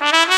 Αφήνω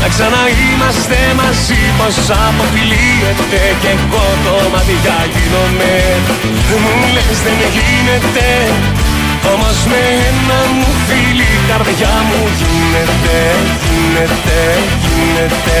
να ξαναείμαστε μαζί πως αποφυλίεται και εγώ το μάτια γίνομαι. Μου λες δεν γίνεται. Όμως με ένα μου φίλη καρδιά μου γίνεται, γίνεται, γίνεται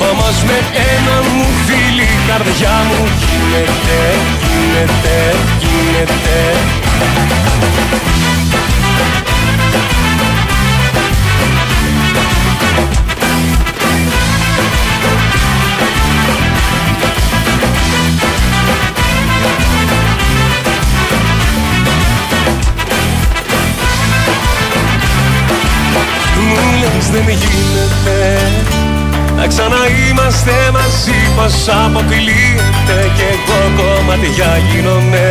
Όμως με ένα μου φίλη καρδιά μου. Γίνεται, γίνεται, γίνεται Μου λες δεν γίνεται Να ξαναείμαστε μαζί πως αποκλείεται Κι εγώ κομματιά γίνομαι.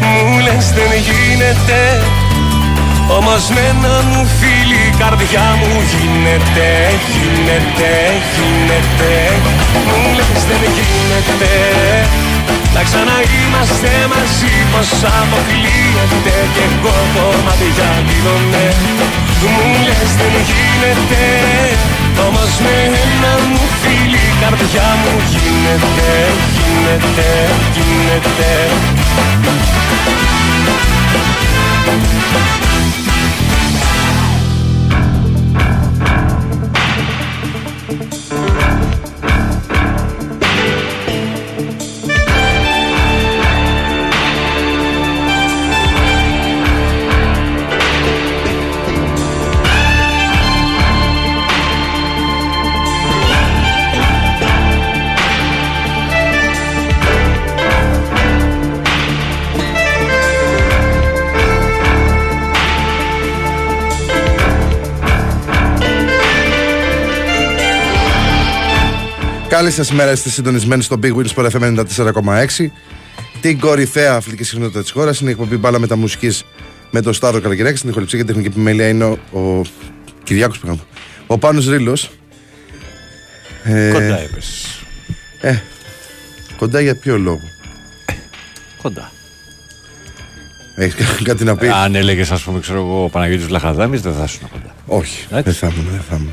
Μου λες δεν γίνεται όμως με ένα μου φίλη η καρδιά μου γίνεται, γίνεται, γίνεται. Μου λες δεν γίνεται να ξαναείμαστε μαζί πως αποκλείεται Κι εγώ κομμάτια γίνομαι. Μου λες δεν γίνεται Όμως με ένα μου φίλη η καρδιά μου γίνεται Γίνεται, γίνεται Καλή σα ημέρα, είστε συντονισμένοι στο Big Win Sport FM 94,6. Την κορυφαία αθλητική συχνότητα της χώρας είναι η εκπομπή μπάλα μεταμουσική με τον Σταύρο Καλαγεράκη. Στην ηχοληψία και τεχνική επιμέλεια είναι ο, ο Κυριάκο Πηγάμου. Ο Πάνος Ρήλο. Ε, κοντά έπεσε. Ε, κοντά για ποιο λόγο; Κοντά. Έχεις κάτι να πεις; Αν έλεγες, ας πούμε, ξέρω εγώ, ο Παναγιώτης Λαχαδάμη, δεν θα ήσουν κοντά. Όχι, δεν θα ήμουν, δεν θα ήμουν.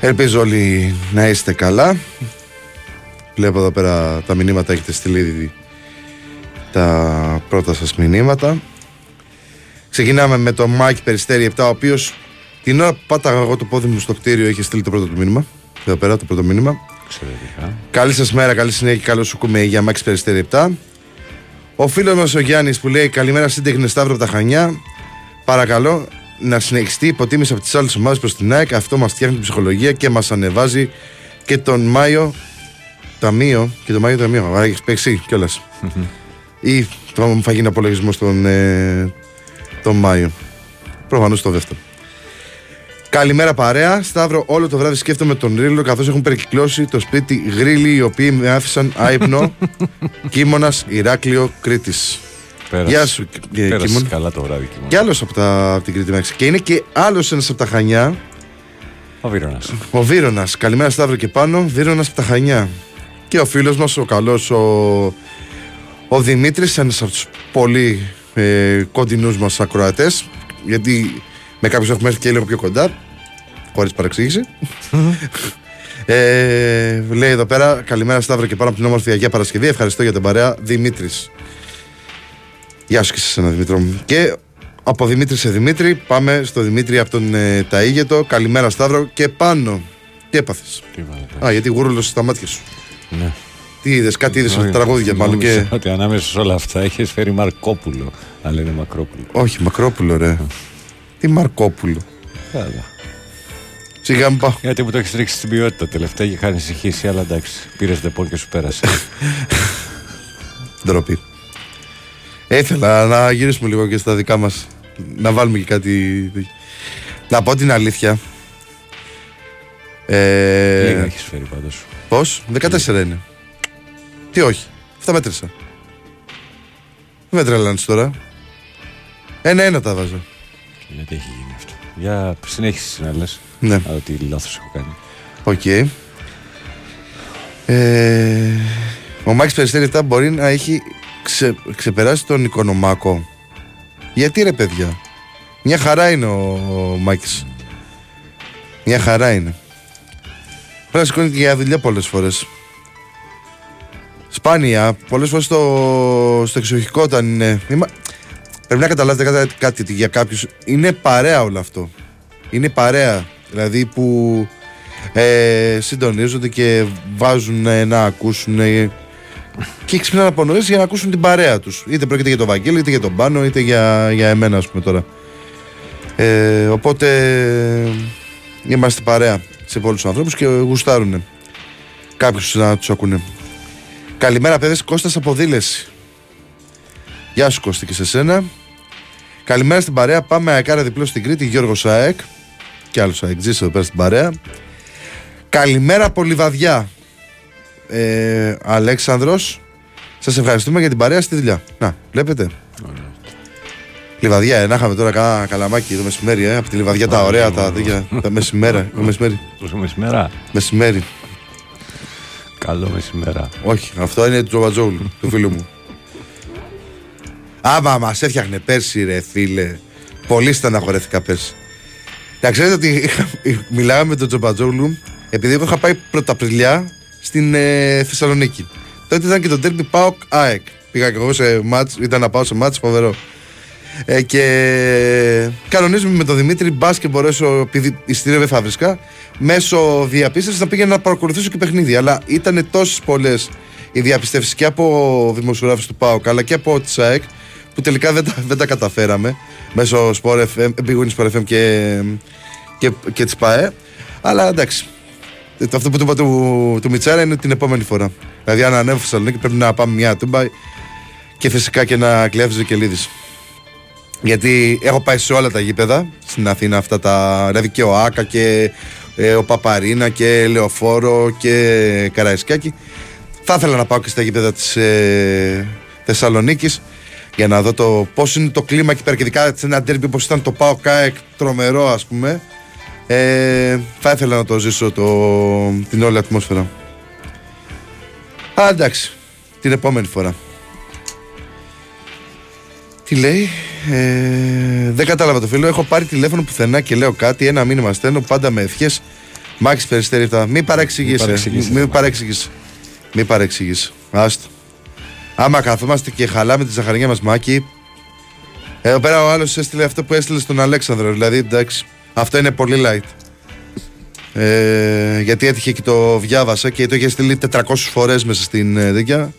Ελπίζω όλοι να είστε καλά. Βλέπω εδώ πέρα τα μηνύματα, έχετε στείλει τα πρώτα σας μηνύματα. Ξεκινάμε με τον Μάικ Περιστέρη 7, ο οποίος την ώρα που πάταγα εγώ το πόδι μου στο κτίριο είχε στείλει το πρώτο του μήνυμα. Εδώ πέρα το πρώτο μήνυμα. Εξαιρετικά. Καλή σας μέρα, καλή συνέχεια, καλώς σου 'ρχομαι για Μάικ Περιστέρη 7. Ο φίλος μας ο Γιάννης που λέει Καλημέρα σύντεχνε Σταύρο από τα Χανιά. Παρακαλώ, να συνεχιστεί η υποτίμηση από τις άλλες ομάδες προς την ΑΕΚ. Αυτό μας φτιάχνει την ψυχολογία και μας ανεβάζει και τον Μάιο. Ταμείο και τον Μάιο Ταμείο. Άρα έχεις παίξει κιόλας. Ή θα γίνει απολογισμό τον, ε, τον Μάιο. Προφανώς το δεύτερο. Καλημέρα παρέα. Σταύρο, όλο το βράδυ σκέφτομαι τον Ρίλο καθώς έχουν περικυκλώσει το σπίτι γρήλοι οι οποίοι με άφησαν άϊπνο. Κίμωνα, Ηράκλειο, Κρήτης. Πέρασε. Γεια σου, ε, Πέρασε Κίμων. καλά το βράδυ. Κίμων. Και άλλος από, τα, από την Κρήτη Μέξη. Και είναι και άλλος ένας από τα Χανιά, Ο Βίρονας. ο Βίρονας. Καλημέρα Σταύρο και πάνω. Βίρονας από τα Χανιά. Και ο φίλος μας, ο καλός, ο, ο Δημήτρης, ένας από τους πολύ ε, κοντινούς μας ακροατές. Γιατί με κάποιους έχουμε έρθει και λίγο πιο κοντά. Χωρίς παρεξήγηση. ε, λέει εδώ πέρα, καλημέρα Σταύρο και πάνω από την όμορφη Αγία Παρασκευή. Ευχαριστώ για την παρέα. Δημήτρης. Γεια σου και σε ένα Δημήτρο μου. Και από Δημήτρη σε Δημήτρη, πάμε στο Δημήτρη από τον ε, Ταΐγετο. Καλημέρα Σταύρο και πάνω. Τι έπαθες; Τι βάλετε. Α, γιατί γούρουλωσε στα μάτια σου. Ναι. Τι είδες, κάτι είδες Όχι, τραγούδια μάλλον και. νόμιζα Ότι ανάμεσα σε όλα αυτά έχεις φέρει Μαρκόπουλο. Αλλά είναι Μακρόπουλο. Όχι, Μακρόπουλο ρε. Τι Μαρκόπουλο. Καλά. Σιγά μου πάω. Γιατί μου το έχεις ρίξει στην ποιότητα τελευταία και είχα ανησυχήσει, αλλά εντάξει. Πήρες δεπόν και σου πέρασε. Ντροπή. Ε, Ήθελα να γυρίσουμε λίγο και στα δικά μας. Να βάλουμε και κάτι. Να πω την αλήθεια. Λίγα Ε, έχεις φέρει πάντως. Πώς, 14 είναι. Τι όχι, αυτά μέτρησα. Δεν με τρελάνεις τώρα. Ένα-ένα τα βάζω. Γιατί έχει γίνει αυτό. Για συνέχιση να λες. Ναι. Ότι λάθος έχω κάνει. Οκ. Ε, ο Μάκης Περιστέρη μπορεί να έχει ξε, ξεπεράσει τον Οικονομάκο. Γιατί ρε παιδιά; Μια χαρά είναι ο, ο Μάκης. Μια χαρά είναι. Πρέπει να σηκώνει για δουλειά πολλές φορές. Σπάνια, πολλές φορές στο, στο εξοχικό όταν είναι... Είμα- Πρέπει να καταλάβετε κάτι, κάτι ότι για κάποιους είναι παρέα όλο αυτό. Είναι παρέα. Δηλαδή που ε, συντονίζονται και βάζουν ε, να ακούσουν ε, και ξυπνάνε από νωρίς για να ακούσουν την παρέα τους. Είτε πρόκειται για τον Βαγγέλη, είτε για τον Πάνο, είτε για, για εμένα ας πούμε τώρα. Ε, οπότε ε, είμαστε παρέα σε πολλούς ανθρώπους και γουστάρουν κάποιους να τους ακούνε. Καλημέρα παιδες, Κώστας από Δήλεση. Γεια σου Κώστη και σε σένα. Καλημέρα στην παρέα. Πάμε αεκάρα διπλό στην Κρήτη. Γιώργος Σάεκ. Και άλλος Σάεκ. Ζήσε εδώ πέρα στην παρέα. Καλημέρα από Λιβαδιά. Ε, Αλέξανδρος. Σας ευχαριστούμε για την παρέα στη δουλειά. Να, βλέπετε. Λιβαδιά, ε, να είχαμε τώρα κάνα καλαμάκι το μεσημέρι, ε, από τη Λιβαδιά τα ωραία, τα τέτοια. τα μεσημέρα, το μεσημέρι. Τόσο μεσημέρα. Μεσημέρι. Καλό μεσημέρα. Όχι, αυτό είναι του Τζοβατζόγλου, του φίλου μου. Άμα μας έφτιαχνε πέρσι, ρε φίλε. Πολύ στεναχωρέθηκα πέρσι. Να ξέρετε ότι είχα- μιλάγαμε με τον Τζομπατζόγλου επειδή εγώ είχα πάει πρωταπριλιά στην ε, Θεσσαλονίκη. Τότε ήταν και το τέρμι Πάοκ ΑΕΚ. Πήγα και εγώ σε μάτς, ήταν να πάω σε μάτς φοβερό. Ε, και κανονίζουμε με τον Δημήτρη μπας και μπορέσω, επειδή ειστήριο δεν θα βρίσκα, μέσω διαπίστευσης να πήγαινα να παρακολουθήσω και παιχνίδι. Αλλά ήταν τόσες πολλές οι διαπιστεύσεις και από δημοσιογράφους του ΠΑΟΚ αλλά και από της ΣΑΕΚ που τελικά δεν τα, δεν τα καταφέραμε μέσω Sport FM, Big Win Sport FM και, και, και της ΠΑΕ. Αλλά εντάξει. Ε, το- Αυτό που του είπα του, του Μιτσάρα είναι την επόμενη φορά. Δηλαδή, αν ανέβω στη Θεσσαλονίκη πρέπει να πάμε μια τούμπα και φυσικά και να κλέβει και λίδης. Γιατί έχω πάει σε όλα τα γήπεδα στην Αθήνα αυτά τα. Δηλαδή και ο Άκα και ε, ο Παπαρίνα και Λεωφόρο και Καραϊσκάκη. Θα ήθελα να πάω και στα γήπεδα της ε, Θεσσαλονίκης για να δω το πώς είναι το κλίμα εκεί πέρα. Και ειδικά σε ένα τέρμπι όπως ήταν το Πάο Κάεκ τρομερό, ας πούμε. Ε, θα ήθελα να το ζήσω το, την όλη ατμόσφαιρα. Α, εντάξει. Την επόμενη φορά. Τι λέει, ε, δεν κατάλαβα το φίλο. Έχω πάρει τηλέφωνο πουθενά και λέω κάτι. Ένα μήνυμα στέλνω πάντα με ευχές. Μάξι περιστέρητα. Μην παρεξηγήσει. παρεξηγήσει, Μην ρε, παρεξηγήσει. Μην παρεξηγήσει. Άστο. Άμα καθόμαστε και χαλάμε τη ζαχαριά μας μάκι. Εδώ πέρα ο άλλος έστειλε αυτό που έστειλε στον Αλέξανδρο. Δηλαδή εντάξει. Αυτό είναι πολύ light. Ε, γιατί έτυχε και το διάβασα και το είχε στείλει 400 φορές μέσα στην ε, δίκαια.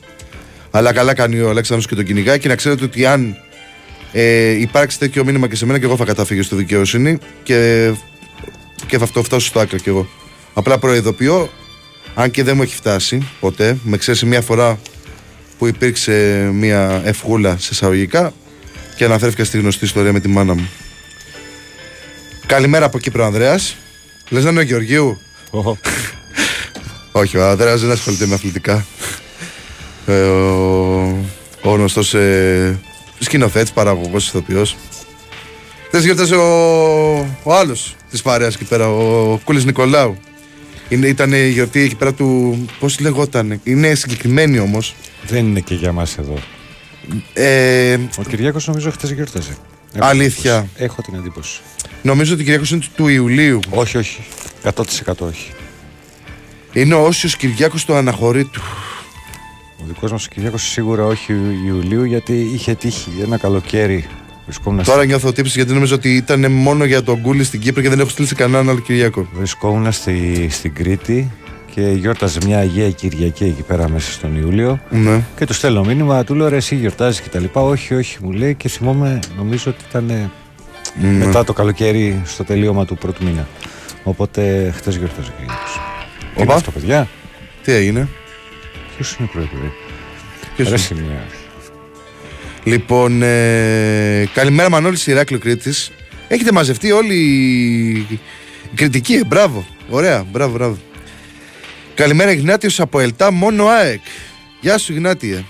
Αλλά καλά κάνει ο Αλέξανδρος και τον κυνηγάει και να ξέρετε ότι αν ε, υπάρξει τέτοιο μήνυμα και σε μένα και εγώ θα καταφύγω στη δικαιοσύνη και, και θα αυτό φτάσω στο άκρο κι εγώ. Απλά προειδοποιώ, αν και δεν μου έχει φτάσει ποτέ, με ξέρει μια φορά που υπήρξε μια ευχούλα σε εισαγωγικά και αναφέρθηκα στη γνωστή ιστορία με τη μάνα μου. Καλημέρα από Κύπρο, Ανδρέας. Λες να είναι ο Γεωργίου; Οχο. Όχι, ο Ανδρέας δεν ασχολείται με αθλητικά. Ε, ο, ο γνωστός ε, σκηνοθέτης, παραγωγός, ηθοποιός. Χθες γιορτάσε ο, ο άλλος της παρέας εκεί πέρα, ο Κούλης Νικολάου. Είναι, ήταν η γιορτή εκεί πέρα του. Πώς λεγόταν. Είναι συγκεκριμένη όμως. Δεν είναι και για μας εδώ. Ε, Ο Κυριάκος νομίζω χτες γιόρταζε. Έχω Αλήθεια. εντύπωση. Έχω την εντύπωση. νομίζω ότι η Κυριακός είναι του- του Ιουλίου. Όχι, όχι. 100% όχι. Είναι ο Όσιος Κυριάκος του Αναχωρήτου. Ο δικός μας ο Κυριάκος σίγουρα όχι Ιουλίου γιατί είχε τύχει ένα καλοκαίρι. Βρισκόμουν, Τώρα στη... νιώθω τύψη γιατί νομίζω ότι ήταν μόνο για τον Κούλη στην Κύπρο και δεν έχω στείλει σε κανέναν άλλο Κυριακό. βρισκόμουν στη... στην Κρήτη και γιόρταζε μια Αγία Κυριακή εκεί πέρα μέσα στον Ιούλιο. Ναι. Και του στέλνω μήνυμα, του λέω ρε, εσύ γιορτάζει και τα λοιπά. Όχι, όχι, μου λέει και θυμόμαι, νομίζω ότι ήταν ε, Ναι. μετά το καλοκαίρι στο τελείωμα του πρώτου μήνα. Οπότε χτε γιορτάζει ο Κυριάκος. Τι είναι Οπα. αυτό, παιδιά; Τι έγινε; Ποιος είναι πρωί, πρωί. Ποιος Ρε, είναι; σημεία. Λοιπόν, ε, καλημέρα Μανώλης Ηράκλειο Κρήτης. Έχετε μαζευτεί όλοι οι κριτικοί, ε, μπράβο. Ωραία, μπράβο, μπράβο. Καλημέρα Γνάτιος από Ελτά, μόνο ΑΕΚ. Γεια σου Γνάτιε.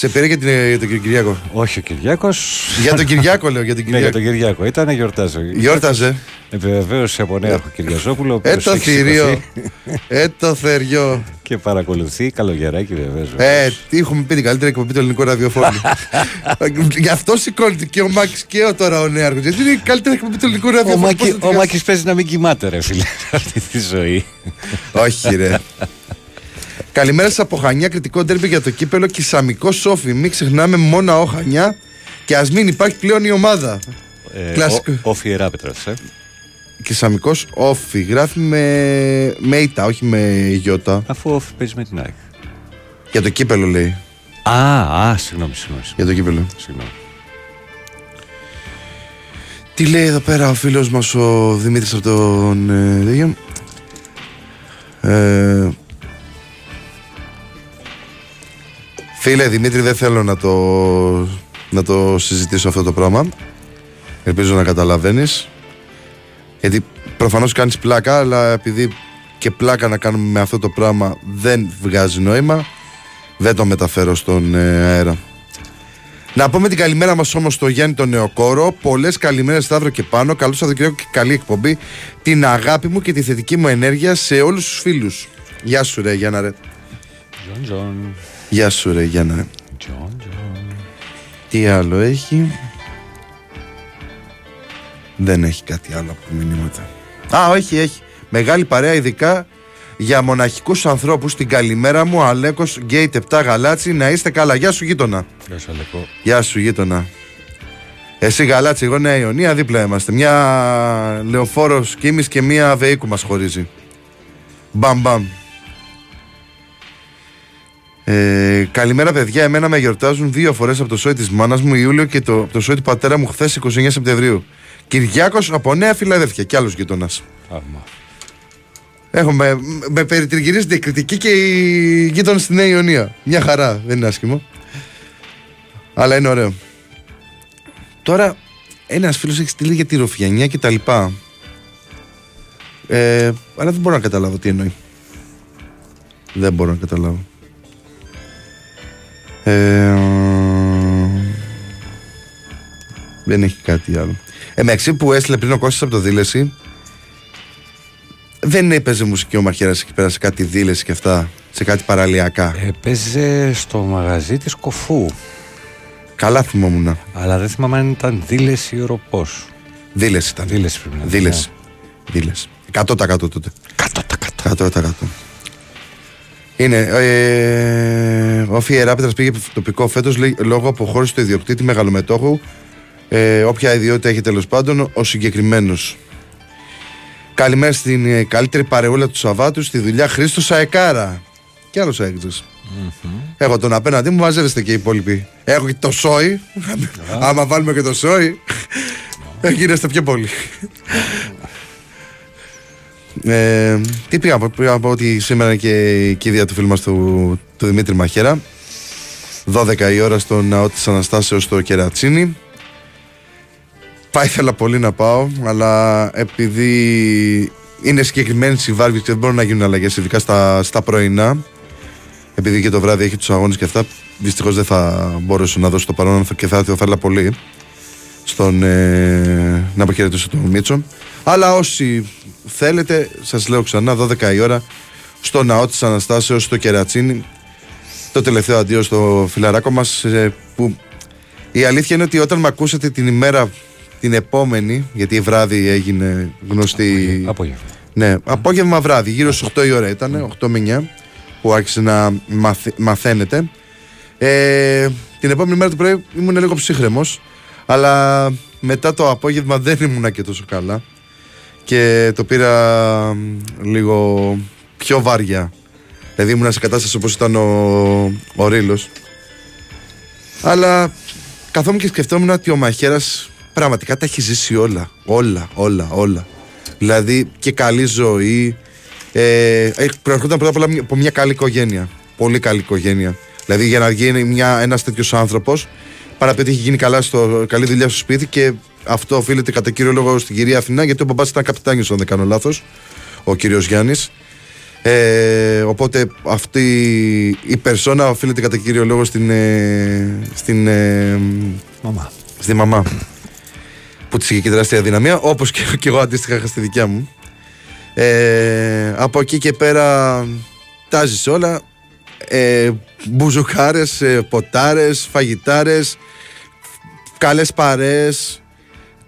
Σε πήρε για, την, ε, για τον κύριο Κυριάκο. Όχι ο Κυριάκος. για τον Κυριάκο λέω, για τον Ναι, για Κυριάκο. τον Κυριάκο. Ήταν γιορτάζω. Γιόρταζε. Επιβεβαίωση από νέαρχο Κυριαζόπουλο. ο Ε οποίος το έχει θηρίο. σηκωθεί ε το θεριό. Και παρακολουθεί. Καλογεράκι βεβαίως. Ε, τι έχουμε πει την καλύτερη εκπομπή του ελληνικού ραδιοφώνου. Γι' αυτό σηκώνεται και ο Μάκης και ο τώρα ο Νέαρχος. Γιατί είναι η καλύτερη εκπομπή του ελληνικού Ο, ραδιοφώνου. Μάκη, Πώς θα ο τη Μάκης παίζει να μην κοιμάται ρε φίλε αυτή τη ζωή. Όχι, ρε. Καλημέρα σας από Χανιά, κριτικό ντέρμπι για το κύπελο και σαμικό σόφι. Μην ξεχνάμε μόνο ο Χανιά και ας μην υπάρχει πλέον η ομάδα. Ε, Κλασικό. Ο, ο Φιεράπετρας, ε. Και σαμικός όφι. Γράφει με, με ήττα, όχι με γιώτα. Αφού ο Φι παίζει με την ΑΕΚ. Για το κύπελο λέει. Α, α, συγγνώμη, συγγνώμη. Για το κύπελο. συγγνώμη. Τι λέει εδώ πέρα ο φίλος μας ο Δημήτρης από τον ε, τέτοιο. Ε, φίλε Δημήτρη δεν θέλω να το, να το συζητήσω αυτό το πράγμα. Ελπίζω να καταλαβαίνεις. Γιατί προφανώς κάνεις πλάκα αλλά επειδή και πλάκα να κάνουμε με αυτό το πράγμα δεν βγάζει νόημα δεν το μεταφέρω στον ε, αέρα. Να πούμε την καλημέρα μας όμως στο Γιάννη τον Νεοκόρο. Πολλές καλημέρες Σταύρο και πάνω. Καλό Σαββατοκύριακο και καλή εκπομπή. Την αγάπη μου και τη θετική μου ενέργεια σε όλους τους φίλους. Γεια σου, ρε Γιάννα, ρε. Τζον Τζον. Γεια σου, ρε Γιάννα, ρε. Τζον Τζον. Τι άλλο έχει; Δεν έχει κάτι άλλο από μηνύματα. Α, όχι, έχει. Μεγάλη παρέα, ειδικά για μοναχικούς ανθρώπους. Την καλημέρα μου, Αλέκος Gate 7 Γαλάτσι. Να είστε καλά. Γεια σου, γείτονα. Γεια σου Αλεκό. Γεια σου, γείτονα. Εσύ γαλάτσι, εγώ Νέα Ιωνία, δίπλα είμαστε. Μια λεωφόρος Κύμης και μια Βεΐκου μας χωρίζει. Μπαμ, μπαμ. Ε, καλημέρα, παιδιά. Εμένα με γιορτάζουν δύο φορές από το σόι της μάνας μου Ιούλιο και το, από το σόι του πατέρα μου χθες 29 Σεπτεμβρίου. Κυριάκος από Νέα Φιλαδέλφια και άλλος γείτονα. Θαύμα. Έχουμε, με περιτριγυρίζεται η κριτική και οι γείτονες στη Νέα Ιωνία. Μια χαρά, δεν είναι άσχημο. Αλλά είναι ωραίο. Τώρα, ένας φίλος έχει στείλει για τη ροφιανιά και τα λοιπά. Ε, αλλά δεν μπορώ να καταλάβω τι εννοεί. Δεν μπορώ να καταλάβω. Ε, δεν έχει κάτι άλλο. Ε, μεταξύ που έστειλε πριν ο Κώστας από το δήλεση, δεν έπαιζε μουσική ο Μαχαίρας εκεί πέρα σε κάτι δήλεση και αυτά, σε κάτι παραλιακά. Έπαιζε στο μαγαζί της Κοφού. Καλά θυμόμουν. Αλλά δεν θυμάμαι αν ήταν δήλεση ή οροπός. Δήλεση ήταν. Δήλεση πρέπει να είναι. Δήλεση. Δήλεση. 100% τότε. 100%. 100%. Είναι. Ε, ο Φιεράπετρας πήγε τοπικό φέτος λόγω αποχώρησης του ιδιοκτήτη μεγαλομετόχου. Ε, όποια ιδιότητα έχει τέλος πάντων, ο συγκεκριμένος. Καλημέρα στην ε, καλύτερη παρεούλα του Σαββάτου στη δουλειά Χρήστος Αεκάρα. Και άλλος έκτο. Έχω τον απέναντί μου, μαζεύεστε και οι υπόλοιποι. Έχω και το σόι. Άμα βάλουμε και το σόι, ε, γίνεστε πιο πολύ. Ε, τι πήγα, πήγα να πω ότι σήμερα είναι και η κηδεία του φίλου μας του, του Δημήτρη Μαχέρα 12 η ώρα στο ναό της Αναστάσεως στο Κερατσίνι. Θα ήθελα πολύ να πάω αλλά επειδή είναι συγκεκριμένε οι βάρβες και δεν μπορούν να γίνουν αλλαγές ειδικά στα, στα πρωινά επειδή και το βράδυ έχει τους αγώνες και αυτά δυστυχώς δεν θα μπορέσω να δώσω το παρόν και θα ήθελα πολύ στον, ε, να αποχαιρετήσω τον Μίτσο. Αλλά όσοι θέλετε, σας λέω ξανά, 12 η ώρα στο ναό της Αναστάσεως στο Κερατσίνι το τελευταίο αντίο στο φιλαράκο μας ε, που η αλήθεια είναι ότι όταν με ακούσατε την ημέρα την επόμενη, γιατί η βράδυ έγινε γνωστή. Απόγευμα. Ναι, απόγευμα βράδυ, γύρω στις 8 η ώρα ήταν, 8 με 9, που άρχισε να μαθαίνετε. Ε, την επόμενη μέρα του πρωί ήμουν λίγο ψύχρεμος, αλλά μετά το απόγευμα δεν ήμουν και τόσο καλά και το πήρα λίγο πιο βάρια. Δηλαδή ήμουν σε κατάσταση όπως ήταν ο, ο Ρήλος. Αλλά καθόμουν και σκεφτόμουν ότι ο Μαχαίρας πραγματικά τα έχει ζήσει όλα. Όλα, όλα, όλα. Δηλαδή και καλή ζωή. Ε, προερχόταν πρώτα απ' όλα από μια καλή οικογένεια. Πολύ καλή οικογένεια. Δηλαδή για να γίνει μια, ένας τέτοιος άνθρωπος παραπέτει έχει γίνει καλά στο, καλή δουλειά στο σπίτι και αυτό οφείλεται κατά κύριο λόγο στην κυρία Αθηνά, γιατί ο μπαμπάς ήταν καπιτάνιος, αν δεν κάνω λάθος, ο κύριος Γιάννης. Ε, οπότε αυτή η περσόνα οφείλεται κατά κύριο λόγο στην, ε, στην, ε, μαμά. στη μαμά που της είχε και τεράστια δυναμία, όπως και, και, εγώ αντίστοιχα είχα στη δικιά μου. Ε, από εκεί και πέρα τάζεις όλα. Ε, μπουζουκάρες, ε, ποτάρες, φαγητάρες, καλές παρέες,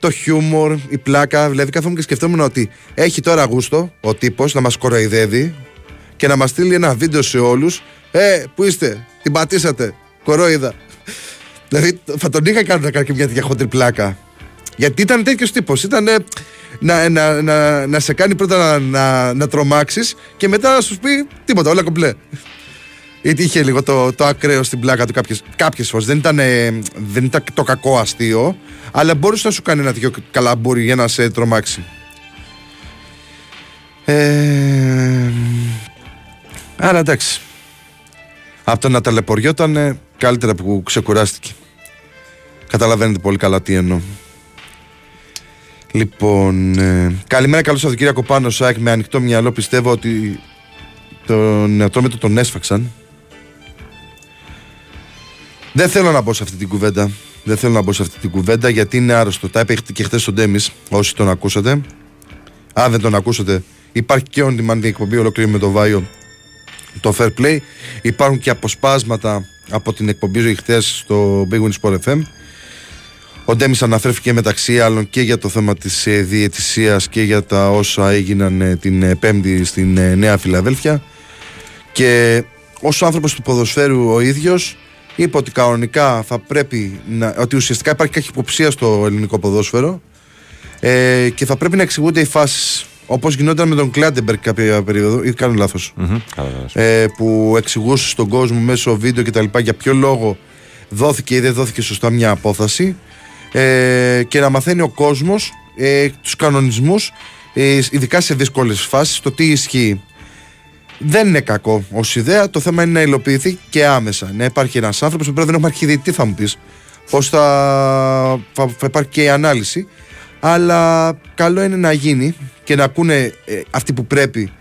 το χιούμορ, η πλάκα. Δηλαδή, καθόμουν και σκεφτόμουν ότι έχει τώρα γούστο ο τύπος να μας κοροϊδεύει και να μας στείλει ένα βίντεο σε όλους. Ε, πού είστε, την πατήσατε, κορόιδα. Δηλαδή, θα τον είχα κάνει να κάνει και μια τέτοια χοντρή πλάκα. Γιατί ήταν τέτοιος τύπος. Ήταν να, να, να, να, σε κάνει πρώτα να, να, να τρομάξεις και μετά να σου πει τίποτα, όλα κομπλέ. Γιατί είχε λίγο το, το ακραίο στην πλάκα του κάποιες, κάποιες φορές. Δεν ήταν, δεν ήταν το κακό αστείο, αλλά μπορούσε να σου κάνει ένα τέτοιο καλαμπούρι για να σε τρομάξει. Ε, άρα εντάξει. Από το να ταλαιπωριόταν καλύτερα που ξεκουράστηκε. Καταλαβαίνετε πολύ καλά τι εννοώ. Λοιπόν, ε, καλημέρα, καλώς Σαββατοκύριακο πάνω Σάκ. Με ανοιχτό μυαλό πιστεύω ότι τον νεοτρόμετρο τον έσφαξαν. Δεν θέλω να μπω σε αυτή την κουβέντα. Δεν θέλω να μπω σε αυτή την κουβέντα γιατί είναι άρρωστο. Τα είπε και χθε στον Ντέμις, όσοι τον ακούσατε. Αν δεν τον ακούσατε, υπάρχει και on demand εκπομπή ολόκληρη με το Βάιο το Fair Play. Υπάρχουν και αποσπάσματα από την εκπομπή χθε στο Big Win Sport FM. Ο Ντέμις αναφέρθηκε μεταξύ άλλων και για το θέμα της ε, διαιτησίας και για τα όσα έγιναν ε, την ε, Πέμπτη στην Νέα Φιλαδέλφια. Και ως άνθρωπος του ποδοσφαίρου ο ίδιος είπε ότι κανονικά θα πρέπει να, ότι ουσιαστικά υπάρχει κάποια υποψία στο ελληνικό ποδόσφαιρο ε, και θα πρέπει να εξηγούνται οι φάσεις. Όπως γινόταν με τον Κλάντεμπεργκ κάποια περίοδο, ή κάνω λάθος. Ε, που εξηγούσε στον κόσμο μέσω βίντεο κτλ. για ποιο λόγο δόθηκε ή δεν δόθηκε σωστά μια απόφαση ε, και να μαθαίνει ο κόσμος ε, τους κανονισμούς, ε, ειδικά σε δύσκολες φάσεις, το τι ισχύει δεν είναι κακό ως ιδέα. Το θέμα είναι να υλοποιηθεί και άμεσα. Να υπάρχει ένας άνθρωπος που πρέπει δεν έχουμε αρχιδεί. Τι θα μου πεις, Πώς θα, θα, θα, υπάρχει και η ανάλυση. Αλλά καλό είναι να γίνει και να ακούνε ε, αυτοί που πρέπει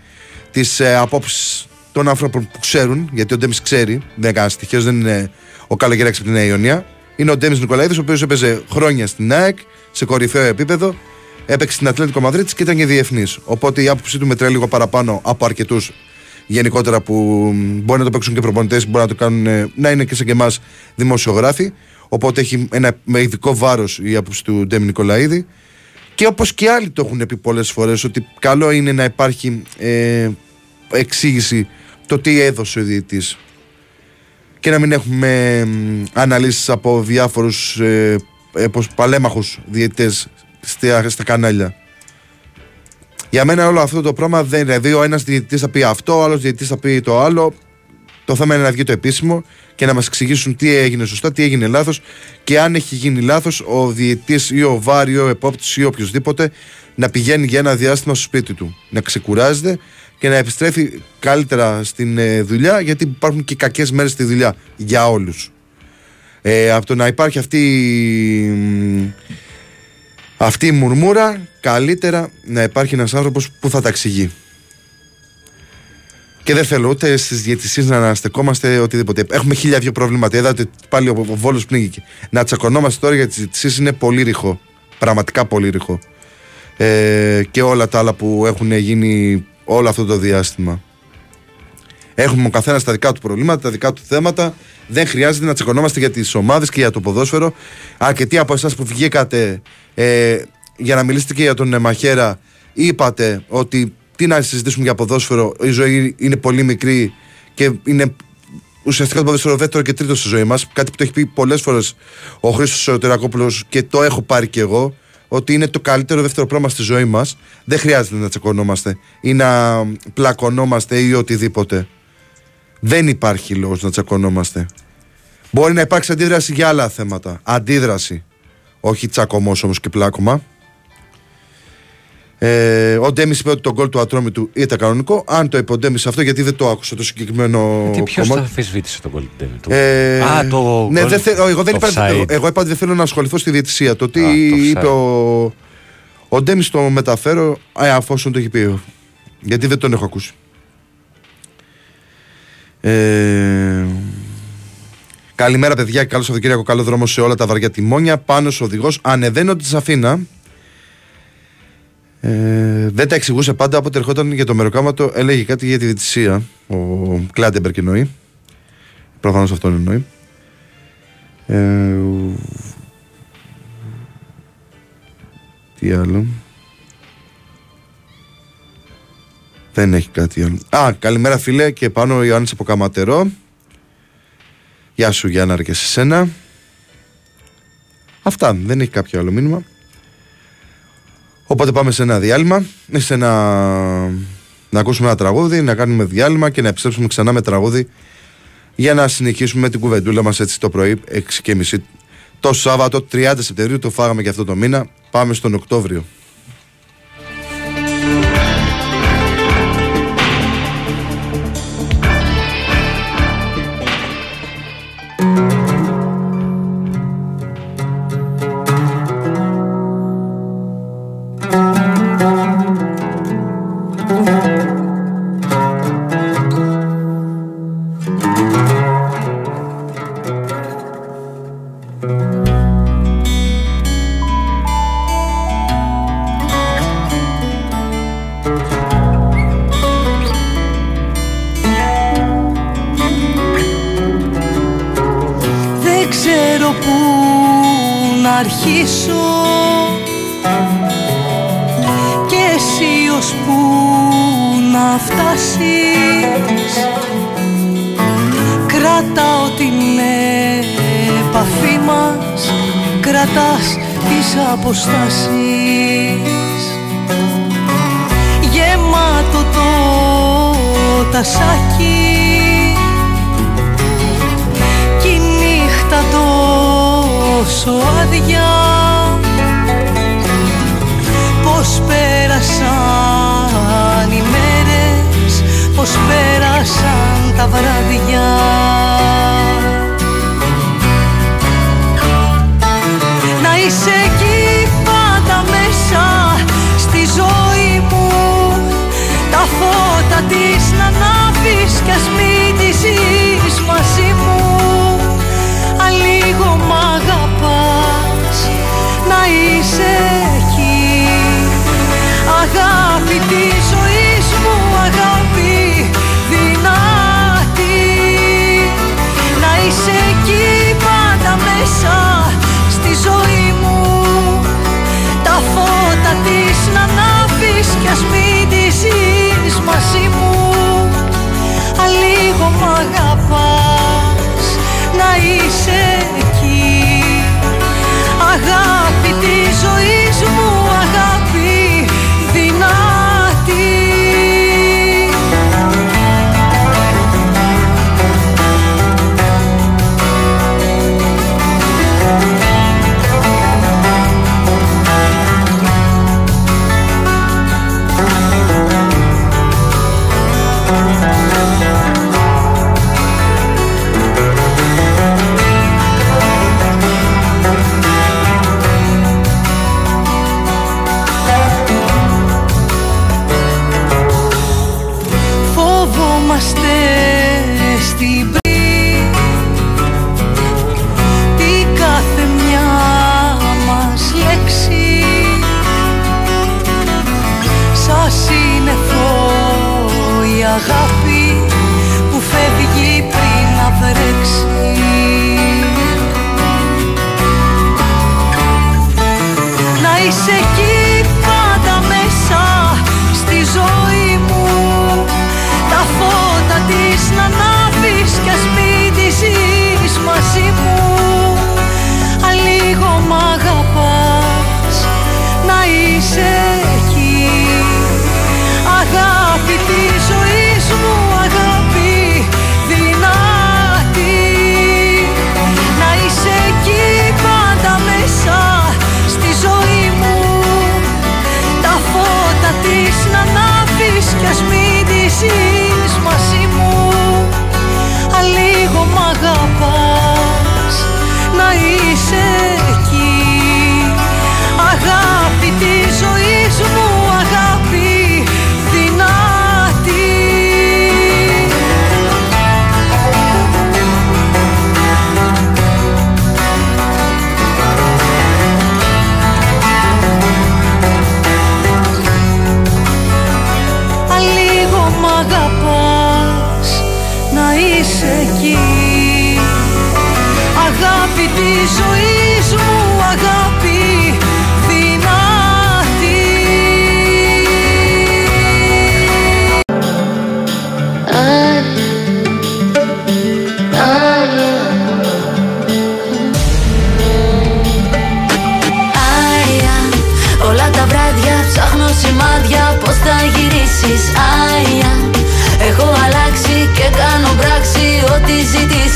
τις ε, απόψεις των άνθρωπων που ξέρουν. Γιατί ο Ντέμις ξέρει, δεν είναι κανένα στοιχείο, δεν είναι ο καλοκαιράκι από τη Νέα Ιωνία. Είναι ο Ντέμις Νικολαίδης, ο οποίος έπαιζε χρόνια στην ΑΕΚ σε κορυφαίο επίπεδο. Έπαιξε στην Ατλέντικο Μαδρίτης και ήταν και διεθνής. Οπότε η άποψή του μετράει λίγο παραπάνω από αρκετούς γενικότερα που μπορεί να το παίξουν και προπονητές, μπορεί να το κάνουν ε, να είναι και σε και εμάς δημοσιογράφοι. Οπότε έχει ένα με ειδικό βάρος η άποψη του Ντέμι Νικολαίδη. Και όπως και άλλοι το έχουν πει πολλές φορές, ότι καλό είναι να υπάρχει ε, εξήγηση το τι έδωσε ο διαιτητής. Και να μην έχουμε αναλύσεις από διάφορους ε, ε, παλέμαχους διαιτητές στα, στα κανάλια. Για μένα όλο αυτό το πράγμα δεν είναι. Δηλαδή, ο ένας διαιτητής θα πει αυτό, ο άλλος διαιτητής θα πει το άλλο. Το θέμα είναι να βγει το επίσημο και να μας εξηγήσουν τι έγινε σωστά, τι έγινε λάθος και αν έχει γίνει λάθος, ο διαιτητής ή ο βάρη ή ο επόπτης ή οποιοδήποτε να πηγαίνει για ένα διάστημα στο σπίτι του. Να ξεκουράζεται και να επιστρέφει καλύτερα στην ε, δουλειά, γιατί υπάρχουν και κακές μέρες στη δουλειά για όλους. Ε, από το να υπάρχει αυτή, αυτή η μουρμούρα, καλύτερα να υπάρχει ένας άνθρωπος που θα τα εξηγεί. Και δεν θέλω ούτε στις διαιτησίες να αναστεκόμαστε οτιδήποτε. Έχουμε χίλια δύο προβλήματα. Είδατε πάλι ο, ο Βόλος πνίγηκε. Να τσακωνόμαστε τώρα για τις διαιτησίες είναι πολύ ρηχό. Πραγματικά πολύ ρηχό. Ε, και όλα τα άλλα που έχουν γίνει όλο αυτό το διάστημα. Έχουμε ο καθένας τα δικά του προβλήματα, τα δικά του θέματα. Δεν χρειάζεται να τσακωνόμαστε για τις ομάδες και για το ποδόσφαιρο. Αρκετοί από εσάς που βγήκατε ε, για να μιλήσετε και για τον Μαχέρα, είπατε ότι τι να συζητήσουμε για ποδόσφαιρο. Η ζωή είναι πολύ μικρή και είναι ουσιαστικά το ποδόσφαιρο δεύτερο και τρίτο στη ζωή μας. Κάτι που το έχει πει πολλές φορές ο Χρήστος Σωτηρακόπουλος και το έχω πάρει κι εγώ. Ότι είναι το καλύτερο δεύτερο πράγμα στη ζωή μας. Δεν χρειάζεται να τσακωνόμαστε ή να πλακωνόμαστε ή οτιδήποτε. Δεν υπάρχει λόγος να τσακωνόμαστε. Μπορεί να υπάρξει αντίδραση για άλλα θέματα. Αντίδραση. Όχι τσακωμό όμω και πλάκωμα. Ε, ο Ντέμις είπε ότι το γκολ του Ατρόμητου ήταν κανονικό. Αν το είπε ο Ντέμις αυτό, γιατί δεν το άκουσα το συγκεκριμένο. Τι ποιος θα αμφισβήτησε τον γκολ του Ντέμι. Ε, Α, το. Ναι, δεν θε, εγώ, δεν είπα, εγώ, εγώ είπα ότι δεν θέλω να ασχοληθώ στη διαιτησία. Το τι Α, το είπε ο, ο Ντέμις το μεταφέρω, ε, αφόσον το έχει πει. Γιατί δεν τον έχω ακούσει. Ε, καλημέρα, παιδιά. Καλό Σαββατοκύριακο. Καλό δρόμο σε όλα τα βαριά τιμόνια. Πάνω ο οδηγός ανεβαίνω της Σαφίνα ε, δεν τα εξηγούσε πάντα. Όποτε ερχόταν για το μεροκάματο, έλεγε κάτι για τη διετησία. Ο Κλάντεμπερκ εννοεί. Προφανώς αυτόν εννοεί. Ε, τι άλλο; Δεν έχει κάτι άλλο. Α, καλημέρα φίλε και πάνω ο Ιωάννης από Καματερό. Γεια σου Γιάννα και σε σένα. Αυτά, δεν έχει κάποιο άλλο μήνυμα. Οπότε πάμε σε ένα διάλειμμα, σε ένα... να ακούσουμε ένα τραγούδι, να κάνουμε διάλειμμα και να επιστρέψουμε ξανά με τραγούδι για να συνεχίσουμε την κουβεντούλα μας έτσι το πρωί 6.30 το Σάββατο 30 Σεπτεμβρίου το φάγαμε και αυτό το μήνα πάμε στον Οκτώβριο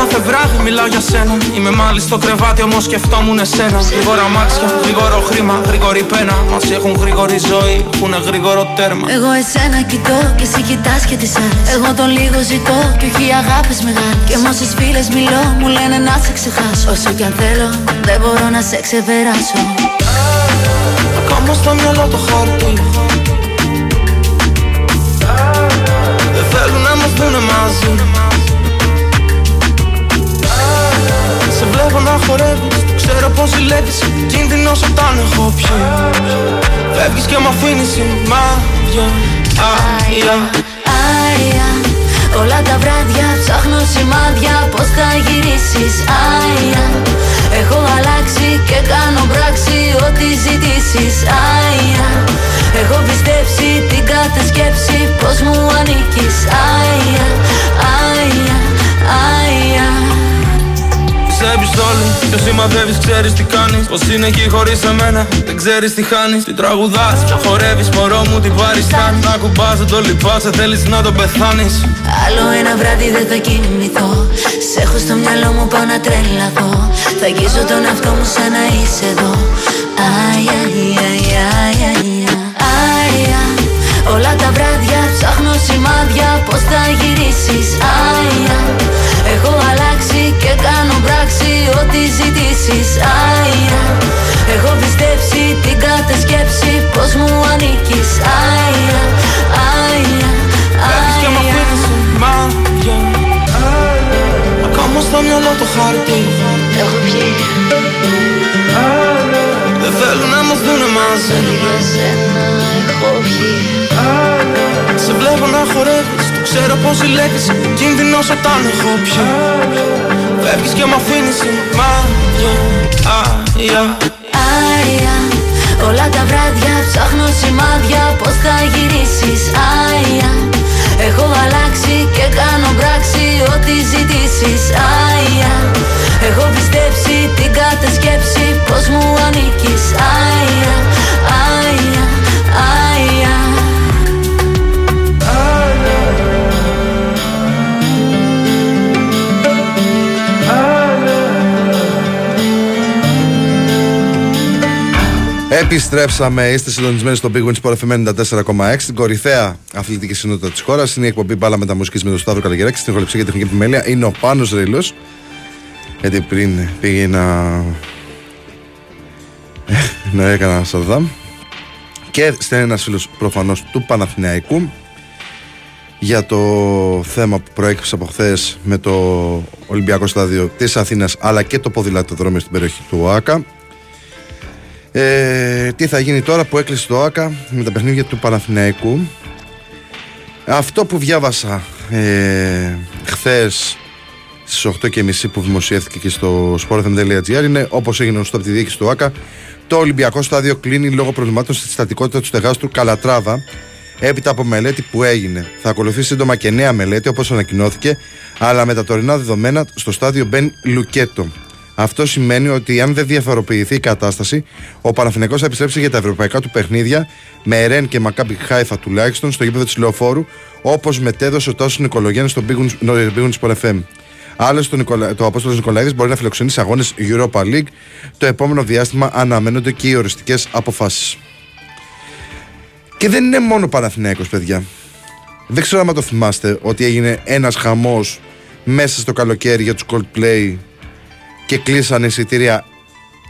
κάθε βράδυ μιλάω για σένα. Είμαι μάλιστα στο κρεβάτι όμως σκεφτόμουν εσένα. Γρήγορα μάξια, γρήγορο χρήμα, γρήγορη πένα. Μας έχουν γρήγορη ζωή, έχουν γρήγορο τέρμα. Εγώ εσένα κοιτώ και εσύ κοιτάς και τις άλλες. Εγώ τον λίγο ζητώ και όχι αγάπης μεγάλες. Και με όσες φίλες μιλώ μου λένε να σε ξεχάσω. Όσο κι αν θέλω δεν μπορώ να σε ξεπεράσω. Ακόμα στο μυαλό το χάρτη. Θέλουν να μας δουνε μαζί Σε βλέπω να χορεύεις, ξέρω πως ζηλεύεις. Κίνδυνος όταν έχω πιει. Φεύγεις και μ' αφήνεις σημάδια Άρια Άρια Όλα τα βράδια ψάχνω σημάδια Πώς θα γυρίσεις. Άρια Έχω αλλάξει και κάνω πράξη Ό,τι ζητήσεις. Άρια Έχω πιστέψει την κάθε σκέψη Πως μου ανήκεις. Άια, άια, άια Πιστεύεις όλοι και σημαδεύεις ξέρεις τι κάνεις Πως είναι εκεί χωρίς εμένα δεν ξέρεις τι χάνεις Τι τραγουδάς και χορεύεις μωρό μου τι παριστάνεις Να κουμπάς δεν το λυπάσαι θέλεις να το πεθάνεις Άλλο ένα βράδυ δεν θα κοιμηθώ Σε έχω στο μυαλό μου πάω να τρελαθώ Θα αγγίζω τον εαυτό μου σαν να είσαι εδώ Άια, άια, άια, άια Άρια Όλα τα βράδια ψάχνω σημάδια Πώς θα γυρίσεις. Άια Έχω αλλάξει και κάνω πράξη Ό,τι ζητήσεις. Άια Έχω πιστέψει την κάθε σκέψη Πως μου ανήκεις. Άια Άια Φεύγεις και μ' αφήνεις σημάδια. Ακόμα στο μυαλό το χάρτη. Έχω πιει Δεν θέλουν να μας. Δουνε μαζί Για σένα έχω πιει Σε βλέπω να χορεύεις Το ξέρω πως ζηλεύεις Κίνδυνος όταν έχω πιει. Φεύγεις και μ' αφήνεις σημάδια Άρια Άρια Όλα τα βράδια ψάχνω σημάδια Πώς θα γυρίσεις. Άρια Έχω αλλάξει και κάνω πράξη Ό,τι ζητήσεις. Άρια Έχω πιστέψει την κάθε σκέψη Πως μου ανήκεις. Άρια Άρια Επιστρέψαμε, είστε συντονισμένοι στο Big Wins Sport FM 94,6 την κορυφαία αθλητική συνότητα της χώρας. Είναι η εκπομπή Μπάλα Μεταμουσική με τον Σταύρο Καλαγεράκη. Στην χοληψία και τεχνική επιμέλεια είναι ο Πάνος Ρήλο. Γιατί πριν πήγε να. να έκανα Σαρδάμ. Και στέλνει ένας φίλος προφανώς του Παναθηναϊκού για το θέμα που προέκυψε από χθες με το Ολυμπιακό Στάδιο της Αθήνας αλλά και το ποδηλατοδρόμιο στην περιοχή του ΟΑΚΑ. Ε, τι θα γίνει τώρα που έκλεισε το ΆΚΑ με τα παιχνίδια του Παναθηναϊκού αυτό που διάβασα ε, χθες στις 8.30 που δημοσιεύθηκε και στο sportfm.gr είναι όπως έγινε γνωστό από τη διοίκηση του ΆΚΑ το Ολυμπιακό στάδιο κλείνει λόγω προβλημάτων στη στατικότητα του στεγάστρου Καλατράβα έπειτα από μελέτη που έγινε. Θα ακολουθεί σύντομα και νέα μελέτη όπως ανακοινώθηκε αλλά με τα τωρινά δεδομένα στο στάδιο Μπεν Λουκέτο. Αυτό σημαίνει ότι αν δεν διαφοροποιηθεί η κατάσταση, ο Παναθηναϊκός θα επιστρέψει για τα ευρωπαϊκά του παιχνίδια με Ερέν και Μακάμπι Χάιφα τουλάχιστον στο γήπεδο της Λεωφόρου, όπως μετέδωσε ο Τάσος Νικολογέννη στο Big Sport FM. Άλλωστε, το Απόστολος Νικολαίδης μπορεί να φιλοξενήσει αγώνες Europa League. Το επόμενο διάστημα αναμένονται και οι οριστικές αποφάσεις. Και δεν είναι μόνο Παναθηναϊκός, παιδιά. Δεν ξέρω αν το θυμάστε ότι έγινε ένας χαμός μέσα στο καλοκαίρι για τους Coldplay και κλείσανε εισιτήρια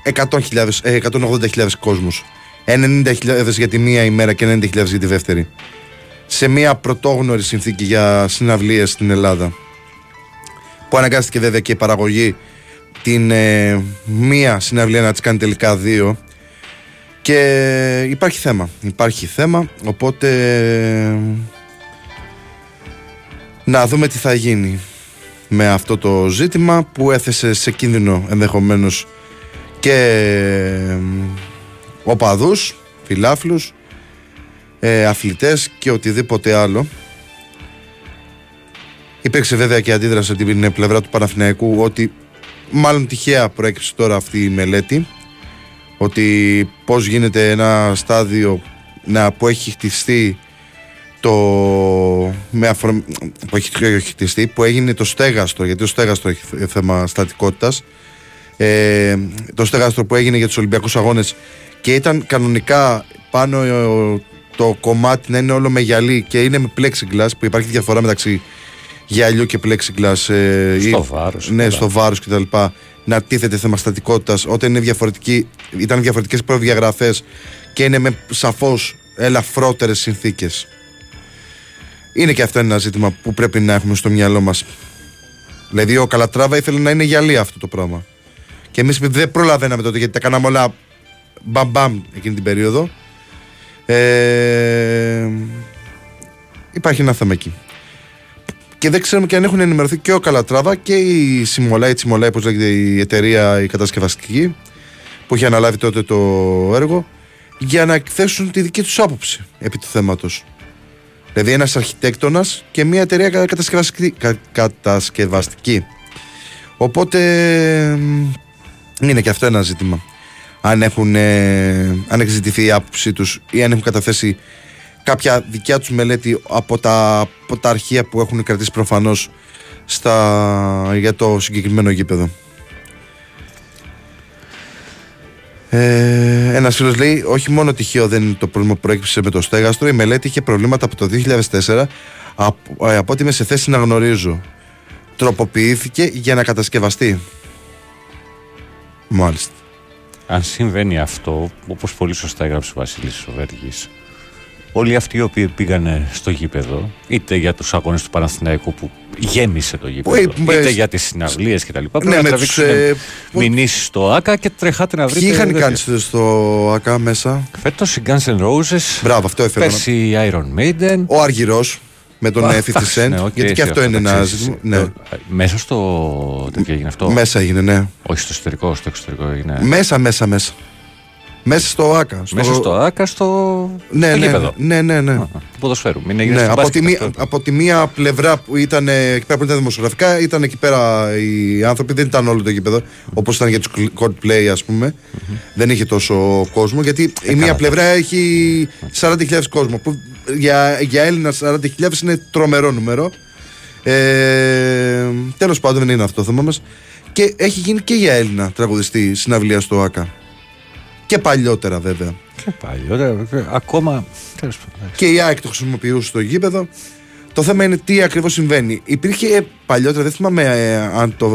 180.000 ε, κόσμους. 90.000 για τη μία ημέρα και 90.000 για τη δεύτερη. Σε μια πρωτόγνωρη συνθήκη για συναυλίες στην Ελλάδα. Που αναγκάστηκε βέβαια και η παραγωγή την ε, μία συναυλία να τις κάνει τελικά δύο. Και υπάρχει θέμα υπάρχει θέμα οπότε να δούμε τι θα γίνει με αυτό το ζήτημα που έθεσε σε κίνδυνο ενδεχομένως και οπαδούς, φιλάφλους, ε, αθλητές και οτιδήποτε άλλο. Υπήρξε βέβαια και αντίδραση από την πλευρά του Παναθηναϊκού ότι μάλλον τυχαία προέκυψε τώρα αυτή η μελέτη ότι πώς γίνεται ένα στάδιο να, που έχει χτιστεί το με που έχει χτιστεί που έγινε το στέγαστρο γιατί το στέγαστρο έχει θέμα στατικότητας. Ε, το στέγαστρο που έγινε για τους Ολυμπιακούς Αγώνες και ήταν κανονικά πάνω ε, το κομμάτι να είναι όλο με γυαλί και είναι με plexiglass που υπάρχει διαφορά μεταξύ γυαλιού και plexiglass ε, στο βάρος ναι, στο βάρος κτλ. Να τίθεται θέμα στατικότητας. Όταν είναι διαφορετική, ήταν διαφορετικές προδιαγραφές και είναι με σαφώς ελαφρότερες συνθήκες είναι και αυτό ένα ζήτημα που πρέπει να έχουμε στο μυαλό μας. Δηλαδή, ο Καλατράβα ήθελε να είναι γυαλί αυτό το πράγμα. Και εμείς δεν προλαβαίναμε τότε γιατί τα κάναμε όλα μπαμ μπαμ εκείνη την περίοδο. Ε, υπάρχει ένα θέμα εκεί. Και δεν ξέρουμε και αν έχουν ενημερωθεί και ο Καλατράβα και η Σιμολάη, η Τσιμολάη, όπω λέγεται η εταιρεία η κατασκευαστική, που είχε αναλάβει τότε το έργο, για να εκθέσουν τη δική τους άποψη επί του θέματος. Δηλαδή ένας αρχιτέκτονας και μια εταιρεία κατασκευαστική. κατασκευαστική. Οπότε είναι και αυτό ένα ζήτημα. Αν, έχουν, ε, αν έχει ζητηθεί η άποψή τους ή αν έχουν καταθέσει κάποια δικιά τους μελέτη από τα, από τα αρχεία που έχουν κρατήσει προφανώς για το συγκεκριμένο γήπεδο. Ε, Ένας φίλος λέει: Όχι μόνο τυχαίο δεν είναι το πρόβλημα που προέκυψε με το στέγαστρο, η μελέτη είχε προβλήματα από το 2004. Από, ε, από ό,τι είμαι σε θέση να γνωρίζω. Τροποποιήθηκε για να κατασκευαστεί. Μάλιστα. Αν συμβαίνει αυτό, όπως πολύ σωστά έγραψε ο Βασίλης Σοβέργης, όλοι αυτοί οι οποίοι πήγαν στο γήπεδο, είτε για τους αγώνες του Παναθηναϊκού που γέμισε το γήπεδο, είτε για τις συναυλίες κτλ. Πρέπει ναι, να τραβήξουν ε, μηνύσεις στο ΑΚΑ και τρεχάτε να βρείτε. Ποιοι είχαν κάνει στο ΑΚΑ μέσα; Φέτος η Guns N' Roses. Μπράβο, αυτό έφερε. Πέρσι η Iron Maiden. Ο Αργυρός με τον 50 Cent. Ναι, okay, γιατί και αυτό είναι ένα ζήτημα. Ναι. Μέσα στο. Τι έγινε αυτό; Μέσα έγινε, ναι. Όχι στο εσωτερικό, στο εξωτερικό έγινε. Μέσα, μέσα, μέσα. Μέσα στο ΑΚΑ. Στο... Μέσα στο ΑΚΑ, στο, ναι, στο ναι, γήπεδο. Ναι, ναι, ναι. Του ποδοσφαίρου. Μην ναι, από, τη μία, από τη μία πλευρά που ήταν εκεί πέρα που ήταν δημοσιογραφικά, ήταν εκεί πέρα οι άνθρωποι, δεν ήταν όλο το γήπεδο, όπως ήταν για τους Coldplay, ας πούμε. Δεν είχε τόσο κόσμο, γιατί η μία πλευρά έχει 40.000 κόσμο. Που για, για Έλληνα 40.000 είναι τρομερό νούμερο. Ε, Τέλος πάντων, δεν είναι αυτό το θέμα μας. Και έχει γίνει και για Έλληνα τραγουδιστή συναυλία στο ΑΚΑ. Και παλιότερα βέβαια. Και παλιότερα, ακόμα. Και η ΑΕΚ το χρησιμοποιούσε στο γήπεδο. Το θέμα είναι τι ακριβώς συμβαίνει. Υπήρχε παλιότερα, δεν θυμάμαι ε, αν το.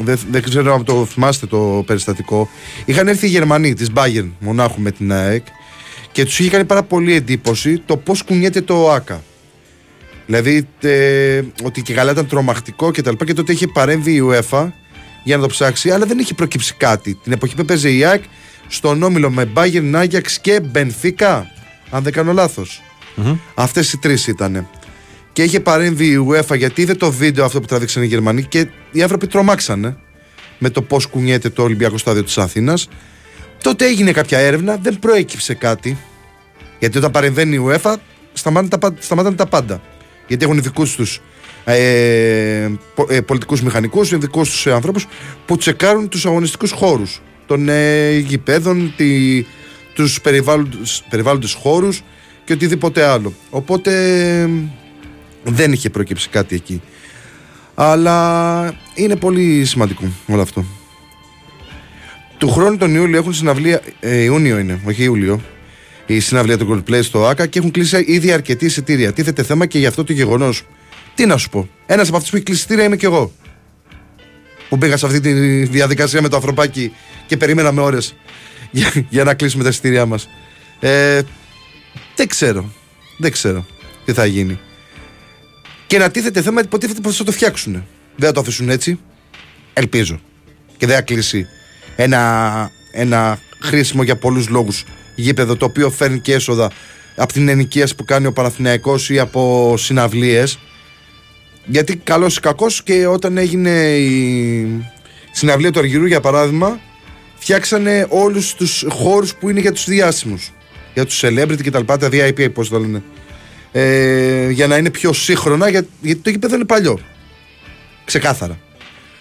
Δεν, δεν ξέρω αν το θυμάστε το περιστατικό. Είχαν έρθει οι Γερμανοί της Bayern μονάχου με την ΑΕΚ και τους είχε κάνει πάρα πολύ εντύπωση το πώς κουνιέται το ΆΚΑ. Δηλαδή ε, ότι και καλά ήταν τρομακτικό και τα λοιπά και τότε είχε παρέμβει η UEFA για να το ψάξει, αλλά δεν είχε προκύψει κάτι. Την εποχή που έπαιζε η ΑΕΚ στον όμιλο με Bayern, Ajax και Benfica, αν δεν κάνω λάθος. Mm-hmm. Αυτές οι τρεις ήταν. Και είχε παρέμβει η UEFA γιατί είδε το βίντεο αυτό που τραβήξαν οι Γερμανοί και οι άνθρωποι τρομάξανε με το πώς κουνιέται το Ολυμπιακό Στάδιο της Αθήνας. Τότε έγινε κάποια έρευνα, δεν προέκυψε κάτι. Γιατί όταν παρεμβαίνει η UEFA, σταμάτανε τα πάντα. Γιατί έχουν δικούς τους ε, ε, πολιτικούς μηχανικούς, ειδικού τους ανθρώπους που τσεκάρουν τους αγωνιστικούς χώρους των ε, γηπέδων, τους περιβάλλοντες χώρους και οτιδήποτε άλλο. Οπότε δεν είχε προκύψει κάτι εκεί. Αλλά είναι πολύ σημαντικό όλο αυτό. Του χρόνου τον Ιούλιο έχουν συναυλία. Ε, Ιούνιο είναι, όχι Ιούλιο. Η συναυλία του Goldplay στο ΑΚΑ και έχουν κλείσει ήδη αρκετή εισιτήρια. Τίθεται θέμα και για αυτό το γεγονός. Τι να σου πω. Ένας από αυτούς που έχει κλείσει εισιτήρια είμαι κι εγώ. Που πήγα σε αυτή τη διαδικασία με το ανθρωπάκι και περιμέναμε ώρες για, για να κλείσουμε τα εισιτήριά μας. Ε, δεν ξέρω. Δεν ξέρω τι θα γίνει και να τίθεται θέμα υποτίθεται πώ θα το φτιάξουν. Δεν θα το αφήσουν έτσι. Ελπίζω. Και δεν θα κλείσει ένα, ένα χρήσιμο για πολλούς λόγους γήπεδο το οποίο φέρνει και έσοδα από την ενοικίαση που κάνει ο Παναθηναϊκός ή από συναυλίες. Γιατί καλός ή κακός και όταν έγινε η συναυλία του Αργυρού για παράδειγμα, φτιάξανε όλους τους χώρους που είναι για τους διάσημους. Για τους celebrity και τα λοιπά, τα VIP, πώς το λένε ε, για να είναι πιο σύγχρονα, γιατί το γήπεδο είναι παλιό. Ξεκάθαρα.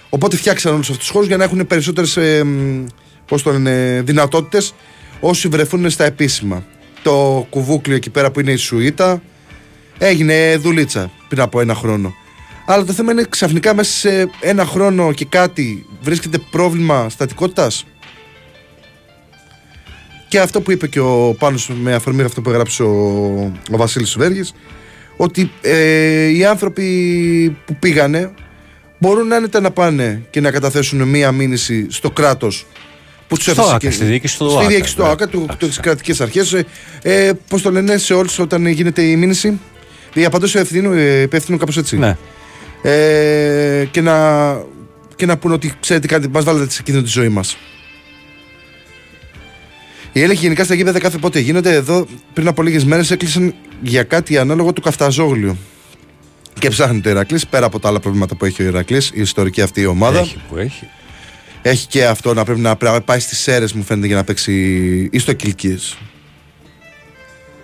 Οπότε φτιάξαν όλους αυτούς τους χώρους για να έχουν περισσότερες ε, δυνατότητες όσοι βρεθούν στα επίσημα. Το κουβούκλιο εκεί πέρα που είναι η Σουίτα έγινε δουλίτσα πριν από ένα χρόνο. Αλλά το θέμα είναι ξαφνικά μέσα σε ένα χρόνο και κάτι βρίσκεται πρόβλημα στατικότητας και αυτό που είπε και ο Πάνος με αφορμή αυτό που έγραψε ο, ο Βασίλης Βέργης ότι ε, οι άνθρωποι που πήγανε μπορούν να είναι να πάνε και να καταθέσουν μία μήνυση στο κράτος που τους έθεσε και στη διοίκηση του ΟΑΚΑ. Στη διοίκηση του ΟΑΚΑ, τι κρατικέ αρχές. Ε, Πώς το λένε σε όλους όταν γίνεται η μήνυση. Για παντό υπεύθυνο κάπως έτσι. Ναι. Ε, και, να, και να πούνε ότι ξέρετε κάτι, μας βάλετε σε κίνδυνο τη ζωή μας. Οι έλεγχοι γενικά στα γήπεδα κάθε πότε γίνονται. Εδώ πριν από λίγες μέρες έκλεισαν για κάτι ανάλογο του Καφταζόγλιου. Και ψάχνει το Ηρακλής πέρα από τα άλλα προβλήματα που έχει ο Ηρακλής, η ιστορική αυτή η ομάδα. Έχει που έχει. Έχει και αυτό να πρέπει να πάει στις Σέρες, μου φαίνεται, για να παίξει. ή στο Κυλκίε.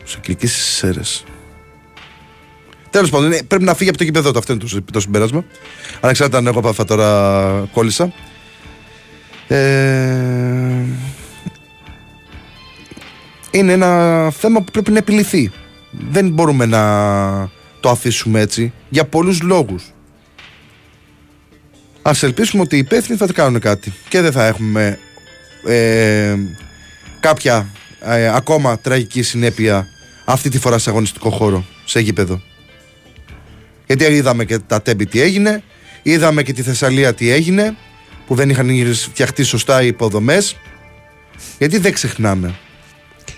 Στο Κυλκίε στις Σέρες. Τέλος πάντων, πρέπει να φύγει από το γήπεδο του. Αυτό είναι το, το συμπέρασμα. Ανεξάρτητα αν εγώ τώρα κόλλησα. Ε, είναι ένα θέμα που πρέπει να επιληθεί. Δεν μπορούμε να το αφήσουμε έτσι για πολλούς λόγους. Ας ελπίσουμε ότι οι υπεύθυνοι θα κάνουν κάτι και δεν θα έχουμε ε, κάποια ε, ακόμα τραγική συνέπεια αυτή τη φορά σε αγωνιστικό χώρο, σε γήπεδο. Γιατί είδαμε και τα τέμπη τι έγινε, είδαμε και τη Θεσσαλία τι έγινε, που δεν είχαν φτιαχτεί σωστά οι υποδομές. Γιατί δεν ξεχνάμε.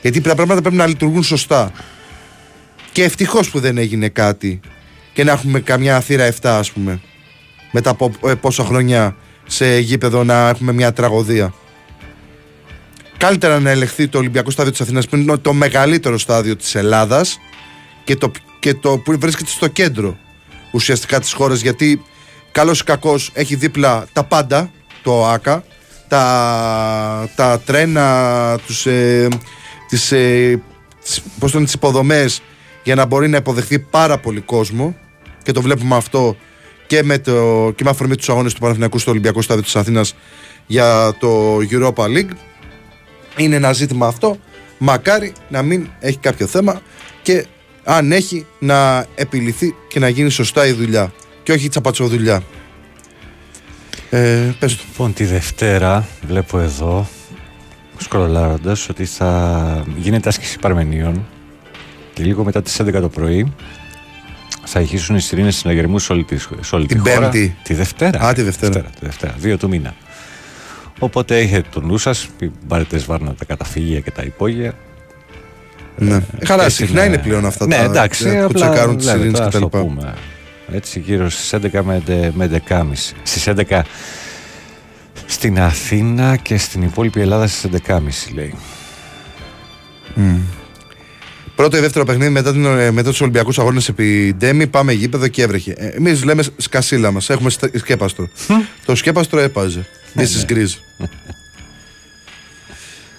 Γιατί τα πράγματα πρέπει να λειτουργούν σωστά. Και ευτυχώς που δεν έγινε κάτι και να έχουμε καμιά θύρα 7, ας πούμε, μετά από ε, πόσα χρόνια σε γήπεδο να έχουμε μια τραγωδία. Καλύτερα να ελεγχθεί το Ολυμπιακό Στάδιο της Αθήνας που είναι το μεγαλύτερο στάδιο της Ελλάδας και το, και το που βρίσκεται στο κέντρο ουσιαστικά της χώρας γιατί καλός ή κακός έχει δίπλα τα πάντα, το ΆΚΑ, τα, τα τρένα, τους, ε, τις, ε, τις, πώς τις υποδομές για να μπορεί να υποδεχθεί πάρα πολύ κόσμο. Και το βλέπουμε αυτό και με, το, και με αφορμή τους αγώνες του Παναθηναϊκού στο Ολυμπιακό Στάδιο της Αθήνας για το Europa League. Είναι ένα ζήτημα αυτό. Μακάρι να μην έχει κάποιο θέμα και αν έχει να επιληθεί και να γίνει σωστά η δουλειά και όχι τσαπατσοδουλειά ε, πες Λοιπόν τη Δευτέρα βλέπω εδώ σκρολάροντας ότι θα γίνεται άσκηση Παρμενίων και λίγο μετά τις 11 το πρωί θα αρχίσουν οι σιρήνες συναγερμού σε όλη τη, σε όλη τη Την χώρα. Πέμπτη. Τη Δευτέρα. Α, τη Δευτέρα. τη Δευτέρα, δύο του μήνα. Οπότε έχετε το νου σας, πάρετε σβάρνα τα καταφύγια και τα υπόγεια. Ναι. Ε, Καλά, Έτσι συχνά είναι πλέον αυτά ναι, τα εντάξει, ε, που απλά τσεκάρουν τις λέμε, ειρήνε τώρα κτλ. ας το πούμε. Έτσι γύρω στις 11 με, ντε- με 11.30. Στις 11 στην Αθήνα και στην υπόλοιπη Ελλάδα στις 11.30 λέει. Πρώτο ή δεύτερο παιχνίδι μετά, την, ε, μετά τους Ολυμπιακούς Αγώνες επί Ντέμι, πάμε γήπεδο και έβρεχε. Ε, Εμείς λέμε σκασίλα μας, έχουμε στα- σκέπαστρο. το σκέπαστρο έπαζε. Ναι, This is Greece.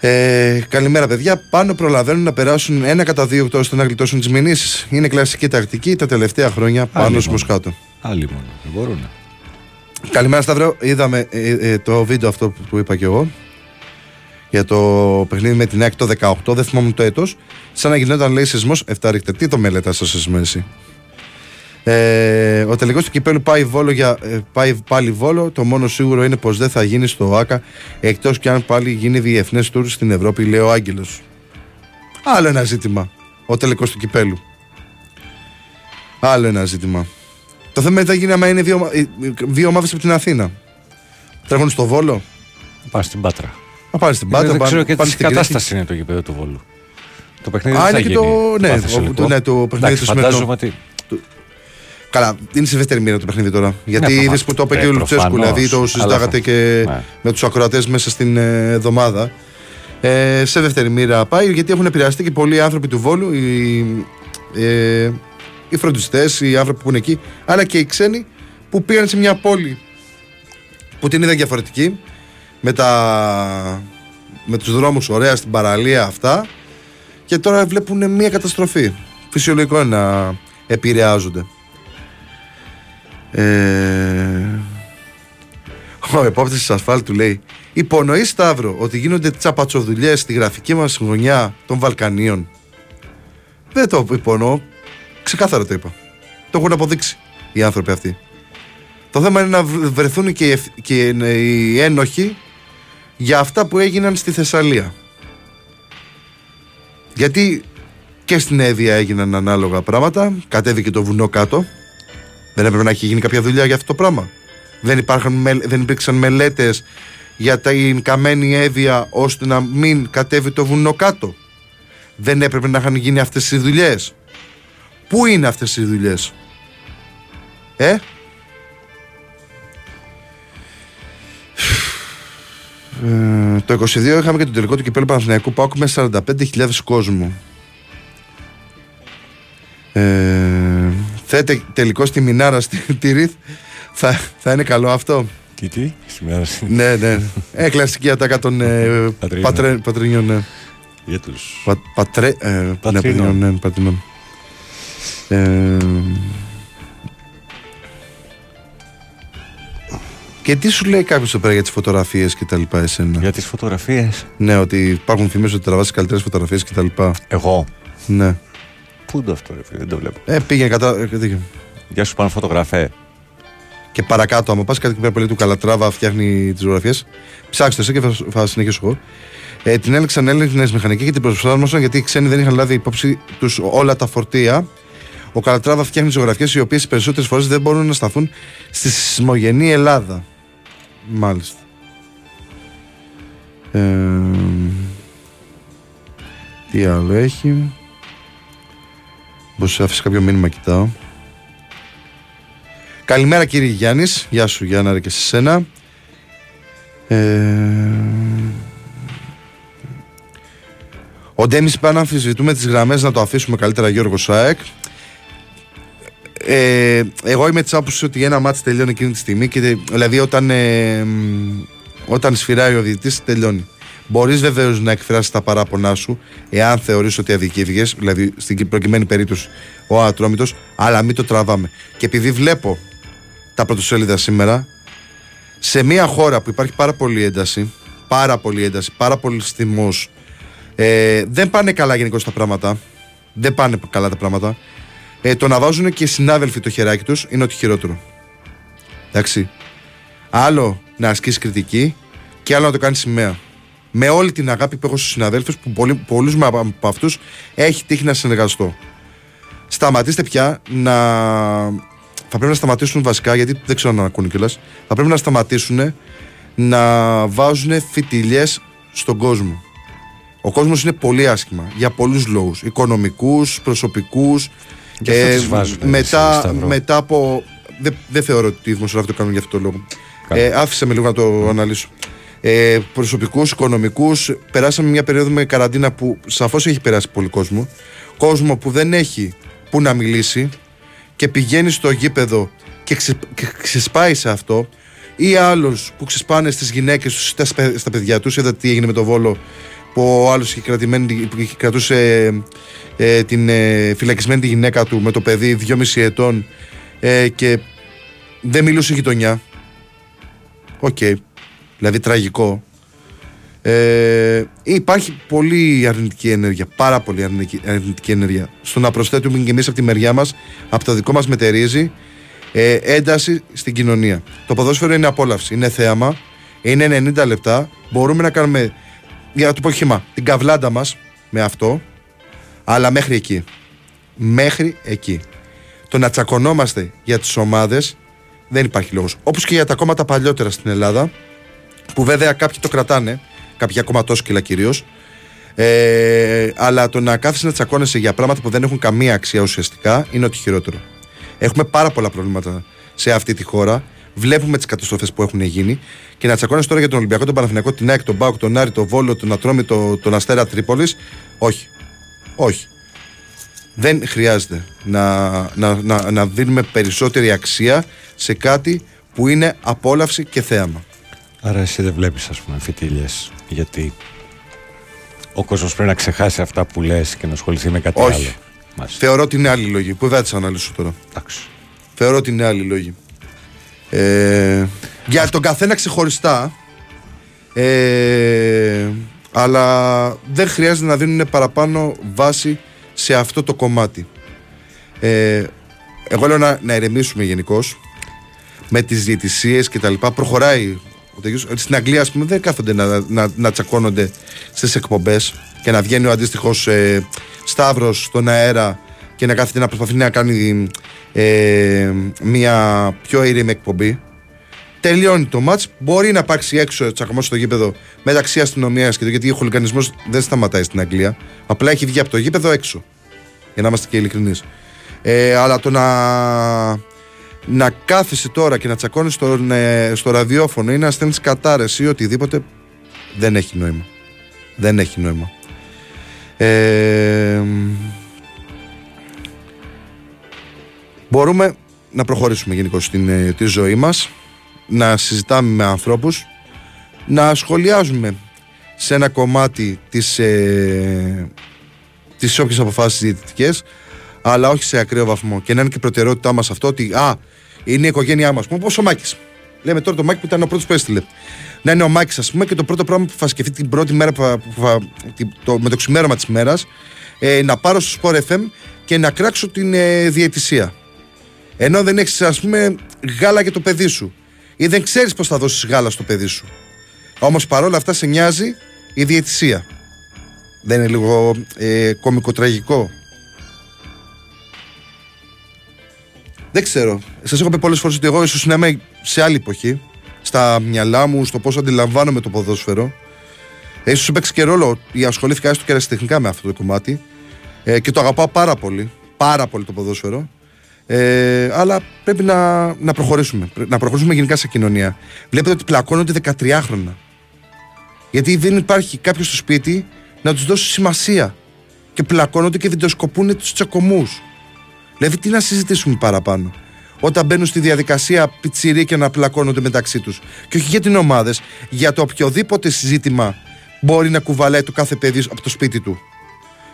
Ε, καλημέρα, παιδιά. Πάνω προλαβαίνουν να περάσουν ένα κατά δύο εκτό ώστε να γλιτώσουν τι μηνύσει. Είναι κλασική τακτική τα τελευταία χρόνια πάνω Άλλη στο μόνο. Μοσχάτο. Άλλοι μόνο, δεν μπορούν. Καλημέρα, Σταύρο. Είδαμε ε, ε, το βίντεο αυτό που, που είπα και εγώ για το παιχνίδι με την ΑΕΚ το 18. Δεν θυμάμαι το έτος. Σαν να γινόταν λέει σεισμός 7 ρίχτερ. Τι το μελέτα στο σεισμό, εσύ; Ε, ο τελικός του κυπέλου πάει, βόλο για, ε, πάει πάλι βόλο. Το μόνο σίγουρο είναι πως δεν θα γίνει στο ΆΚΑ εκτός και αν πάλι γίνει διεθνές τουρ στην Ευρώπη, λέει ο Άγγελος. Άλλο ένα ζήτημα. Ο τελικός του κυπέλου. Άλλο ένα ζήτημα. Το θέμα είναι τι θα γίνει άμα είναι δύο, ομα- ε, δύο ομάδες από την Αθήνα. Τρέχουν στο Βόλο. Πάνε στην Πάτρα. Να πάνε στην δεν, Πάτρα. δεν πάνε- ξέρω και πάνε τι στην Κρήτη. κατάστασης είναι το γήπεδο του Βόλου. Το παιχνίδι Α, δεν θα είναι και γίνει. το- ναι, Παθεσσαλικό. ο- το- ναι, το παιχνίδι Εντάξει, τους σημερινό. Φαντάζομαι ότι Καλά, είναι σε δεύτερη μοίρα το παιχνίδι τώρα. Γιατί προφανώς. είδες που το είπε Ε, και ο Λουτσέσκου, προφανώς. δηλαδή το Αλλά συζητάγατε θα- και Ναι. με τους ακροατές μέσα στην ε, εβδομάδα. Ε, σε δεύτερη μοίρα πάει γιατί έχουν επηρεαστεί και πολλοί άνθρωποι του Βόλου, οι, ε, οι φροντιστές, οι άνθρωποι που είναι εκεί, αλλά και οι ξένοι που πήγαν σε μια πόλη που την είδαν διαφορετική με, τα, με τους δρόμους ωραία στην παραλία αυτά και τώρα βλέπουν μια καταστροφή. Φυσιολογικό είναι να επηρεάζονται. Ε, ο επόπτη της ασφάλτου λέει: Υπονοεί Σταύρο ότι γίνονται τσαπατσοδουλειές στη γραφική μας γωνιά των Βαλκανίων. Δεν το υπονοώ. Ξεκάθαρα το είπα. Το έχουν αποδείξει οι άνθρωποι αυτοί. Το θέμα είναι να βρ- βρεθούν και οι, ευθ- και οι ένοχοι για αυτά που έγιναν στη Θεσσαλία. Γιατί και στην Εύβοια έγιναν ανάλογα πράγματα. Κατέβηκε το βουνό κάτω. Δεν έπρεπε να έχει γίνει κάποια δουλειά για αυτό το πράγμα. Δεν, υπάρχουν, μελ- δεν υπήρξαν μελέτες για την καμένη Εύβοια ώστε να μην κατέβει το βουνό κάτω. Δεν έπρεπε να είχαν γίνει αυτές οι δουλειές. Πού είναι αυτές οι δουλειές; Ε; Ε, το 22 είχαμε και το τελικό του κυπέλου Παναθηναϊκού Πάουκ με 45.000 κόσμου. Ε, θέτε τελικό στη Μινάρα στη τη Ριθ. Θα, θα είναι καλό αυτό; Τι, τι, σήμερα ναι, ναι. Ε, κλασική ατάκα των ε, Πατρινών. πατρε, πατρινιών. Ναι. για τους... Πα, πατρέ, ε, ναι, Πατρινών. πατρινών, ναι, πατρινών. Ε, και τι σου λέει κάποιος εδώ πέρα για τις φωτογραφίες και τα λοιπά, εσένα; Για τις φωτογραφίες. Ναι, ότι υπάρχουν φήμες ότι τραβάς τις καλύτερες φωτογραφίες και τα λοιπά. Εγώ. Ναι. Πού είναι το αυτό, ρε φίλε, δεν το βλέπω. Ε, πήγαινε κατά. ε, δίκιο. Γεια σου, πάνω φωτογραφέ. Και παρακάτω, άμα πας κάτι εκεί πέρα πολύ του Καλατράβα, φτιάχνει τις ζωγραφιές. Ψάξτε εσύ και θα, θα συνεχίσω εγώ. Ε, την έλεξαν Έλληνες μηχανικοί και την προσφέρμασαν γιατί οι ξένοι δεν είχαν λάβει υπόψη τους όλα τα φορτία. Ο Καλατράβα φτιάχνει ζωγραφιές οι οποίες περισσότερες φορές δεν μπορούν να σταθούν στη σεισμογενή Ελλάδα. Μάλιστα. Ε, τι άλλο έχει. Μπορεί να αφήσει κάποιο μήνυμα, κοιτάω. Καλημέρα κύριε Γιάννης. Γεια σου Γιάννα ρε και σε σένα. Ε... Ο Ντέμις είπε αν αμφισβητούμε τις γραμμές να το αφήσουμε καλύτερα Γιώργο Σάεκ ε, εγώ είμαι της άποψης ότι ένα μάτς τελειώνει εκείνη τη στιγμή και, δηλαδή όταν, ε, μ, όταν σφυράει ο διαιτητής τελειώνει Μπορείς βεβαίως να εκφράσεις τα παράπονά σου εάν θεωρείς ότι αδικήθηκες δηλαδή στην προκειμένη περίπτωση ο Ατρόμητος αλλά μην το τραβάμε. Και επειδή βλέπω τα πρωτοσέλιδα σήμερα σε μια χώρα που υπάρχει πάρα πολύ ένταση πάρα πολύ ένταση, πάρα πολύ θυμός ε, δεν πάνε καλά γενικώ τα πράγματα. Δεν πάνε καλά τα πράγματα. Ε, το να βάζουν και οι συνάδελφοι το χεράκι τους είναι ότι χειρότερο. Εντάξει. Άλλο να ασκείς κριτική και άλλο να το κάνεις σημαία Με όλη την αγάπη που έχω στους συναδέλφους, που πολλούς από αυτούς έχει τύχει να συνεργαστώ. Σταματήστε πια να. Θα πρέπει να σταματήσουν βασικά, γιατί δεν ξέρω να ακούνε κιόλας. Θα πρέπει να σταματήσουν να βάζουν φιτιλιές στον κόσμο. Ο κόσμος είναι πολύ άσχημα για πολλούς λόγους. Οικονομικούς, προσωπικούς. Ε, μετά, μετά από. Δεν δε θεωρώ ότι οι δημοσιογράφοι το κάνουν για αυτό το λόγο. Ε, άφησε με λίγο να το αναλύσω. Ε, Προσωπικούς, οικονομικούς. Περάσαμε μια περίοδο με καραντίνα που σαφώς έχει περάσει πολύ κόσμο. Κόσμο που δεν έχει που να μιλήσει και πηγαίνει στο γήπεδο και, ξεσπάει σε αυτό. Ή άλλους που ξεσπάνε στις γυναίκες τους, στα παιδιά τους. Είδατε τι έγινε με το Βόλο που ο άλλος είχε κρατούσε ε, την ε, φυλακισμένη τη γυναίκα του με το παιδί 2,5 ετών ε, και δεν μιλούσε η γειτονιά. OK. Okay. Δηλαδή τραγικό. Ε, υπάρχει πολύ αρνητική ενέργεια, πάρα πολύ αρνητική, αρνητική ενέργεια. Στο να προσθέτουμε και εμείς από τη μεριά μας, από το δικό μας μετερίζει, ε, ένταση στην κοινωνία. Το ποδόσφαιρο είναι απόλαυση, είναι θέαμα, είναι 90 λεπτά. Μπορούμε να κάνουμε, για να το πω χήμα, την καβλάντα μας με αυτό, αλλά μέχρι εκεί. Μέχρι εκεί. Το να τσακωνόμαστε για τις ομάδες δεν υπάρχει λόγος. Όπως και για τα κόμματα παλιότερα στην Ελλάδα, που βέβαια κάποιοι το κρατάνε, κάποια κομματόσκυλα κυρίως. Ε, αλλά το να κάθεσαι να τσακώνεσαι για πράγματα που δεν έχουν καμία αξία ουσιαστικά είναι ότι χειρότερο. Έχουμε πάρα πολλά προβλήματα σε αυτή τη χώρα. Βλέπουμε τις καταστροφές που έχουν γίνει και να τσακώνεσαι τώρα για τον Ολυμπιακό, τον Παναθηναϊκό, την ΑΕΚ, τον Μπάουκ, τον Άρη, τον Βόλο, τον Ατρόμη, τον, τον Αστέρα Τρίπολης. Όχι. Όχι. Δεν χρειάζεται να, να, να, να δίνουμε περισσότερη αξία σε κάτι που είναι απόλαυση και θέαμα. Άρα εσύ δεν βλέπεις ας πούμε φιτίλιες γιατί ο κόσμος πρέπει να ξεχάσει αυτά που λες και να ασχοληθεί με κάτι Όχι. άλλο. Μάλιστα. Θεωρώ ότι είναι άλλη λόγη που δεν θα τις αναλύσω τώρα; Εντάξει. Θεωρώ ότι είναι άλλη λόγη. Ε, για τον καθένα ξεχωριστά. Ε, αλλά δεν χρειάζεται να δίνουν παραπάνω βάση σε αυτό το κομμάτι. Ε, εγώ λέω να, να ηρεμήσουμε γενικώς με τις διαιτησίες και τα λοιπά. Προχωράει στην Αγγλία, ας πούμε, δεν κάθονται να, να, να τσακώνονται στις εκπομπές και να βγαίνει ο αντίστοιχος ε, Σταύρος στον αέρα και να κάθεται να προσπαθεί να κάνει ε, μια πιο ήρεμη εκπομπή. Τελειώνει το μάτς, μπορεί να υπάρξει έξω τσακωμός στο γήπεδο μεταξύ αστυνομίας και το γιατί ο χολικανισμό δεν σταματάει στην Αγγλία. Απλά έχει βγει από το γήπεδο έξω. Για να είμαστε και ειλικρινείς. Ε, αλλά το να να κάθεσαι τώρα και να τσακώνει στο, ε, στο ραδιόφωνο ή να στέλνεις κατάρε ή οτιδήποτε δεν έχει νόημα. Δεν έχει νόημα. Ε, μπορούμε να προχωρήσουμε γενικώ στην ε, τη ζωή μας να συζητάμε με ανθρώπους να σχολιάζουμε σε ένα κομμάτι τις, ε, τις όποιες αποφάσεις διαιτητικές αλλά όχι σε ακραίο βαθμό και να είναι και προτεραιότητά μας αυτό ότι α, είναι η οικογένειά μας. Όπω ο Μάκης. Λέμε τώρα το Μάκη που ήταν ο πρώτος που έστειλε. Να είναι ο Μάκης, ας πούμε, και το πρώτο πράγμα που θα σκεφτεί την πρώτη μέρα που, θα, το, με το ξημέρωμα της μέρας, ε, να πάρω στο Sport FM και να κράξω την ε, διαιτησία. Ενώ δεν έχεις, ας πούμε, γάλα για το παιδί σου. Ή δεν ξέρεις πώς θα δώσεις γάλα στο παιδί σου. Όμως παρόλα αυτά σε νοιάζει η διαιτησία. Δεν είναι λίγο ε, κομικοτραγικό; Δεν ξέρω. Σας έχω πει πολλές φορές ότι εγώ ίσως να είμαι σε άλλη εποχή. Στα μυαλά μου, στο πώς αντιλαμβάνομαι το ποδόσφαιρο. Ε, ίσως έπαιξε και ρόλο ή ασχολήθηκα έστω και αριστεχνικά με αυτό το κομμάτι. Ε, και το αγαπάω πάρα πολύ. Πάρα πολύ το ποδόσφαιρο. Ε, αλλά πρέπει να, να προχωρήσουμε. Να προχωρήσουμε γενικά σε κοινωνία. Βλέπετε ότι πλακώνονται 13 χρόνια. Γιατί δεν υπάρχει κάποιος στο σπίτι να τους δώσει σημασία. Και πλακώνονται και βιντεοσκοπούν τους τσακωμούς. Δηλαδή, τι να συζητήσουμε παραπάνω; Όταν μπαίνουν στη διαδικασία πιτσιρί και να πλακώνονται μεταξύ τους. Και όχι για την ομάδες, για το οποιοδήποτε συζήτημα μπορεί να κουβαλάει το κάθε παιδί από το σπίτι του.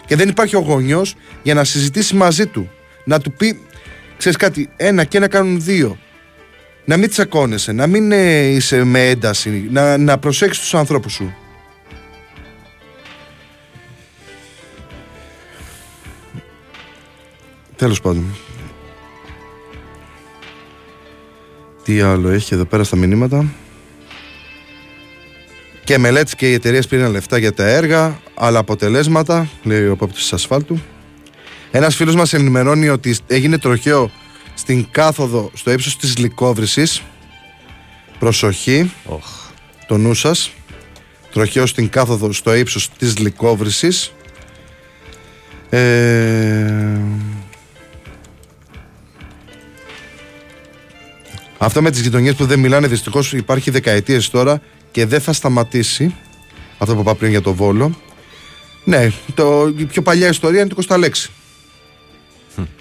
Και δεν υπάρχει ο γονιός για να συζητήσει μαζί του. Να του πει, ξέρεις κάτι, ένα και ένα κάνουν δύο. Να μην τσακώνεσαι, να μην ε, είσαι με ένταση, να, να προσέξεις τους ανθρώπους σου. Τέλος πάντων. Τι άλλο έχει εδώ πέρα στα μηνύματα; Και μελέτη και οι εταιρείες πήραν λεφτά για τα έργα, αλλά αποτελέσματα, λέει ο πόπτη της ασφάλτου. Ένας φίλος μας ενημερώνει ότι έγινε τροχαίο στην κάθοδο στο ύψος της Λικόβρηση. Προσοχή, Oh. το νου σας. Τροχαίο στην κάθοδο στο ύψος της Λικόβρηση. Ε... Αυτό με τις γειτονιές που δεν μιλάνε δυστυχώς υπάρχει δεκαετίες τώρα και δεν θα σταματήσει αυτό που είπα πριν για το Βόλο. Ναι, το, η πιο παλιά ιστορία είναι το Κωνσταλέξη.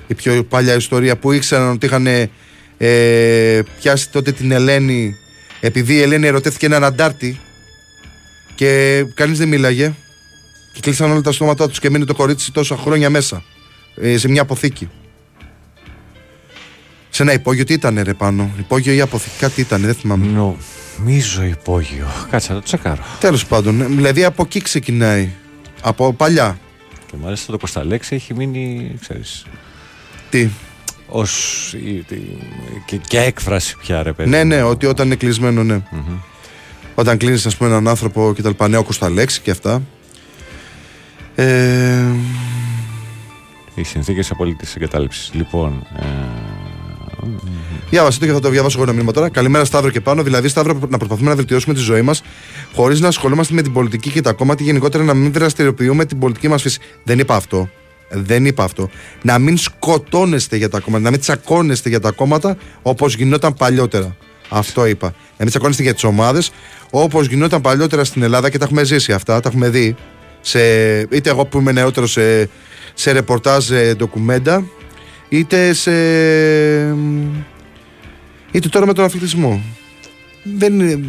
Η πιο παλιά ιστορία που ήξεραν ότι είχαν ε, πιάσει τότε την Ελένη επειδή η Ελένη ερωτεύτηκε έναν αντάρτη και κανείς δεν μίλαγε και κλείσαν όλα τα στόματά τους και μείνει το κορίτσι τόσα χρόνια μέσα ε, σε μια αποθήκη. Σε ένα υπόγειο τι ήταν ρε πάνω, υπόγειο ή αποθήκη, κάτι ήταν, δεν θυμάμαι. Νομίζω υπόγειο. Κάτσε να το τσεκάρω. Τέλος πάντων, ε, δηλαδή από εκεί ξεκινάει. Από παλιά. Και μάλιστα το Κωνσταλέξη έχει μείνει, ξέρεις, Τι; ως η- τη- και, και έκφραση πια ρε παιδί. Ναι, ναι, ότι όταν είναι κλεισμένο, ναι. Όταν κλείνεις, ας πούμε, έναν άνθρωπο και τα λοιπά, νέο λέξη και αυτά. Ε, Οι συνθήκες απολύτης εγκατάλειψης. Λοιπόν, ε, διάβασε το και θα το διαβάσω εγώ ένα μήνυμα τώρα. Καλημέρα, Σταύρο και πάνω. Δηλαδή, Σταύρο, να προσπαθούμε να βελτιώσουμε τη ζωή μας χωρίς να ασχολούμαστε με την πολιτική και τα κόμματα, γενικότερα να μην δραστηριοποιούμε την πολιτική μας φύση. Δεν είπα αυτό. Δεν είπα αυτό. Να μην σκοτώνεστε για τα κόμματα, να μην τσακώνεστε για τα κόμματα όπως γινόταν παλιότερα. Αυτό είπα. Να μην τσακώνεστε για τις ομάδες όπως γινόταν παλιότερα στην Ελλάδα και τα έχουμε ζήσει αυτά, τα έχουμε δει. Σε, είτε εγώ που είμαι νεότερο σε, σε ρεπορτάζ ε, ντοκουμέντα, είτε σε. είτε τώρα με τον αθλητισμό. Δεν είναι.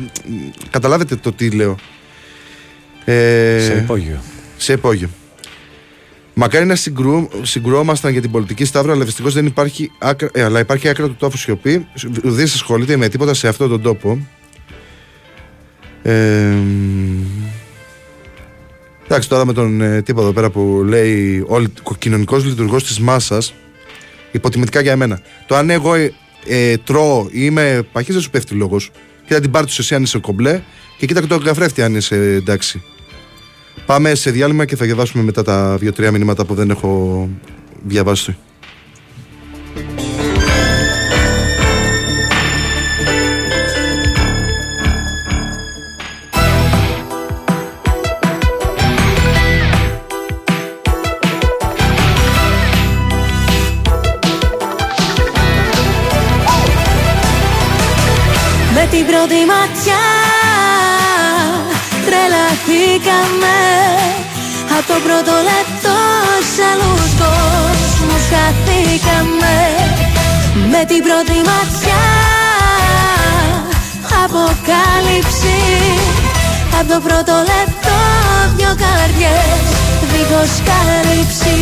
Καταλάβετε το τι λέω. Ε, σε υπόγειο. σε υπόγειο. Μακάρι να συγκρού, συγκρουόμασταν για την πολιτική σταύρο, αλλά δυστυχώς δεν υπάρχει άκρα, ε, αλλά υπάρχει άκρα του τόπου σιωπή. Δεν ασχολείται με τίποτα σε αυτόν τον τόπο. Ε, εντάξει, τώρα με τον ε, τύπο εδώ πέρα που λέει ο κοινωνικός λειτουργός της μάσας, υποτιμητικά για εμένα. Το αν εγώ ε, ε, τρώω ή είμαι παχύς, δεν σου πέφτει λόγος. Κοίτα την πάρτι σου εσύ αν είσαι κομπλέ και κοίτα και το καφρέφτη αν είσαι εντάξει. Πάμε σε διάλειμμα και θα διαβάσουμε μετά τα δύο-τρία μηνύματα που δεν έχω διαβάσει. Χαθήκαμε Με την πρώτη ματιά. Αποκάλυψη Από το πρώτο λεπτό. Δυο καρδιές δίχως κάλυψη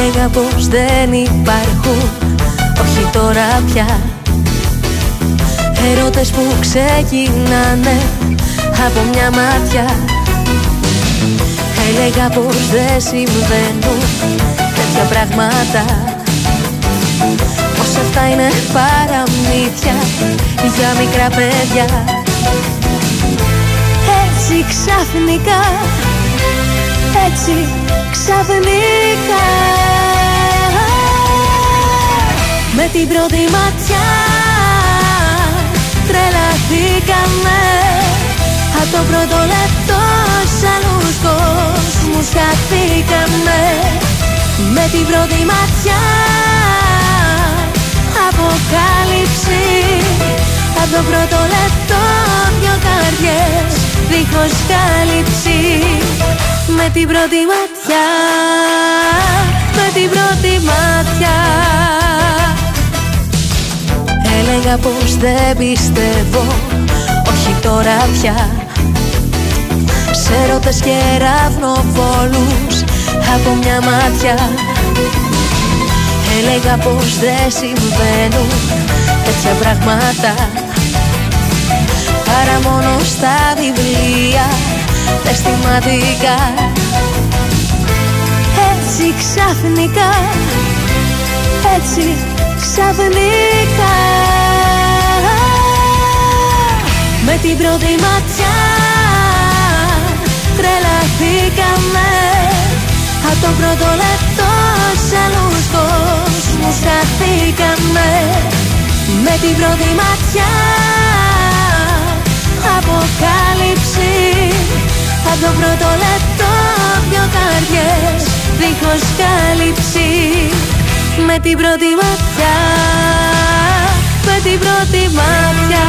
Έλεγα πως δεν υπάρχουν. Όχι τώρα πια. Ερώτες που ξεκινάνε Από μια μάτια. Έλεγα πως δεν συμβαίνουν Τέτοια πράγματα. Πως αυτά είναι παραμύθια Για μικρά παιδιά. Έτσι ξαφνικά έτσι ξαφνικά. Με την πρώτη ματιά τρελαθήκαμε. Από το πρώτο λεπτό σ' άλλους κόσμους χαθήκαμε. Με την πρώτη ματιά αποκάλυψη. Από το πρώτο λεπτό δυο καρδιές δίχως κάλυψη με την πρώτη ματιά, με την πρώτη ματιά. Έλεγα πως δεν πιστεύω, όχι τώρα πια. Σε ρωτές και ραυνοβόλους από μια μάτια. Έλεγα πως δεν συμβαίνουν τέτοια πράγματα. Παρά μόνο στα βιβλία. τα αισθηματικά έτσι ξαφνικά έτσι ξαφνικά. Με την πρώτη ματιά τρελαθήκαμε. Από το πρώτο λεπτό σε άλλους κόσμους χαθήκαμε. Με την πρώτη ματιά αποκάλυψη Από το πρώτο λεπτό δυο καρδιές δίχως κάλυψη. Με την πρώτη ματιά Με την πρώτη ματιά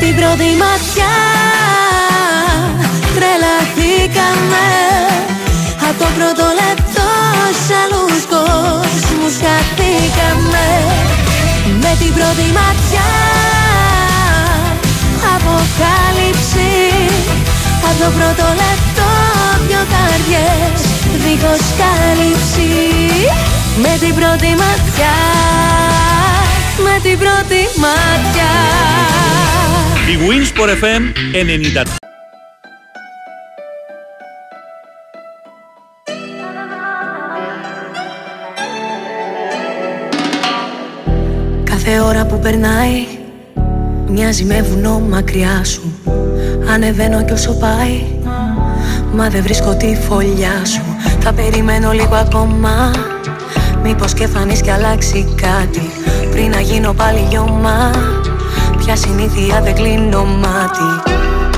την πρώτη ματιά. Τρελαθήκαμε. Από το πρώτο λεπτό σ' άλλους κόσμους χαθήκαμε. Με την πρώτη ματιά. Αποκάλυψη. Από το πρώτο λεπτό δυο καρδιές δίχως κάλυψη. Με την πρώτη ματιά. με την πρώτη ματιά Η Winsport FM 90. Κάθε ώρα που περνάει Μοιάζει με βουνό μακριά σου. Ανεβαίνω κι όσο πάει Μα δεν βρίσκω τη φωλιά σου. Θα περιμένω λίγο ακόμα Μήπως και φανείς κι αλλάξει κάτι Πριν να γίνω πάλι λιώμα Πια συνήθεια δεν κλείνω μάτι.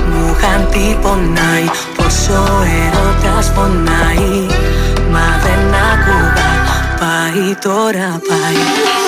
Μου είχαν τι πονάει Πόσο έρωτας πονάει. Μα δεν άκουγα Πάει τώρα πάει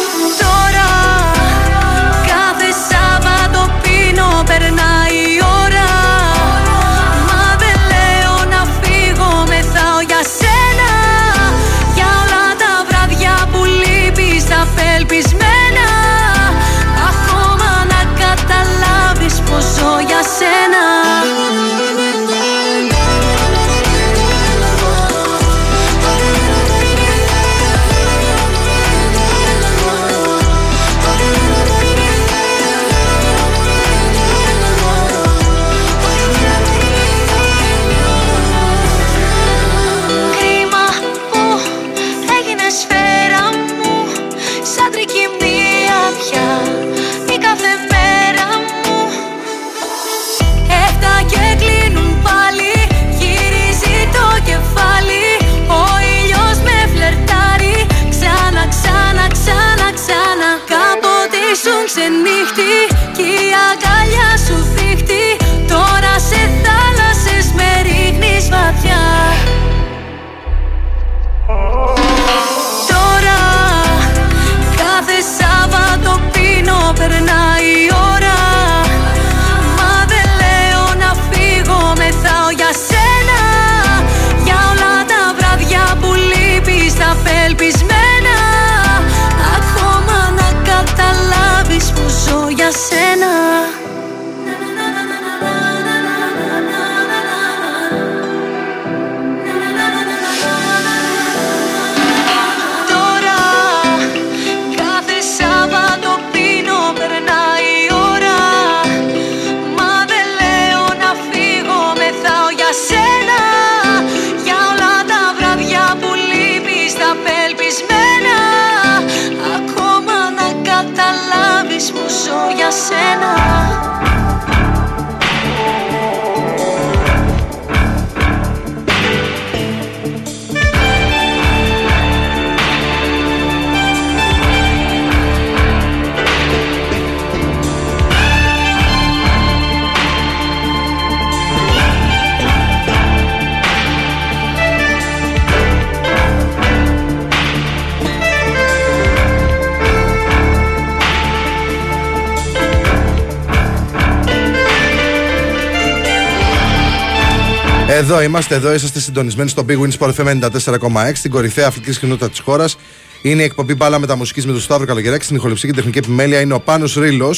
συντονισμένοι στο Big Win Sport FM 94,6 στην κορυφαία αθλητική κοινότητα της χώρας Είναι η εκπομπή μπάλα με τα μουσικής με τον Σταύρο Καλογεράκη. Στην ηχοληψία και τεχνική επιμέλεια είναι ο Πάνος Ρήλο.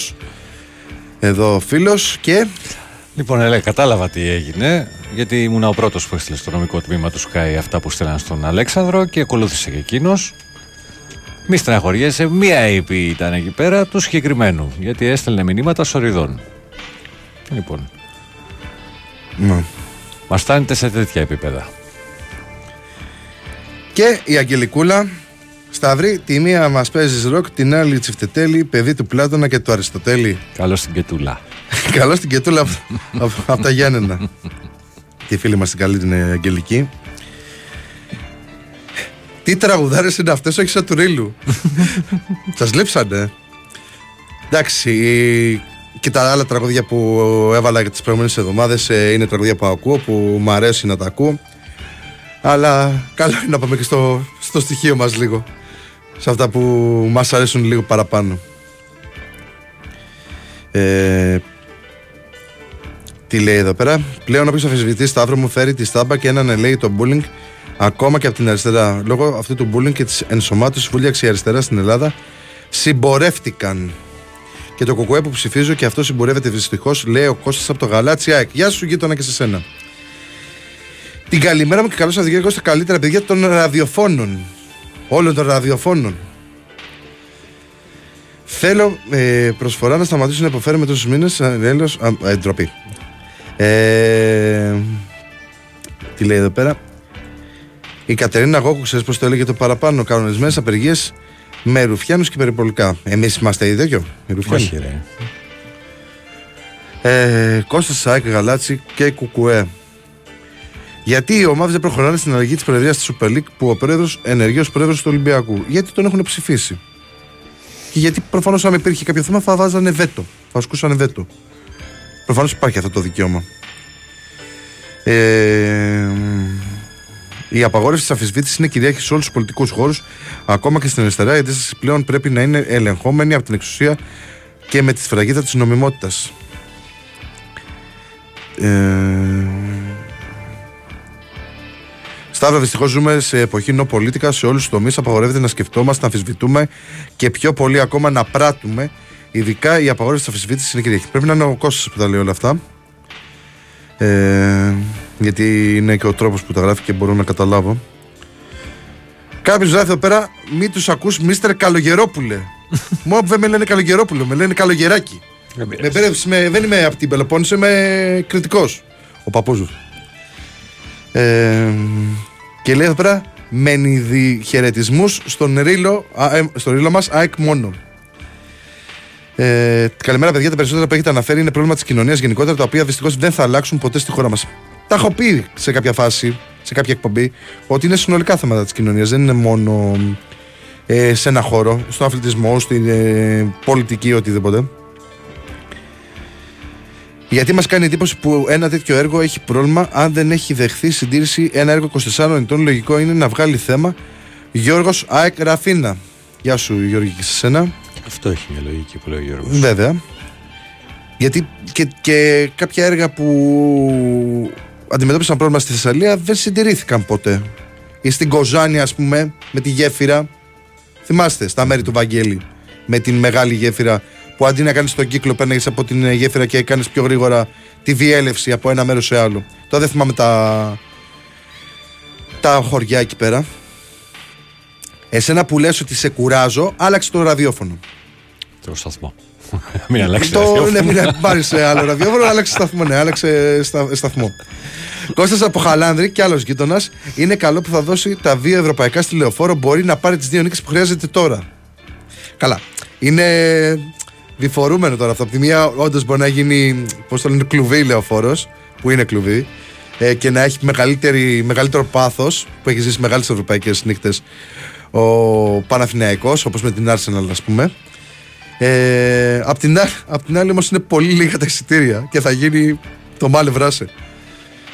Εδώ φίλος και. Λοιπόν, έλε, κατάλαβα τι έγινε, γιατί ήμουν ο πρώτος που έστειλε στο νομικό τμήμα του Sky αυτά που στέλναν στον Αλέξανδρο και ακολούθησε και εκείνος. Μη στεναχωριέσαι, μία IP ήταν εκεί πέρα του συγκεκριμένου, γιατί έστελνε μηνύματα σοριδών. Λοιπόν. Ναι. Μας φτάνετε σε τέτοια επίπεδα. Και η Αγγελικούλα Σταυρή, τη μία μας παίζει ροκ, την άλλη τσιφτετέλη, παιδί του Πλάτωνα και του Αριστοτέλη. Καλώς στην Κετούλα. Καλώς στην Κετούλα από, από τα Γιάννενα. Τη φίλη μας την καλή την Αγγελική. Τι τραγουδάρες είναι αυτές, όχι σαν του Ρίλου. Σας λείψανε. Εντάξει, και τα άλλα τραγούδια που έβαλα για τις προηγούμενες εβδομάδες είναι τραγούδια που ακούω, που μου αρέσει να τα ακούω. Αλλά καλό είναι να πάμε και στο, στο στοιχείο μας λίγο σε αυτά που μας αρέσουν λίγο παραπάνω. Ε, τι λέει εδώ πέρα; Πλέον όποιος αφισβητεί Σταύρο μου φέρει τη στάμπα και έναν λέει το bullying ακόμα και από την αριστερά. Λόγω αυτού του bullying και της ενσωμάτωσης βούλιαξη αριστερά στην Ελλάδα συμπορεύτηκαν. Και το κοκουέ που ψηφίζω και αυτό συμπορεύεται δυστυχώς, λέει ο Κώστας από το Γαλάτσι ΑΕΚ. Γεια σου, γείτονα και σε σένα. Την καλημέρα μου και καλώς σας στα καλύτερα παιδιά των ραδιοφώνων όλων των ραδιοφώνων. Θέλω ε, προσφορά να σταματήσω να υποφέρουμε τόσου μήνες. Έλεος. Ε, ντροπή. Ε, τι λέει εδώ πέρα; Η Κατερίνα Γώγου, ξέρεις πώς το έλεγε το παραπάνω. Κανονισμένες απεργίες με ρουφιάνους και περιπολικά. Εμείς είμαστε ίδιο. Όχι, ρε. Ε, Κώστας Σάικ, Γαλάτσι και ΚΚΕ. Γιατί οι ομάδες δεν προχωράνε στην αλλαγή της προεδρίας της Super League που ο πρόεδρος ενεργεί ως πρόεδρος του Ολυμπιακού. Γιατί τον έχουν ψηφίσει; Και γιατί προφανώς αν υπήρχε κάποιο θέμα θα βάζανε βέτο. Θα ασκούσαν βέτο. Προφανώς υπάρχει αυτό το δικαίωμα. Ε, η απαγόρευση της αμφισβήτηση είναι κυρίαρχη σε όλους τους πολιτικούς χώρους, ακόμα και στην αριστερά. Η αντίσταση πλέον πρέπει να είναι ελεγχόμενη από την εξουσία και με τη σφραγίδα της νομιμότητας. Ε, Σταύρο, δυστυχώς ζούμε σε εποχή νοπολίτικα σε όλους τους τομείς. Απαγορεύεται να σκεφτόμαστε, να αμφισβητούμε και πιο πολύ ακόμα να πράττουμε. Ειδικά η απαγόρευση της αμφισβήτηση είναι κυρίαρχη. Πρέπει να είναι ο Κώστας που τα λέει όλα αυτά. Ε, γιατί είναι και ο τρόπος που τα γράφει και μπορώ να καταλάβω. Κάποιος γράφει εδώ πέρα, μην τους ακούς, Μίστερ Καλογερόπουλε. Μόνο που δεν με λένε Καλογερόπουλο, με λένε Καλογεράκι. με, δεν είμαι από την Πελοπόννησο, είμαι κριτικός. Ο παππούζου. Ε, και λέει εδώ πέρα μενιδι χαιρετισμού στον ρίλο, ε, στο ρίλο μας ΑΕΚ μόνο. Ε, καλημέρα παιδιά, τα περισσότερα που έχετε αναφέρει είναι πρόβλημα της κοινωνίας γενικότερα, τα οποία δυστυχώς δεν θα αλλάξουν ποτέ στη χώρα μας. Τα έχω πει σε κάποια φάση, σε κάποια εκπομπή, ότι είναι συνολικά θέματα της κοινωνίας. Δεν είναι μόνο ε, σε ένα χώρο, στον αθλητισμό, στην ε, πολιτική, οτιδήποτε. Γιατί μας κάνει εντύπωση που ένα τέτοιο έργο έχει πρόβλημα αν δεν έχει δεχθεί συντήρηση ένα έργο 24 ετών. Λογικό είναι να βγάλει θέμα. Γιώργος ΑΕΚ Ραφίνα. Γεια σου, Γιώργη, και σε σένα. Αυτό έχει μια λογική που λέει ο Γιώργος. Βέβαια. Γιατί και, και κάποια έργα που αντιμετώπισαν πρόβλημα στη Θεσσαλία δεν συντηρήθηκαν ποτέ. Ή στην Κοζάνη, ας πούμε, με τη γέφυρα. Θυμάστε, στα μέρη του Βαγγέλη. Με την μεγάλη γέφυρα που αντί να κάνεις τον κύκλο, παίρνει από την γέφυρα και έκανες πιο γρήγορα τη διέλευση από ένα μέρος σε άλλο. Τώρα δεν θυμάμαι τα, τα χωριά εκεί πέρα. Εσένα που λες ότι σε κουράζω, άλλαξε το ραδιόφωνο. Το σταθμό. μην αλλάξεις το ραδιόφωνο. Ναι, μην πάρεις άλλο ραδιόφωνο, άλλαξε σταθμό. Ναι, άλλαξε σταθμό. Κώστας από Χαλάνδρη και άλλος γείτονας είναι καλό που θα δώσει τα δύο ευρωπαϊκά στη λεωφόρο. Μπορεί να πάρει τις δύο νίκες που χρειάζεται τώρα. Καλά. Είναι διφορούμενο τώρα αυτό. Από τη μία, όντως μπορεί να γίνει, πώς το λένε, κλουβί λεωφόρος, που είναι κλουβί, ε, και να έχει μεγαλύτερο πάθος που έχει ζήσει μεγάλες ευρωπαϊκές νύχτες ο Παναθηναϊκός όπως με την Arsenal, ας πούμε. Ε, απ' την, απ την άλλη όμως είναι πολύ λίγα τα εισιτήρια και θα γίνει το μάλε βράσε.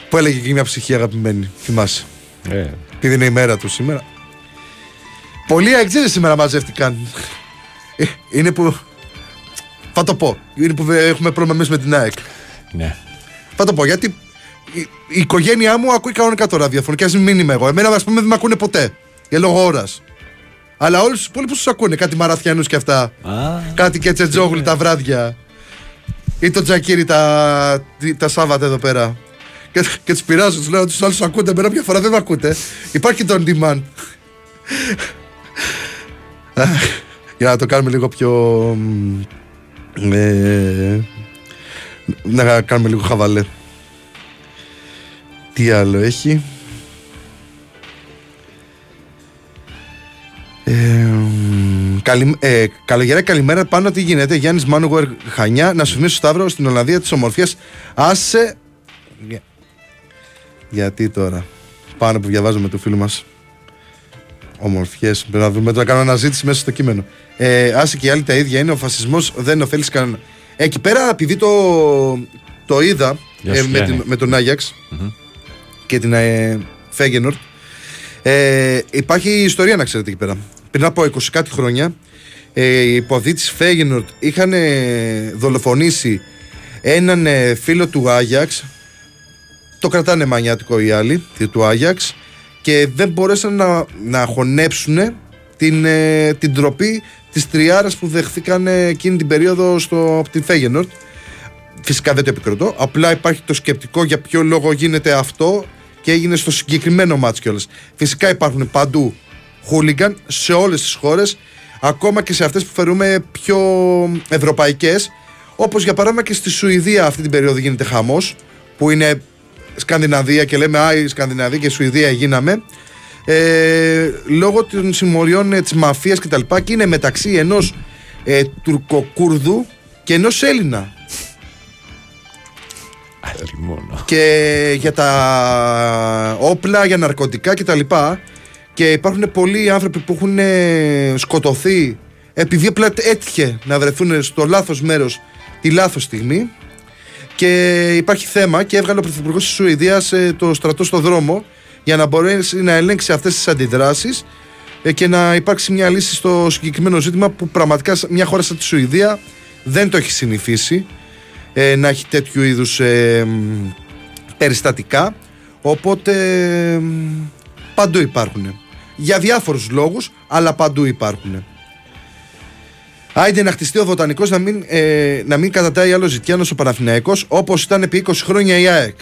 Που έλεγε και μια ψυχή αγαπημένη, θυμάσαι. Ε. Επειδή είναι η μέρα του σήμερα. Πολλοί αεξίδε σήμερα μαζεύτηκαν. Ε, είναι που θα το πω. Είναι που έχουμε πρόβλημα με την ΑΕΚ. Ναι. Θα το πω γιατί η, η οικογένειά μου ακούει κανονικά το ραδιόφωνο και ας μην είμαι εγώ. Εμένα, ας πούμε, δεν με ακούνε ποτέ. Για λόγω ώρας. Αλλά όλους τους υπόλοιπους τους ακούνε. Κάτι μαραθιανούς και αυτά. Α, Κάτι και τσετζόγλου τα βράδια. Ή το τζακίρι τα, τα Σάββατα εδώ πέρα. Και, και τους πειράζω, τους λέω τους άλλους ακούτε. Μένα μια φορά δεν με ακούτε. Υπάρχει το on demand. Αχ, Για να το κάνουμε λίγο πιο. μ, ε, να κάνουμε λίγο χαβαλέ. Τι άλλο έχει; Ε, μ, καλη, ε, καλογερά καλημέρα πάνω τι γίνεται; Γιάννης Μάνουγουερ Χανιά να σου θυμίσω Σταύρο στην Ολλανδία της ομορφιάς. Άσε. Για- γιατί τώρα; Πάνω που διαβάζουμε του φίλου μας. Ομορφιές. Πρέπει να δούμε τώρα κάνω αναζήτηση μέσα στο κείμενο. Ε, άσε και οι άλλοι τα ίδια είναι ο φασισμός δεν ωφέλει κανένα εκεί πέρα επειδή το, το είδα Γεια ε, σου, με, Γιάννη. την- με τον Άγιαξ και την ε, Φέγενορτ ε, υπάρχει ιστορία να ξέρετε εκεί πέρα. Πριν από 20 κάτι χρόνια, ε, οι υποδοί της Φέγενορτ είχαν ε, δολοφονήσει έναν ε, φίλο του Άγιαξ. Το κρατάνε μανιάτικο οι άλλοι, του Άγιαξ, και δεν μπορέσαν να, να χωνέψουν την, ε, την τροπή της τριάρας που δεχθήκαν ε, εκείνη την περίοδο στο, από τη Φέγενορτ. Φυσικά δεν το επικροτώ. Απλά υπάρχει το σκεπτικό για ποιο λόγο γίνεται αυτό και έγινε στο συγκεκριμένο μάτς κιόλας. Φυσικά υπάρχουν παντού χούλιγκαν σε όλες τις χώρες, ακόμα και σε αυτές που φερούμε πιο ευρωπαϊκές, όπως για παράδειγμα και στη Σουηδία αυτή την περίοδο γίνεται χαμός, που είναι Σκανδιναβία και λέμε «Α, η Σκανδιναβία και η Σουηδία γίναμε». Ε, λόγω των συμμοριών ε, της μαφίας και τα λοιπά και είναι μεταξύ ενός ε, τουρκοκούρδου και ενός Έλληνα άλλη μόνο. και για τα όπλα, για ναρκωτικά κτλ. Και υπάρχουν πολλοί άνθρωποι που έχουν ε, σκοτωθεί επειδή απλά έτυχε να βρεθούν στο λάθος μέρος τη λάθος στιγμή και υπάρχει θέμα και έβγαλε ο Πρωθυπουργός της Σουηδίας το στρατό στο δρόμο για να μπορέσει να ελέγξει αυτές τις αντιδράσεις ε, και να υπάρξει μια λύση στο συγκεκριμένο ζήτημα που πραγματικά σε μια χώρα σαν τη Σουηδία δεν το έχει συνηθίσει ε, να έχει τέτοιου είδους ε, μ, περιστατικά. Οπότε μ, παντού υπάρχουν για διάφορους λόγους αλλά παντού υπάρχουν Άιντε να χτιστεί ο Βοτανικός να μην, ε, να μην κατατάει άλλο ζητιάνος ο Παναθηναϊκός όπως ήταν επί 20 χρόνια η ΑΕΚ.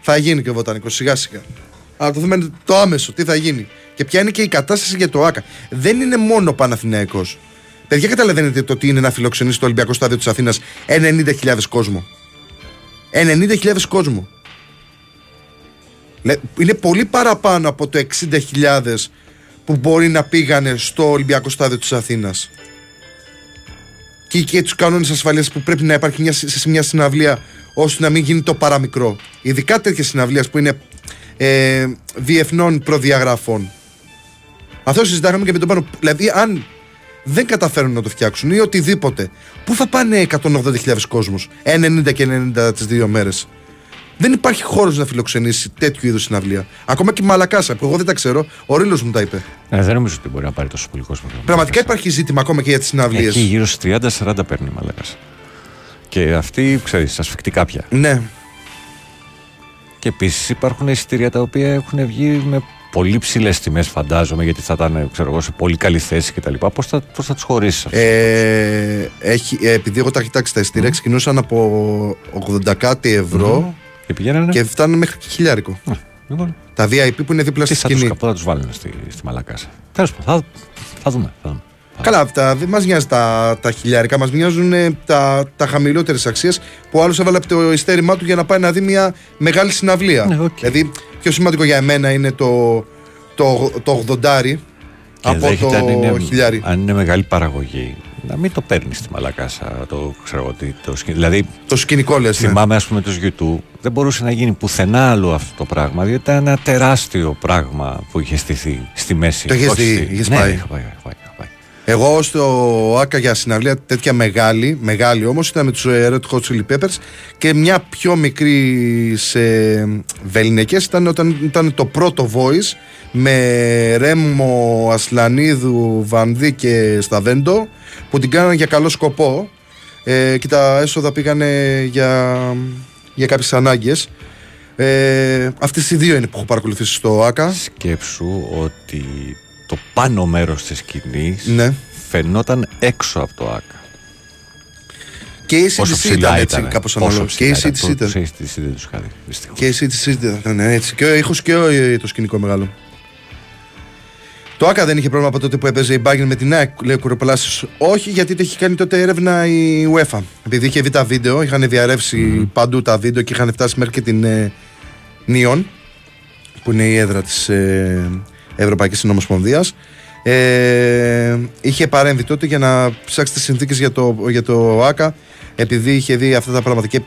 Θα γίνει και ο Βοτανικός σιγά σιγά. Αλλά το θέμα είναι το άμεσο, τι θα γίνει. Και ποια είναι και η κατάσταση για το ΆΚΑ. Δεν είναι μόνο ο Παναθηναϊκός Παιδιά, καταλαβαίνετε το τι είναι να φιλοξενήσει το Ολυμπιακό Στάδιο της Αθήνας 90.000 κόσμο. 90.000 κόσμο. Λε- Είναι πολύ παραπάνω από το 60.000 που μπορεί να πήγανε στο Ολυμπιακό Στάδιο της Αθήνας. Και, και τους κανόνες ασφαλείας που πρέπει να υπάρχει μια, σε σε μια συναυλία ώστε να μην γίνει το παραμικρό. Ειδικά τέτοια συναυλία που είναι ε, διεθνών προδιαγραφών. Αυτό συζητάγαμε και με τον πάνω. Δηλαδή, αν δεν καταφέρουν να το φτιάξουν ή οτιδήποτε, πού θα πάνε 180.000 κόσμος 90 και 90 τις δύο μέρες; Δεν υπάρχει χώρος να φιλοξενήσει τέτοιου είδους συναυλία. Ακόμα και η Μαλακάσα, που εγώ δεν τα ξέρω, ο Ρήλο μου τα είπε. Ε, δεν νομίζω ότι μπορεί να πάρει τόσο πολύ κόσμο. Πραγματικά υπάρχει ζήτημα ακόμα και για τις συναυλίες. Εκεί γύρω στις 30-40 παίρνει η Μαλάκα. Και αυτή, ξέρεις, ασφικτικά πια. Ναι. Και επίσης υπάρχουν εισιτήρια τα οποία έχουν βγει με πολύ ψηλές τιμές, φαντάζομαι, γιατί θα ήταν ξέρω εγώ, σε πολύ καλή θέση κτλ. Πώς θα, πώς θα του χωρίσεις Ε, έχει, ε, επειδή εγώ τα έχω κοιτάξει τα εισιτήρια, ξεκινούσαν από 80 κάτι ευρώ Και πηγαίνανε; και φτάνουν μέχρι και χιλιάρικο. Α, λοιπόν, Τα VIP που είναι δίπλα τι στη θα τους σκηνή. θα τους βάλουν στη, στη Μαλακάσα; Τέλος πάντων, θα, θα δούμε. Θα δούμε. Καλά, αυτά δεν μας νοιάζει τα, τα χιλιάρικα, μας νοιάζουν ε, τα, τα χαμηλότερες αξίες που ο άλλος έβαλε από το ειστέρημά του για να πάει να δει μια μεγάλη συναυλία. Ναι, οκ. Δηλαδή, πιο σημαντικό για εμένα είναι το, το, το 80 Και από ενδέχεται, αν το είναι, χιλιάρι. αν είναι μεγάλη παραγωγή, να μην το παίρνεις στη Μαλακάσα. Το, ξέρω, εγώ τι- το, σκηνικό. δηλαδή, Το σκηνικό λες. θυμάμαι, ας πούμε, τους YouTube, δεν μπορούσε να γίνει πουθενά άλλο αυτό το πράγμα, διότι ήταν ένα τεράστιο πράγμα που είχε στηθεί στη μέση. Το είχες Όχι δει, στη- είχες ναι, πάει. είχα πάει, είχα πάει, είχα πάει. Εγώ στο ΑΚΑ για συναυλία τέτοια μεγάλη, μεγάλη όμως ήταν με τους Red Hot Chili Peppers και μια πιο μικρή σε βεληνικές ήταν όταν ήταν το πρώτο voice με Ρέμο Ασλανίδου, Βανδί και Σταβέντο που την κάνανε για καλό σκοπό ε, και τα έσοδα πήγανε για, για κάποιες ανάγκες. Ε, αυτές οι δύο είναι που έχω παρακολουθήσει στο ΑΚΑ. Σκέψου ότι το πάνω μέρος της σκηνής Ναι. φαινόταν έξω από το ΑΚΑ. Και η Πόσο CDC ψηλά ήταν έτσι, ήταν. κάπως Πόσο ανάλογα. Και η ψηλά CDC Το- ήταν. το CDC δεν τους είχα δει, δυστυχώς. Και η CDC ήταν έτσι. Και ο ήχος και ο- ε, το σκηνικό μεγάλο. Το ΑΚΑ δεν είχε πρόβλημα από τότε που έπαιζε η Bayern με την ΑΕΚ, λέει ο Κουροπελάσης. Όχι, γιατί το είχε κάνει τότε έρευνα η UEFA. Επειδή είχε δει τα βίντεο, είχαν διαρρεύσει παντού τα βίντεο και είχαν φτάσει μέχρι και την ε, Νιόν, που είναι η έδρα της ε, Ευρωπαϊκής Συνομοσπονδίας. Ε, είχε παρέμβει τότε για να ψάξει τις συνθήκες για το, για το ΑΚΑ επειδή είχε δει αυτά τα πράγματα και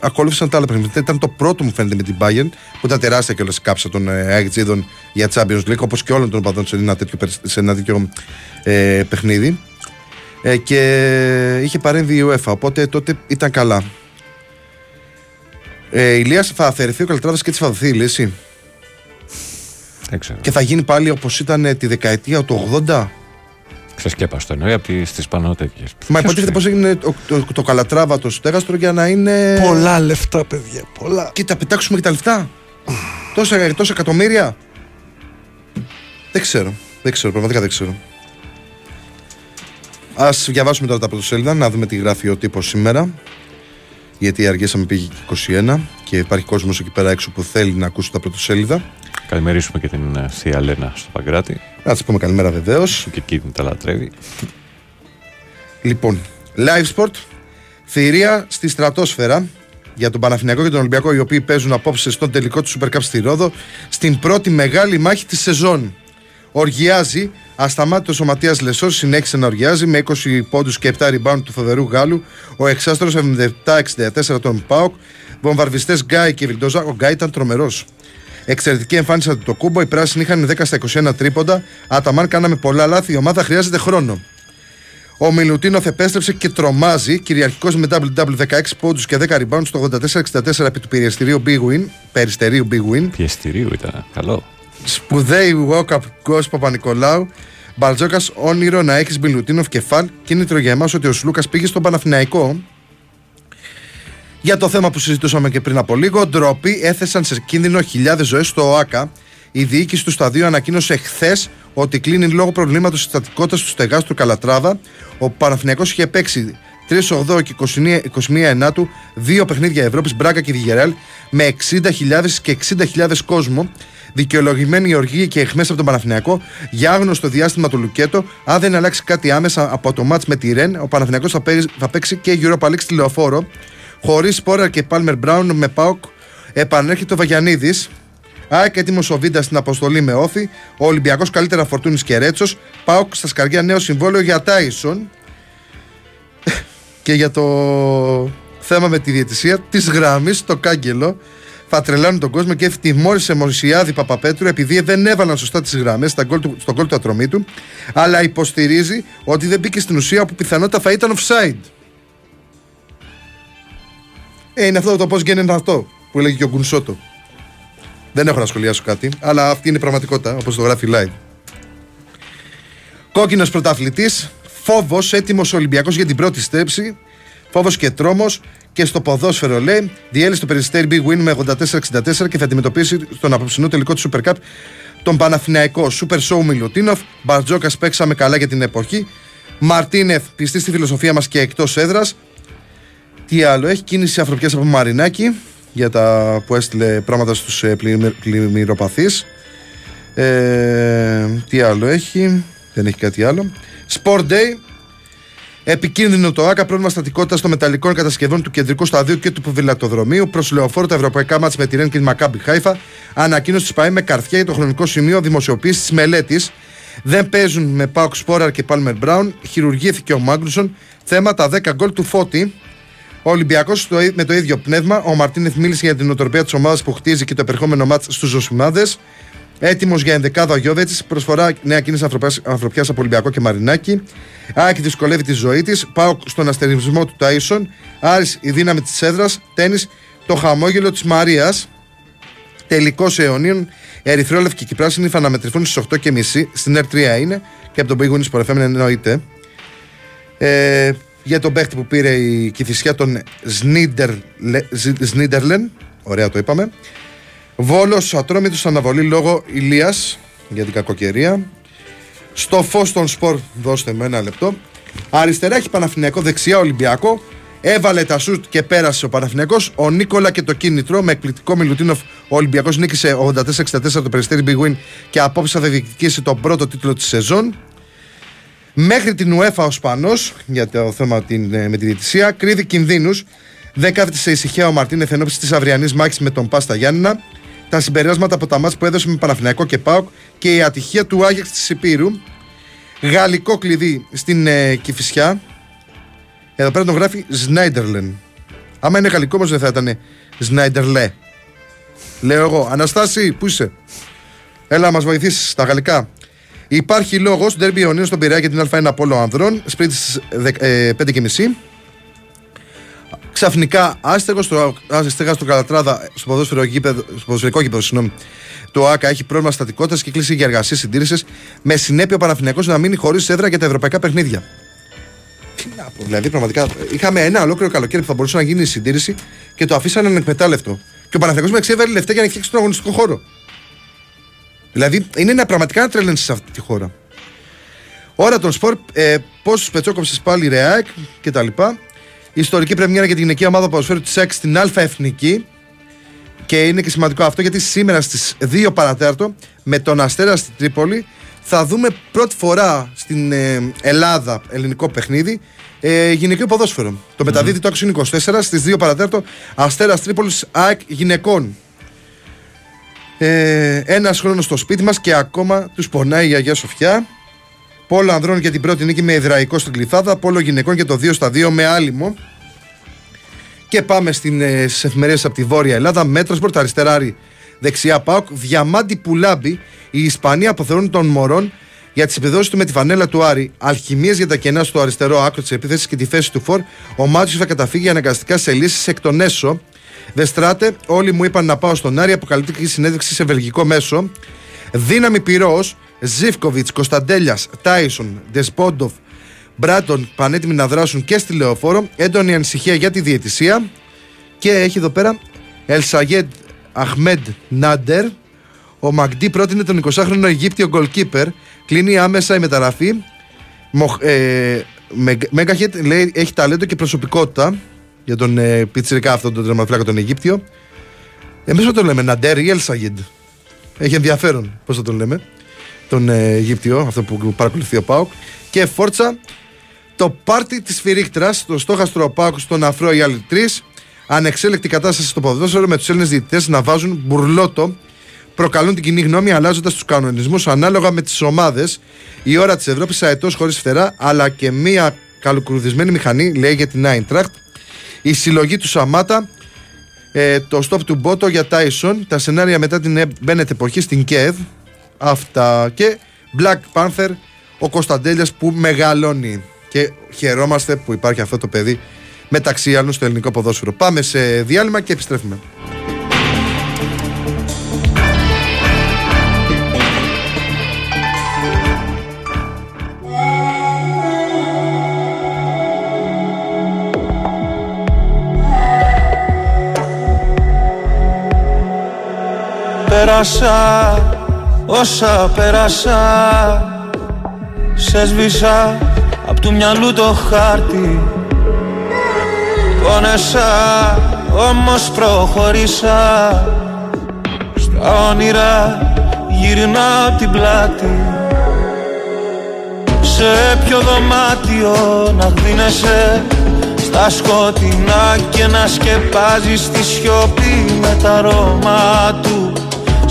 ακολούθησαν τα άλλα πράγματα. Ήταν το πρώτο μου φαίνεται με την Bayern που ήταν τεράστια κιόλας η κάψα των ε, Αιγτζίδων για Champions League όπως και όλων των οπαδών σε ένα τέτοιο, περι- σε ένα τέτοιο ε, παιχνίδι ε, και είχε παρέμβει η UEFA οπότε τότε ήταν καλά. Ε, η Ηλίας θα αφαιρεθεί ο Καλτράβας και έτσι θα δοθεί η λύση Δεν ξέρω. Και θα γίνει πάλι όπως ήταν ε, τη δεκαετία του 80 Ξεσκέπαστο εννοεί από τις, τις πανωτέτοιες. Μα Ποιος υποτίθεται πώ ξέρει. έγινε το, το, το καλατράβα το στέγαστρο για να είναι. Πολλά λεφτά, παιδιά. Πολλά. Και τα πετάξουμε και τα λεφτά. τόσα, τόσα εκατομμύρια. Δεν ξέρω. Δεν ξέρω, πραγματικά δεν ξέρω. Α διαβάσουμε τώρα τα πρωτοσέλιδα, να δούμε τι γράφει ο τύπος σήμερα. Γιατί αργήσαμε πήγε και 21 και υπάρχει κόσμος εκεί πέρα έξω που θέλει να ακούσει τα πρωτοσέλιδα. Καλημερίσουμε και την ε, θεία Λένα στο Παγκράτη, Να της πούμε καλημέρα βεβαίως. που και εκείνη τα λατρεύει. Λοιπόν, live sport. Θηρία στη στρατόσφαιρα για τον Παναθηναϊκό και τον Ολυμπιακό, οι οποίοι παίζουν απόψε στον τελικό του Super Cup στη Ρόδο, στην πρώτη μεγάλη μάχη της σεζόν. Οργιάζει, ασταμάτητος ο Ματίας Λεσός συνέχισε να οργιάζει με 20 πόντους και 7 rebound του Θοδερού Γάλλου. Ο εξάστρος 77-64 των Πάοκ. Βομβαρδιστές Γκάι και Βιλντόζα. Ο Γκάι ήταν τρομερός. Εξαιρετική εμφάνιση από το κούμπο. Οι πράσινοι είχαν 10 στα 21 τρίποντα. Αταμάν κάναμε πολλά λάθη. Η ομάδα χρειάζεται χρόνο. Ο Μιλουτίνοφ επέστρεψε και τρομάζει, κυριαρχικός με double-double 16 πόντους και 10 rebounds στο 84-64 επί του περιστερίου Big Win. Περιστερίου Big Win. Πιεστηρίου ήταν. Καλό. Σπουδαίοι walk-up Γκος Παπα-Νικολάου. Μπαρτζόκας, όνειρο να έχεις Μιλουτίνοφ κεφάλ. Κίνητρο για εμάς ότι ο Σλούκας πήγε στον Παναθηναϊκό. Για το θέμα που συζητούσαμε και πριν από λίγο, ντροπή έθεσαν σε κίνδυνο χιλιάδες ζωές στο ΟΑΚΑ. Η διοίκηση του σταδίου ανακοίνωσε χθες ότι κλείνει λόγω προβλήματος συστατικότητα του στεγάστρου Καλατράβα. Ο Παναθηναϊκός είχε παίξει 3 8 και 21, 21 Ενάτου, δύο παιχνίδια Ευρώπης, Μπράκα και Βιγερέλ, με 60.000 και 60.000 κόσμο. Δικαιολογημένη η οργή και εχμές από τον Παναθηναϊκό για άγνωστο διάστημα του Λουκέτο. Αν δεν αλλάξει κάτι άμεσα από το μάτς με τη Ρεν, ο Παναθηναϊκός θα, παίζει- θα παίξει και Europa League στη Λεωφόρο. Χωρίς Σπόρα και Πάλμερ Μπράουν με Πάοκ επανέρχεται ο Βαγιανίδης. ΑΕΚ έτοιμος ο Βίντας στην αποστολή με όφη. Ο Ολυμπιακός καλύτερα φορτούνης και Ρέτσος. Πάοκ στα σκαριά νέο συμβόλαιο για Τάισον. και για το θέμα με τη διαιτησία της γραμμής στο κάγκελο. Θα τρελάνουν τον κόσμο και τιμώρησε Μωσιάδη Παπαπέτρου επειδή δεν έβαλαν σωστά τις γραμμές στον κόλ του ατρωμί του. Αλλά υποστηρίζει ότι δεν μπήκε στην ουσία που πιθανότατα θα ήταν offside. Ε, είναι αυτό το πώς γίνεται αυτό που έλεγε και ο Γκουνσότο. Δεν έχω να σχολιάσω κάτι, αλλά αυτή είναι η πραγματικότητα, όπως το γράφει live. Κόκκινος πρωταθλητής, φόβος, έτοιμος Ολυμπιακός για την πρώτη στέψη. Φόβος και τρόμος και στο ποδόσφαιρο λέει. Διέλυσε το περιστέρι Big Win με 84-64 και θα αντιμετωπίσει στον απόψινό τελικό του Super Cup τον Παναθηναϊκό. Super Show Μιλουτίνοφ. Μπαρτζόκας παίξαμε καλά για την εποχή. Μαρτίνεθ πιστή στη φιλοσοφία μας και εκτός έδρας. Τι άλλο, έχει κίνηση ανθρωπιά από Μαρινάκη για τα που έστειλε πράγματα στους ε, πλημμυ- πλημμυροπαθείς. Ε, τι άλλο έχει, δεν έχει κάτι άλλο. Sport Day, Επικίνδυνο το ΑΚΑ, πρόβλημα στατικότητας των μεταλλικών κατασκευών του κεντρικού σταδίου και του ποδηλατοδρομίου. Προς λεωφόρο τα ευρωπαϊκά μάτια με τη Ρεν και τη Μακάμπι Χάιφα. Ανακοίνωση της ΠΑΕ με καρφιά για το χρονικό σημείο δημοσιοποίησης της μελέτης. Δεν παίζουν με Πάοκ Σπόραρ και Πάλμερ Μπράουν. Χειρουργήθηκε ο Μάγκλουσον. Θέμα τα 10 γκολ του Φώτη. Ο Ολυμπιακός με το ίδιο πνεύμα. Ο Μαρτίνεθ μίλησε για την οτροπία της ομάδας που χτίζει και το επερχόμενο μάτς στους Ζωσιμάδες. Έτοιμος για ενδεκάδα ο Γιώβετ. Προσφορά νέα κίνηση ανθρωπιά από Ολυμπιακό και Μαρινάκη. Άκη δυσκολεύει τη ζωή της. Πάω στον αστερισμό του Τάισον. Άρης η δύναμη της έδρας. Τέννη το χαμόγελο της Μαρίας. Τελικός αιωνίων. Ερυθρόλευκη και πράσινη θα αναμετρηθούν στις 8.30. Στην R3 είναι και από τον Big Win Sport FM εννοείται. Ε, για τον παίχτη που πήρε η κυφισιά των Σνίντερλεν. Ωραία το είπαμε. Βόλος ατρόμητος αναβολή λόγω ηλίας για την κακοκαιρία. Στο φως των σπορ, δώστε με ένα λεπτό. Αριστερά έχει Παναθηναϊκό, δεξιά Ολυμπιακό. Έβαλε τα σουτ και πέρασε ο Παναθηναϊκός. Ο Νίκολα και το κίνητρο με εκπληκτικό Μιλουτίνοφ. Ο Ολυμπιακός νίκησε 84-64 το περιστέρι Big Win και απόψε θα διεκδικήσει τον πρώτο τίτλο της σεζόν. Μέχρι την UEFA ο Σπανός για το θέμα την, ε, με τη διαιτησία κρύβει κινδύνους. Δεν κάθεται σε ησυχία ο Μαρτίνεθ εν ώψη της αυριανής μάχης με τον Πάστα Γιάννηνα. Τα συμπεράσματα από τα μάτια που έδωσε με Παναθηναϊκό και Πάοκ και η ατυχία του Άγιαξ της Υπήρου. Γαλλικό κλειδί στην ε, Κηφισιά. Εδώ πέρα τον γράφει Σνάιντερλεν. Άμα είναι γαλλικό όμως δεν θα ήταν Σνάιντερλε. Λέω εγώ, Αναστάση, πού είσαι; Έλα, μας βοηθήσεις στα γαλλικά. Υπάρχει λόγος, Ντέρμπι Ιωνίου στον Πειραιά για την Α1 Πόλο Ανδρών, σπίτι στις 5.30. Ξαφνικά άστεγος στο, άστεγα στο Καλατράδα, στο ποδόσφαιρο γήπεδο, στο ποδοσφαιρικό γήπεδο, συγγνώμη, το ΑΚΑ έχει πρόβλημα στατικότητας και κλείσει για εργασία συντήρησης με συνέπεια ο Παναθηναϊκός να μείνει χωρίς έδρα για τα ευρωπαϊκά παιχνίδια. Τι να πω, δηλαδή πραγματικά είχαμε ένα ολόκληρο καλοκαίρι που θα μπορούσε να γίνει η συντήρηση και το αφήσανε ανεκμετάλλευτο. Και ο Παναθηναϊκός με εξέβαλε λεφτά για να φτιάξει τον αγωνιστικό χώρο. Δηλαδή είναι ένα πραγματικά να τρελαίνεις σε αυτή τη χώρα. Ώρα των σπορ, ε, πόσους πετσόκοψε πάλι ρεάκ κτλ. Ιστορική πρεμιέρα για την γυναική ομάδα ποδοσφαίρου της ΣΕΚ στην Α Εθνική. Και είναι και σημαντικό αυτό γιατί σήμερα στις 2 παρατέρτο με τον Αστέρα στην Τρίπολη θα δούμε πρώτη φορά στην ε, Ελλάδα ελληνικό παιχνίδι ε, γυναικείο ποδόσφαιρο. Το μεταδίδει το Action 24 στις 2 παρά τέταρτο Αστέρας Τρίπολης ΑΕΚ γυναικών. Ε, Ένας χρόνος στο σπίτι μας και ακόμα τους πονάει η Αγία Σοφιά. Πόλο ανδρών για την πρώτη νίκη με Υδραϊκό στην Γλυφάδα. Πόλο γυναικών για το 2 στα 2 με Άλιμο. Και πάμε στις ε, εφημερίδες από τη Βόρεια Ελλάδα. Metrosport, αριστεράρι, δεξιά Πάοκ. Διαμάντι Πουλάμπη. Οι Ισπανοί αποθεώνουν των Μωρών για τις επιδόσεις του με τη φανέλα του Άρη. Αλχημίες για τα κενά στο αριστερό άκρο της επίθεσης και τη θέση του Φορ. Ο Μάτσιος θα καταφύγει αναγκαστικά σε λύσεις εκ των έσω. Δεστράτε, όλοι μου είπαν να πάω στον Άρη. Αποκαλυπτική συνέντευξη σε βελγικό μέσο. Δύναμη πυρός. Ζήφκοβιτς, Κωνσταντέλιας, Τάισον, Δεσπόντοφ, Μπράτον πανέτοιμοι να δράσουν και στη λεωφόρο. Έντονη ανησυχία για τη διαιτησία. Και έχει εδώ πέρα Ελσαγέντ Αχμέντ Νάντερ. Ο Μαγντή πρότεινε τον 20χρονο Αιγύπτιο goalkeeper. Κλείνει άμεσα η μεταγραφή. Μοχ, ε, Μέγκαχετ λέει έχει ταλέντο και προσωπικότητα για τον ε, πιτσιρικά αυτόν τον τερματοφύλακα τον Αιγύπτιο. Εμείς θα τον λέμε Ναντέρ ή Ελσαγέντ. Έχει ενδιαφέρον πώς θα τον λέμε. Τον ε, Αιγύπτιο, αυτό που παρακολουθεί ο Πάουκ. Και Φόρτσα, το πάρτι της Φυρίκτρας, το στόχαστρο Πάουκ στον Αφρό οι άλλοι τρεις. Ανεξέλεκτη κατάσταση στο ποδόσφαιρο με τους Έλληνες διαιτητές να βάζουν μπουρλότο. Προκαλούν την κοινή γνώμη αλλάζοντας τους κανονισμούς ανάλογα με τις ομάδες. Η ώρα της Ευρώπης αετός χωρίς φτερά, αλλά και μία καλοκρουδισμένη μηχανή, λέει για την Άιντρακτ. Η συλλογή του Σαμάτα, ε, το stop του Μπότο για Τάισον, τα σενάρια μετά την Μπένετ εποχή στην Κiev. Αυτά. Και Black Panther, ο Κωνσταντέλιας που μεγαλώνει. Και χαιρόμαστε που υπάρχει αυτό το παιδί μεταξύ άλλων στο ελληνικό ποδόσφαιρο. Πάμε σε διάλειμμα και επιστρέφουμε. Πέρασα όσα πέρασα Σε σβήσα απ' του μυαλού το χάρτη. Πόνεσα όμως προχωρήσα. Στα όνειρα γυρνάω την πλάτη. Σε ποιο δωμάτιο να γδίνεσαι Στα σκοτεινά και να σκεπάζεις τη σιωπή με τα αρώμα του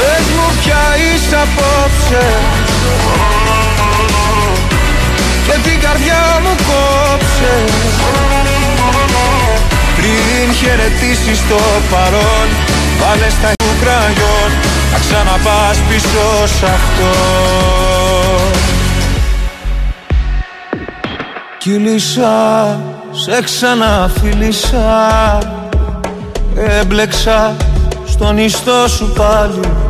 Πες μου πια είσαι απόψε. Και την καρδιά μου κόψε. Πριν χαιρετήσεις το παρόν Βάλε στα κραγιόν. Να ξαναπάς πίσω σ' αυτό. Κύλησα, σε ξαναφίλησα. Έμπλεξα στον ιστό σου πάλι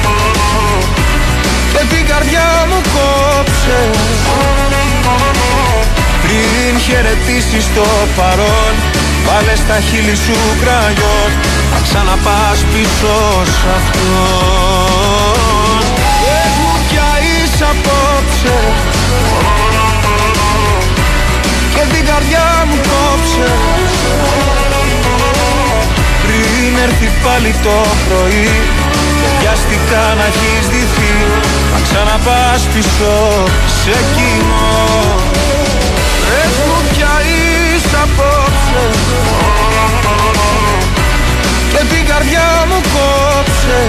Και την καρδιά μου κόψε. Πριν χαιρετήσεις το παρόν Βάλε στα χείλη σου κραγιόν. Να ξαναπάς πίσω σ' αυτόν. Πες μου πια είσαι απόψε. Και την καρδιά μου κόψε. Πριν έρθει πάλι το πρωί Βιαστικά να έχεις δυθεί. Να ξαναπάς πίσω σε κοινό. Πες μου πια είσαι απόψε. Και την καρδιά μου κόψε.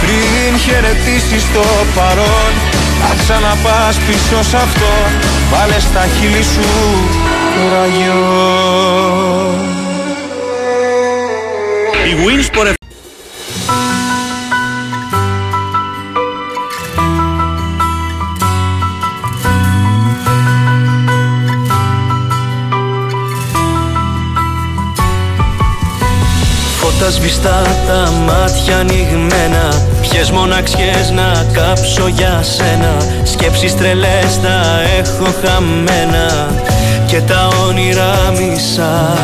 Πριν χαιρετήσεις το παρόν Να ξαναπάς πίσω σ' αυτό. Βάλε στα χείλη σου το ραγιό Η Winsport τα σβηστά τα μάτια ανοιγμένα. Ποιες μοναξιές να κάψω για σένα. Σκέψεις τρελές τα έχω χαμένα. Και τα όνειρα μισά.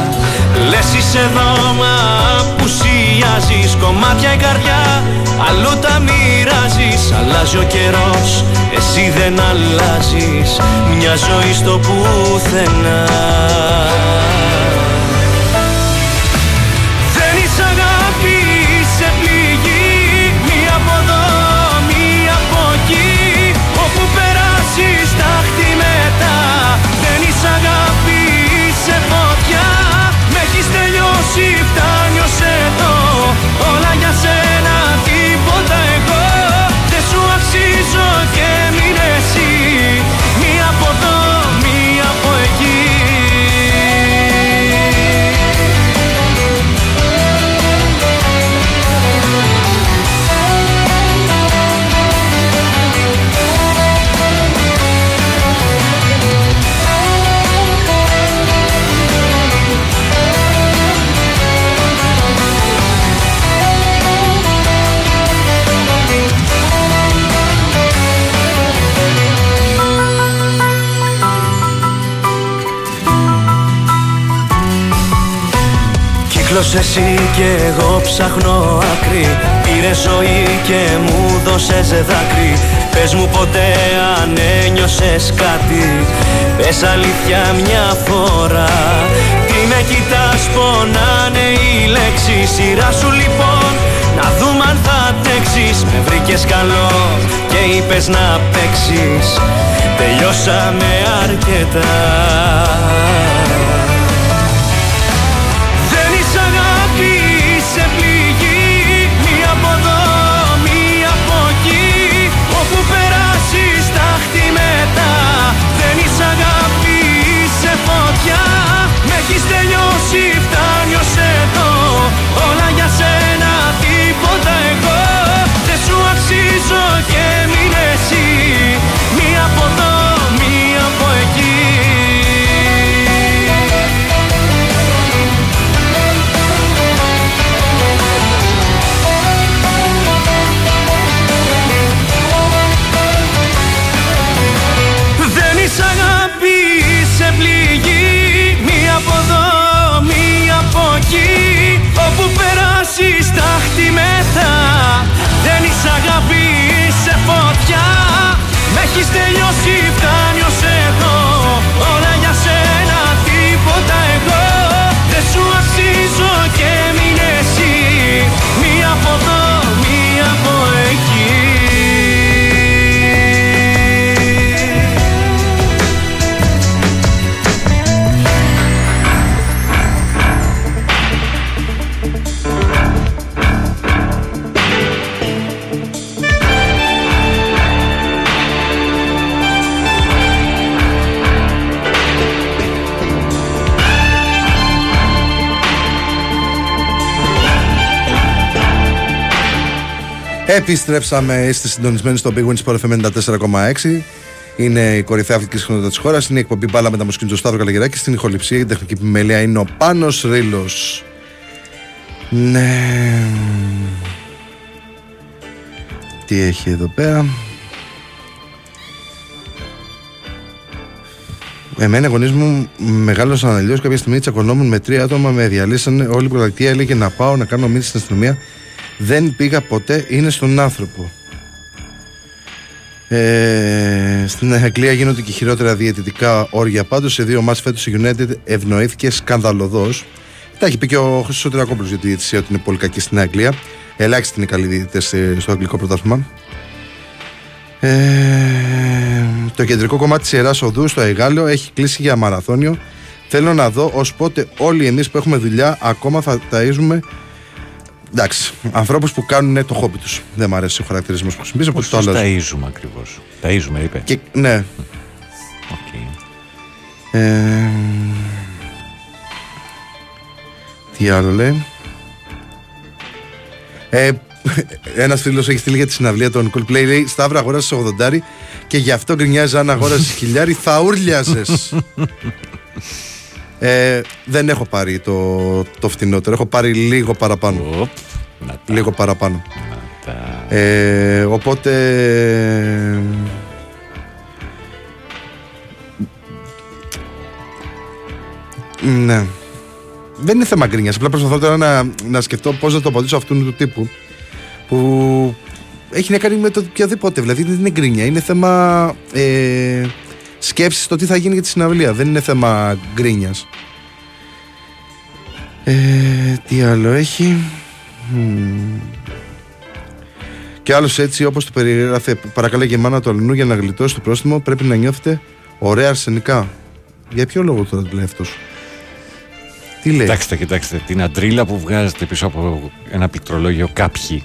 Λες είσαι εδώ μα απουσιάζεις Κομμάτια η καρδιά αλλού τα μοιράζεις Αλλάζει ο καιρός, εσύ δεν αλλάζεις. Μια ζωή στο πουθενά Κύκλος εσύ και εγώ ψάχνω άκρη. Πήρε ζωή και μου δώσες δάκρυ. Πες μου ποτέ αν ένιωσες κάτι. Πες αλήθεια μια φορά. Τι με κοιτάς πονάνε οι λέξεις. Σειρά σου λοιπόν να δούμε αν θα αντέξεις. Με βρήκες καλό και είπες να παίξεις. Τελειώσαμε αρκετά Επιστρέψαμε, είστε συντονισμένοι στο Big Wins Sport FM 94,6. Είναι η κορυφαία αθλητική συχνότητα της χώρας. Είναι η εκπομπή μπάλα με τα μουσική του Σταύρο Καλαγεράκη. Στην ηχοληψία, η τεχνική επιμέλεια είναι ο Πάνος Ρήλο. Ναι. Τι έχει εδώ πέρα; Εμένα οι γονείς μου μεγάλωσαν αλλιώς. Κάποια στιγμή τσακωνόμουν με τρία άτομα, με διαλύσανε. Όλη η προλακτεία έλεγε να πάω να κάνω μήνυση στην αστυνομία. Δεν πήγα ποτέ, είναι στον άνθρωπο. Ε, στην Αγγλία γίνονται και χειρότερα διαιτητικά όρια. Πάντως σε δύο μάτς φέτος η United ευνοήθηκε σκανδαλωδώς. Τα έχει πει και ο Χρυσό Τερακόπουλο για τη διαιτησία ότι είναι πολύ κακή στην Αγγλία. Ελάχιστοι είναι καλοί διαιτητές στο αγγλικό πρωτάθλημα. Ε, το κεντρικό κομμάτι της Ιεράς Οδού στο Αιγάλιο έχει κλείσει για μαραθώνιο. Θέλω να δω ως πότε όλοι εμείς που έχουμε δουλειά ακόμα θα ταΐζουμε Εντάξει, ανθρώπους που κάνουν το χόμπι τους. Δεν μου αρέσει ο χαρακτηρισμός που χρησιμοποιεί. Πώς το ταΐζουμε ακριβώς; Ταΐζουμε, είπε. Και, ναι. Okay. Ε, τι άλλο λέει; Ε, ένας φίλος έχει στείλει για τη συναυλία των Coldplay. Λέει Σταύρα, αγόρασες 80 και γι' αυτό γκρινιάζει αν αγόρασες χιλιάρι, θα ούρλιαζες. Ε, δεν έχω πάρει το, το φτηνότερο. Έχω πάρει λίγο παραπάνω. λίγο παραπάνω. Ε, οπότε. Ναι. Δεν είναι θέμα γκρίνιας. Απλά προσπαθώ τώρα να, να σκεφτώ πώς να το απαντήσω αυτού του τύπου. Που έχει να κάνει με το οποιαδήποτε. Δηλαδή δεν είναι γκρίνια. Είναι θέμα ε, σκέψη στο τι θα γίνει για τη συναυλία. Δεν είναι θέμα γκρίνιας. Ε, τι άλλο έχει; Και άλλος έτσι, όπως το περιγράφει, παρακαλώ και μάνα του Αλληνού για να γλιτώσει το πρόστιμο, πρέπει να νιώθετε ωραία αρσενικά. Για ποιο λόγο τώρα το λέει αυτός; Τι λέει; Κοιτάξτε, κοιτάξτε. Την αντρίλα που βγάζετε πίσω από ένα πληκτρολόγιο κάποιοι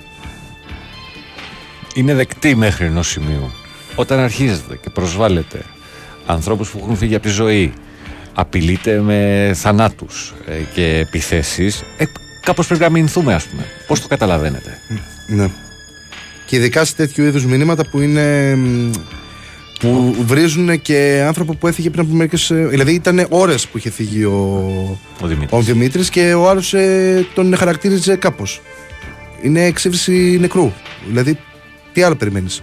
είναι δεκτή μέχρι ενός σημείου. Όταν αρχίζετε και προσβάλλετε ανθρώπους που έχουν φύγει από τη ζωή απειλείται με θανάτους ε, και επιθέσεις ε, κάπως πρέπει να μηνθούμε ας πούμε πώς το καταλαβαίνετε; Ναι. και ειδικά σε τέτοιου είδους μηνύματα που είναι που βρίζουν και άνθρωπο που έφυγε πριν από μερικές. Ε, δηλαδή ήταν ώρες που είχε φύγει ο, ο Δημήτρης. ο Δημήτρης και ο άλλος ε, τον χαρακτήριζε κάπως. Είναι εξήβριση νεκρού. Δηλαδή, τι άλλο περιμένεις;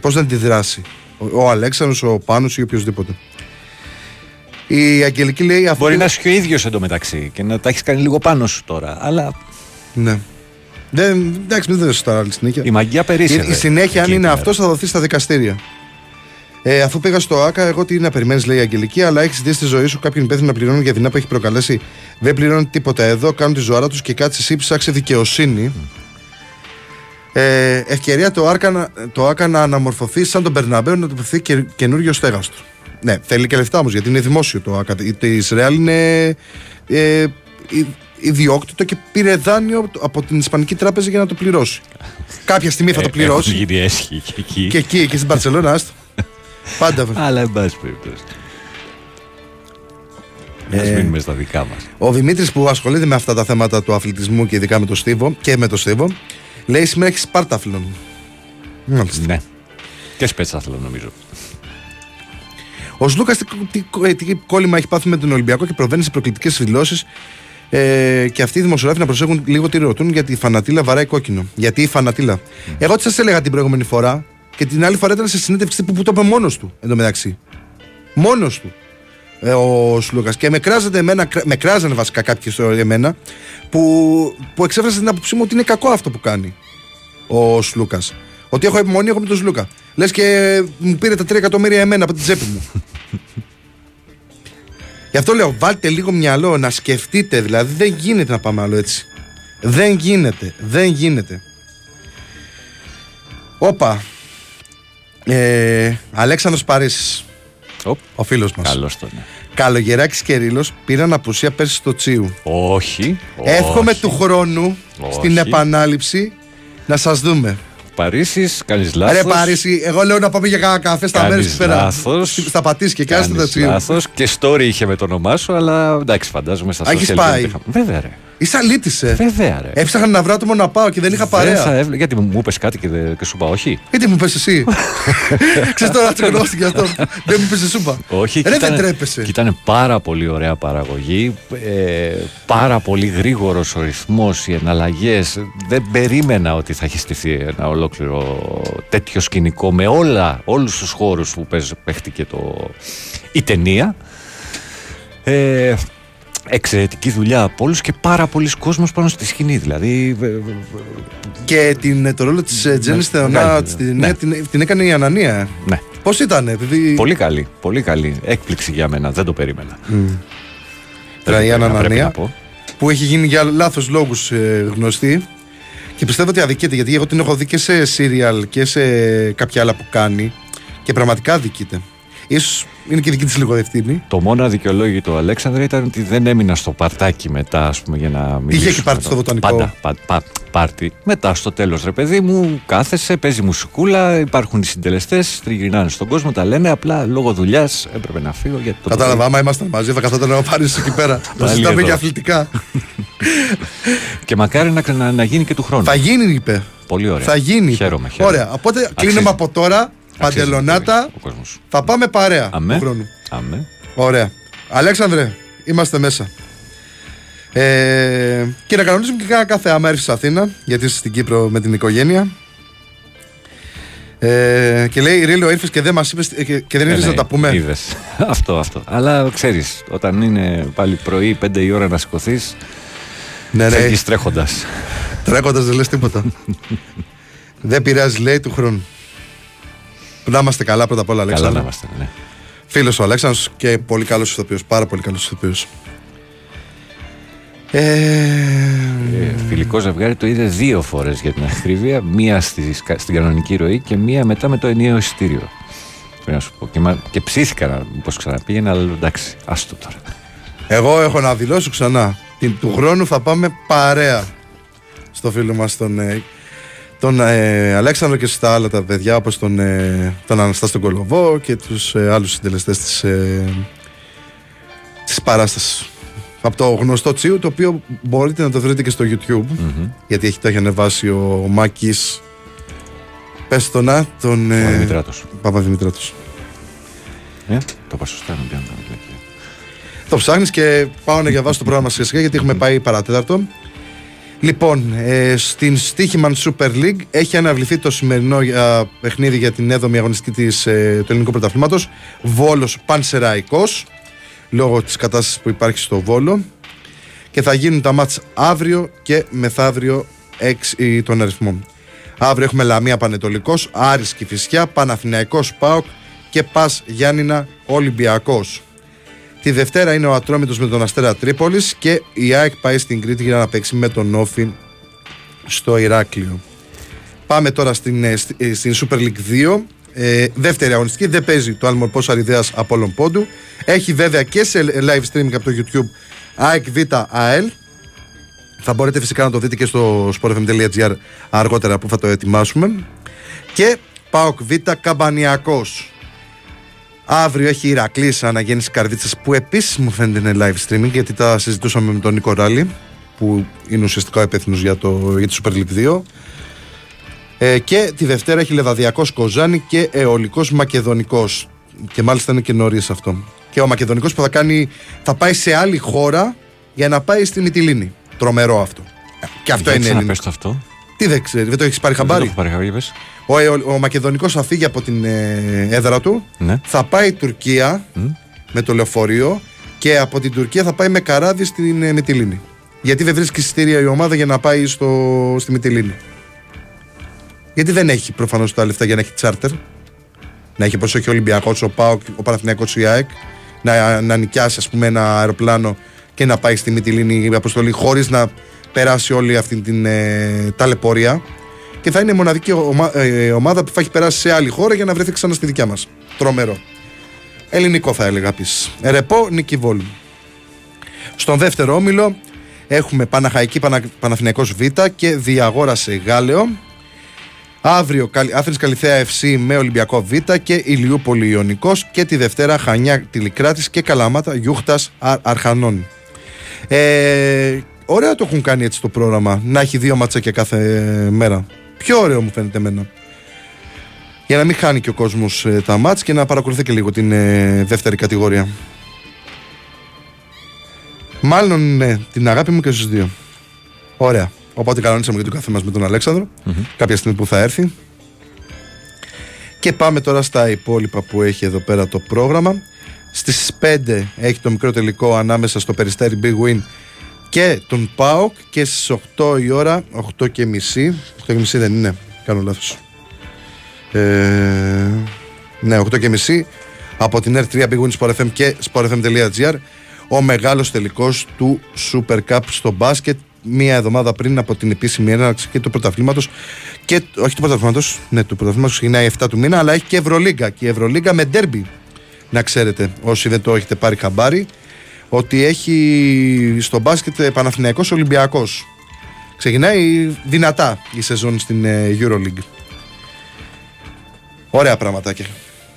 Πώς να αντιδράσει; Ο, ο Αλέξανδρος, ο Πάνος ή οποιοδήποτε. Η Αγγελική λέει. Αυτή... Μπορεί να είσαι και ο ίδιος εντωμεταξύ και να τα έχεις κάνει λίγο πάνω σου τώρα. Αλλά. Ναι. Δεν, εντάξει, μην δώσει τώρα άλλη συνέχεια. Η μαγεία περίσσευε. Η, η συνέχεια, αν είναι αυτός, θα δοθεί στα δικαστήρια. Ε, αφού πήγα στο ΑΚΑ, εγώ τι να περιμένεις, λέει η Αγγελική, αλλά έχεις ζητήσει στη ζωή σου κάποιον υπεύθυνο να πληρώνει για δεινά που έχει προκαλέσει. Δεν πληρώνει τίποτα εδώ, κάνουν τη ζωάρα τους και κάτσε εσύ ψάξε δικαιοσύνη. Ε, ευκαιρία το ΑΚΑ, το ΆΚΑ να αναμορφωθεί σαν τον Περναμπέο να τοποθετηθεί και, καινούριο στέγαστρο. Ναι, θέλει και λεφτά όμως γιατί είναι δημόσιο το ΑΚΑ. Το Ισραήλ είναι ε, ιδιόκτητο και πήρε δάνειο από την Ισπανική Τράπεζα για να το πληρώσει. Κάποια στιγμή θα το ε, πληρώσει. Έχουν γίνει έσχοι και εκεί. Και εκεί, και στην Παρσελόνα, Πάντα. Αλλά εν πάση περιπτώσει. Ε, μείνουμε στα δικά μας. Ο Δημήτρης που ασχολείται με αυτά τα θέματα του αθλητισμού και ειδικά με το Στίβο και με το Στίβο, λέει σήμερα έχεις Σπάρταφλον. Ναι. Και σπέτσαθλον νομίζω. Ο Σλούκας τι, τι, τι, κόλλημα έχει πάθει με τον Ολυμπιακό και προβαίνει σε προκλητικές δηλώσεις. Ε, και αυτοί οι δημοσιογράφοι να προσέχουν λίγο τι ρωτούν γιατί η φανατήλα βαράει κόκκινο. Γιατί η φανατήλα. Mm. Εγώ τι σας έλεγα την προηγούμενη φορά και την άλλη φορά ήταν σε συνέντευξη που, που το είπε μόνος του εντωμεταξύ. Μόνος του. Ε, ο Σλούκας. Και με κράζανε εμένα, με κράζανε βασικά κάποιοι εμένα που, που εξέφρασαν την άποψή μου ότι είναι κακό αυτό που κάνει ο Σλούκας. Ότι έχω επιμονή εγώ με τον Σλούκα. Λες και μου πήρε τα 3 εκατομμύρια εμένα από την τσέπη μου. Γι' αυτό λέω, βάλτε λίγο μυαλό να σκεφτείτε. Δηλαδή, δεν γίνεται να πάμε άλλο έτσι. Δεν γίνεται. Δεν γίνεται. Όπα. Ε, Αλέξανδρος Παρίσης Ο φίλος μας Καλώς τον ναι. Καλογεράκης και Ρήλος πήραν απουσία πέρσι στο Τσίου Όχι Εύχομαι του χρόνου Στην επανάληψη Να σας δούμε Παρίσις, κάνεις λάθος. Ρε Παρίσι, εγώ λέω να πάμε για κάνα καφέ στα μέρη που πέρα. Λάθος. Στα πατήσει και κάνεις τα Λάθος και story είχε με το όνομά σου, αλλά εντάξει, φαντάζομαι στα social πάει. Βέβαια, ρε. Είσαι αλήτησε. Βέβαια, ρε. Έψαχνα να βρω άτομο να πάω και δεν είχα παρέα. Δεν θα έβλε- Γιατί μου είπε κάτι και, δεν- και σου είπα όχι; Γιατί μου πες εσύ; Ξέρεις τώρα τσεκνώστηκε αυτό. Δεν μου πες εσύ σούπα. Όχι, Ρε και δεν ήταν- τρέπεσαι. και ήταν πάρα πολύ ωραία παραγωγή. Ε, πάρα πολύ γρήγορος ο ρυθμός, οι εναλλαγές. Δεν περίμενα ότι θα έχει στηθεί ένα ολόκληρο τέτοιο σκηνικό με όλα, όλους τους χώρους που παίζ- παίχτηκε το, η ταινία. Ε, εξαιρετική δουλειά από όλους και πάρα πολλοί κόσμος πάνω στη σκηνή. Δηλαδή, ε, ε, Και την, το ρόλο της Τζέννη Θεωνά μεγάλη, την, ναι. την, την έκανε η Ανανία. ναι, Πώς ήταν, επειδή. πολύ καλή, πολύ καλή. Έκπληξη για μένα, δεν το περίμενα. Τώρα η Δεν πρέπει Ανανία να πω. που έχει γίνει για λάθος λόγους γνωστή. Και πιστεύω ότι αδικείται γιατί εγώ την έχω δει και σε serial και σε κάποια άλλα που κάνει. Και πραγματικά αδικείται. Ίσως είναι και δική της λίγο ευθύνη. Το μόνο αδικαιολόγητο Αλέξανδρα ήταν ότι δεν έμεινα στο παρτάκι μετά, ας πούμε, για να μιλήσω. και πάρτι στο βοτανικό. Πάντα, πα, πα- πάρτι. Μετά στο τέλος, ρε παιδί μου, κάθεσαι, παίζει μουσικούλα, υπάρχουν οι συντελεστές, τριγυρνάνε στον κόσμο, τα λένε. Απλά λόγω δουλειάς έπρεπε να φύγω. Γιατί το Κατάλαβα, πρωί- άμα ήμασταν μαζί, θα καθόταν να πάρεις εκεί πέρα. Θα Πάλι συζητάμε εδώ. για αθλητικά. Και μακάρι να, να, να γίνει και του χρόνου. θα γίνει, είπε. Πολύ ωραία. Θα γίνει. είπε. Χαίρομαι, χαίρομαι. Ωραία. Οπότε Αξίζει. κλείνουμε από τώρα. Αξίζει Παντελονάτα. Ο κόσμος. Θα πάμε παρέα Αμέ. του χρόνου. Αμέ. Ωραία. Αλέξανδρε, είμαστε μέσα. Ε, και να κανονίσουμε και κάνα κάθε άμα έρθεις στην Αθήνα, γιατί είσαι στην Κύπρο με την οικογένεια. Ε, και λέει, Ρίλο, ήρθες και δεν μας είπες και, και δεν ήρθες να τα πούμε. Ε, ναι, Είδες. αυτό, αυτό. Αλλά ξέρεις, όταν είναι πάλι πρωί, 5 η ώρα να σηκωθείς, Ναι, ναι, φεύγεις τρέχοντας. τρέχοντας δεν λες τίποτα. δεν πειράζει, λέει του χρόνου. Να είμαστε καλά πρώτα απ' όλα, Καλά Αλέξανδρε. να είμαστε, ναι. Φίλος ο Αλέξανδρος και πολύ καλός ηθοποιός. Πάρα πολύ καλός ηθοποιός. Ε, Ε, φιλικό ζευγάρι το είδε δύο φορές για την ακρίβεια. Μία στη, στην κανονική ροή και μία μετά με το ενιαίο εισιτήριο. Πρέπει να σου πω. Και, μα, και ψήθηκα να πω ξαναπήγαινα, αλλά εντάξει, άστο τώρα. Εγώ έχω να δηλώσω ξανά. Την, του χρόνου θα πάμε παρέα στο φίλο μας τον, ε, τον ε, Αλέξανδρο και στα άλλα τα παιδιά όπως τον, ε, τον Αναστάση τον Κολοβό και τους ε, άλλους συντελεστές της, ε, της παράστασης. Από το γνωστό τσίου το οποίο μπορείτε να το βρείτε και στο YouTube γιατί έχει, το έχει ανεβάσει ο, ο Μάκης πες το να τον Ο ε, Δημητράτος. Παπαδημητράτος. Ε, το είπα σωστά, μην πιάνω τα βλάκια. Το ψάχνεις και πάω να διαβάσω το πρόγραμμα σιγά σιγά γιατί έχουμε πάει παρατέταρτο. Λοιπόν, ε, στην Στίχημαν Super League έχει αναβληθεί το σημερινό ε, παιχνίδι για την 7η αγωνιστική της, ε, του ελληνικού πρωταθλήματος. Βόλος Πανσεραϊκός, λόγω της κατάστασης που υπάρχει στο Βόλο. Και θα γίνουν τα μάτς αύριο και μεθαύριο 6 των αριθμών. Αύριο έχουμε Λαμία Πανετολικός, Άρης Κηφισιά, Παναθηναϊκός ΠΑΟΚ και Πας Γιάννηνα Ολυμπιακός. Τη Δευτέρα είναι ο Ατρόμητος με τον Αστέρα Τρίπολης και η ΑΕΚ πάει στην Κρήτη για να παίξει με τον Όφιν στο Ηράκλειο. Πάμε τώρα στην, ε, στη- ε, στην Super League 2. Ε, δεύτερη αγωνιστική. Δεν παίζει το Άλμορ Πώς Αριδέας Απόλλων Πόντου. Έχει βέβαια και σε live streaming από το YouTube ΑΕΚ Β ΑΕΛ. Θα μπορείτε φυσικά να το δείτε και στο sportfm.gr αργότερα που θα το ετοιμάσουμε. Και ΠΑΟΚ Β Καμπανιακός. Αύριο έχει η Ηρακλής αναγέννηση Καρδίτσας που επίση μου φαίνεται είναι live streaming γιατί τα συζητούσαμε με τον Νίκο Ράλη που είναι ουσιαστικά ο υπεύθυνος για, το, για τη Super League 2. Ε, και τη Δευτέρα έχει Λεβαδιακός Κοζάνη και Αιωλικός Μακεδονικός. Και μάλιστα είναι και νωρίς αυτό. Και ο Μακεδονικός που θα, κάνει, θα πάει σε άλλη χώρα για να πάει στη Μυτιλίνη. Τρομερό αυτό. Και αυτό Για είναι ξαναπες ελληνικό. το αυτό. Τι δεν ξέρει, δεν το έχεις πάρει Δεν το χαμπάρι; έχω πάρει χαμπάρι, είπες. Ο, Αιω- ο Μακεδονικός θα φύγει από την ε, έδρα του Ναι. θα πάει Τουρκία με το λεωφορείο και από την Τουρκία θα πάει με καράβι στην ε, Μυτιλίνη. Γιατί δεν βρίσκει εισιτήρια η ομάδα για να πάει στο, στη Μυτιλίνη. Γιατί δεν έχει προφανώς τα λεφτά για να έχει τσάρτερ. Να έχει όπως έχει ο Ολυμπιακός, ο ΠΑΟΚ, ο Παναθηναϊκός, η ΑΕΚ. Να, να νοικιάσει ας πούμε, ένα αεροπλάνο και να πάει στη Μυτιλίνη η αποστολή χωρίς να περάσει όλη αυτή την ε, ταλαιπωρία. Και θα είναι η μοναδική ομα- ε, ομάδα που θα έχει περάσει σε άλλη χώρα για να βρεθεί ξανά στη δικιά μας. Τρομερό. Ελληνικό θα έλεγα επίση. Ρεπό Νίκη Βόλου. Στον δεύτερο όμιλο έχουμε Παναχαϊκή Πανα... Παναθηναϊκός Β και Διαγόρασε Γάλεο. Αύριο Καλ- Άθρης Καλυθέα FC με Ολυμπιακό Β και Ηλιούπολη Ιωνικός και τη Δευτέρα Χανιά Τηλικράτης και Καλαμάτα Γιούχτας Α- Αρχανών. Ε, Ωραίο το έχουν κάνει έτσι το πρόγραμμα. Να έχει δύο ματσάκια κάθε μέρα. Πιο ωραίο μου φαίνεται εμένα. Για να μην χάνει και ο κόσμος ε, τα μάτς και να παρακολουθεί και λίγο την ε, δεύτερη κατηγορία. Μάλλον ναι, την αγάπη μου και στους δύο. Ωραία. Οπότε κανονίσαμε και το κάθε μας με τον αλεξανδρο Κάποια στιγμή που θα έρθει. Και πάμε τώρα στα υπόλοιπα που έχει εδώ πέρα το πρόγραμμα. Στις 5 έχει το μικρό τελικό ανάμεσα στο Περιστέρι Big Win και τον ΠΑΟΚ και στις 8 η ώρα, 8 και μισή, 8 και μισή δεν είναι, κάνω λάθος. Ε, ναι, 8 και μισή από την R3 Big Win Sport FM και sportfm.gr ο μεγάλος τελικός του Super Cup στο μπάσκετ μία εβδομάδα πριν από την επίσημη έναρξη και του πρωταθλήματος. Και όχι του πρωταθλήματος, ναι, του πρωταθλήματος ξεκινάει 7 του μήνα, αλλά έχει και Ευρωλίγκα. Και η Ευρωλίγκα με ντέρμπι. Να ξέρετε, όσοι δεν το έχετε πάρει χαμπάρι, ότι έχει στο μπάσκετ Παναθηναϊκός Ολυμπιακός. Ξεκινάει δυνατά η σεζόν στην ε, Euroleague. Ωραία πραγματάκια.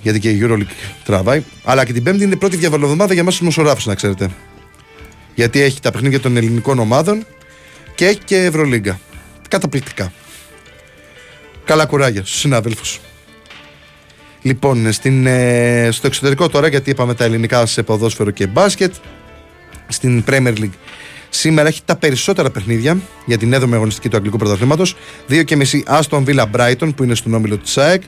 Γιατί και η Euroleague τραβάει. Αλλά και την Πέμπτη είναι η πρώτη διαβολοβδομάδα για εμάς τους δημοσιογράφου, να ξέρετε. Γιατί έχει τα παιχνίδια των ελληνικών ομάδων και έχει και Ευρωλίγκα. Καταπληκτικά. Καλά κουράγια στους συναδέλφους. Λοιπόν, στην, ε, στο εξωτερικό τώρα, γιατί είπαμε τα ελληνικά σε ποδόσφαιρο και μπάσκετ, στην Premier League σήμερα έχει τα περισσότερα παιχνίδια για την 7η αγωνιστική του Αγγλικού Πρωταθλήματο. 2 και μισή Aston Villa Brighton που είναι στον όμιλο του ΣΑΕΚ.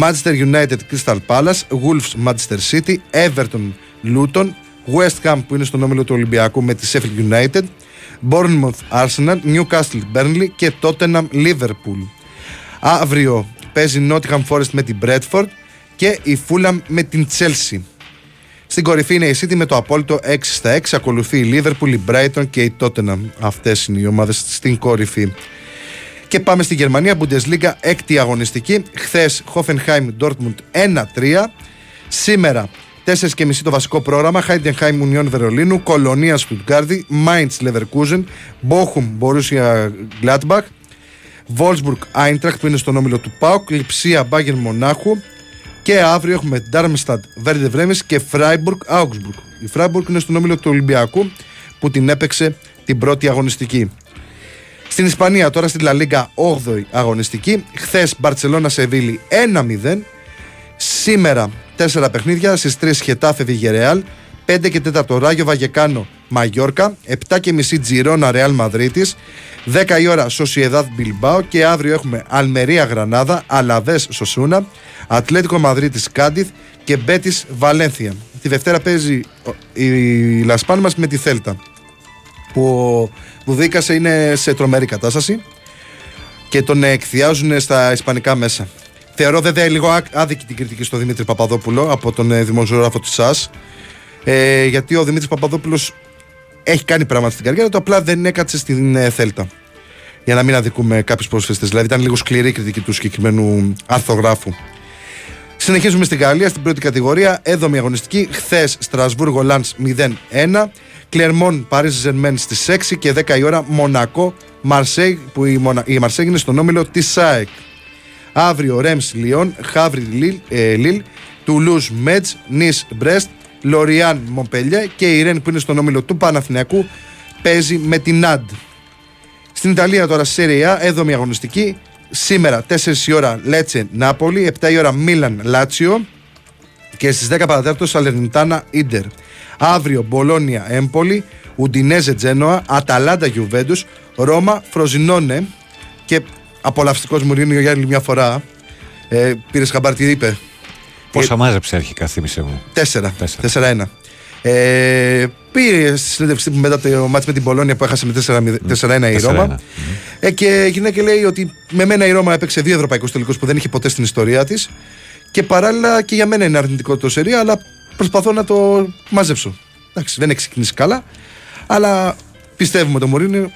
Manchester United Crystal Palace. Wolves Manchester City. Everton Luton. West Ham που είναι στον όμιλο του Ολυμπιακού με τη Sheffield United. Bournemouth Arsenal. Newcastle Burnley και Tottenham Liverpool. Αύριο παίζει Nottingham Forest με την Bradford και η Fulham με την Chelsea. Στην κορυφή είναι η City με το απόλυτο 6 στα 6. Ακολουθεί η Liverpool, η Brighton και η Tottenham. Αυτές είναι οι ομάδες στην κορυφή. Και πάμε στη Γερμανία, Bundesliga, έκτη αγωνιστική. Χθες Hoffenheim Dortmund 1-3. Σήμερα 4.30 το βασικό πρόγραμμα. Heidenheim Union Βερολίνου, Κολονία Στουτγκάρδη, Mainz Leverkusen, Bochum Borussia Gladbach, Wolfsburg Eintracht που είναι στον όμιλο του Πάουκ, Λιψία Bayern Μονάχου, και αύριο έχουμε Darmstadt, Βέρντε Βρέμι και Freiburg Augsburg. Η Freiburg είναι στον όμιλο του Ολυμπιακού που την έπαιξε την πρώτη αγωνιστική. Στην Ισπανία τώρα στην La Liga 8η αγωνιστική. Χθες Μπαρσελόνα Σεβίλη 1-0. Σήμερα 4 παιχνίδια στις 3 Χετάφε Βιγερεάλ. 5 και 4 Ράγιο Βαγεκάνο Μαγιόρκα. 7 και μισή Τζιρόνα Ρεάλ Μαδρίτης. 10 η ώρα Σοσιεδάδ Μπιλμπάο. Και αύριο έχουμε Αλμερία Γρανάδα, Αλαβές Σοσούνα. Ατλέτικο Μαδρίτης Κάντιθ και Μπέτης Βαλένθια. Τη Δευτέρα παίζει η Λασπάν μας με τη Θέλτα. Που ο Βουδίκασε είναι σε τρομερή κατάσταση και τον εκθιάζουν στα ισπανικά μέσα. Θεωρώ βέβαια λίγο άδικη την κριτική στο Δημήτρη Παπαδόπουλο από τον ε, δημοσιογράφο της ΣΑΣ. Ε, γιατί ο Δημήτρης Παπαδόπουλος έχει κάνει πράγματα στην καριέρα του, απλά δεν έκατσε στην ε, Θέλτα. Για να μην αδικούμε κάποιου πρόσφετε. Δηλαδή ήταν λίγο σκληρή η κριτική του συγκεκριμένου αρθογράφου. Συνεχίζουμε στην Γαλλία, στην πρώτη κατηγορία. Έδομη αγωνιστική. Χθες Στρασβούργο Λαντ 0-1. Κλερμόν Παρίζ Ζερμέν στις 6 και 10 η ώρα Μονακό Μαρσέγ, που η, Μονα... η Μαρσέγ είναι στον όμιλο της ΣΑΕΚ. Αύριο Ρέμς Λιόν, Χάβρι Λίλ, ε, Λίλ Τουλούζ Μέτζ, Νις Μπρέστ, Λοριάν Μομπελιέ και η Ρεν που είναι στον όμιλο του Παναθηνιακού παίζει με την Αντ. Στην Ιταλία τώρα Σεριά, έδομη αγωνιστική. Σήμερα 4 η ώρα Λέτσε Νάπολη, 7 η ώρα Μίλαν Λάτσιο και στις 10 παρατέταρτο Σαλερνιτάνα Ίντερ. Αύριο Μπολόνια Έμπολη, Ουντινέζε Τζένοα, Αταλάντα Γιουβέντους, Ρώμα Φροζινόνε και απολαυστικός Μουρίνιο για άλλη μια φορά. Ε, Πήρες χαμπάρ τι είπε; Πόσα ε, μάζεψε αρχικά, θύμισε μου. 4-1. Ε, Πήρε στη συνέντευξη μετά το μάτς με την Πολώνια που έχασε με 4-1 η Ρώμα. Ε, και η γυναίκα λέει ότι με μένα η Ρώμα έπαιξε δύο ευρωπαϊκούς τελικούς που δεν είχε ποτέ στην ιστορία της. Και παράλληλα και για μένα είναι αρνητικό το σερί, αλλά προσπαθώ να το μαζέψω. Εντάξει, δεν έχει ξεκινήσει καλά, αλλά πιστεύουμε τον Μωρίνιο,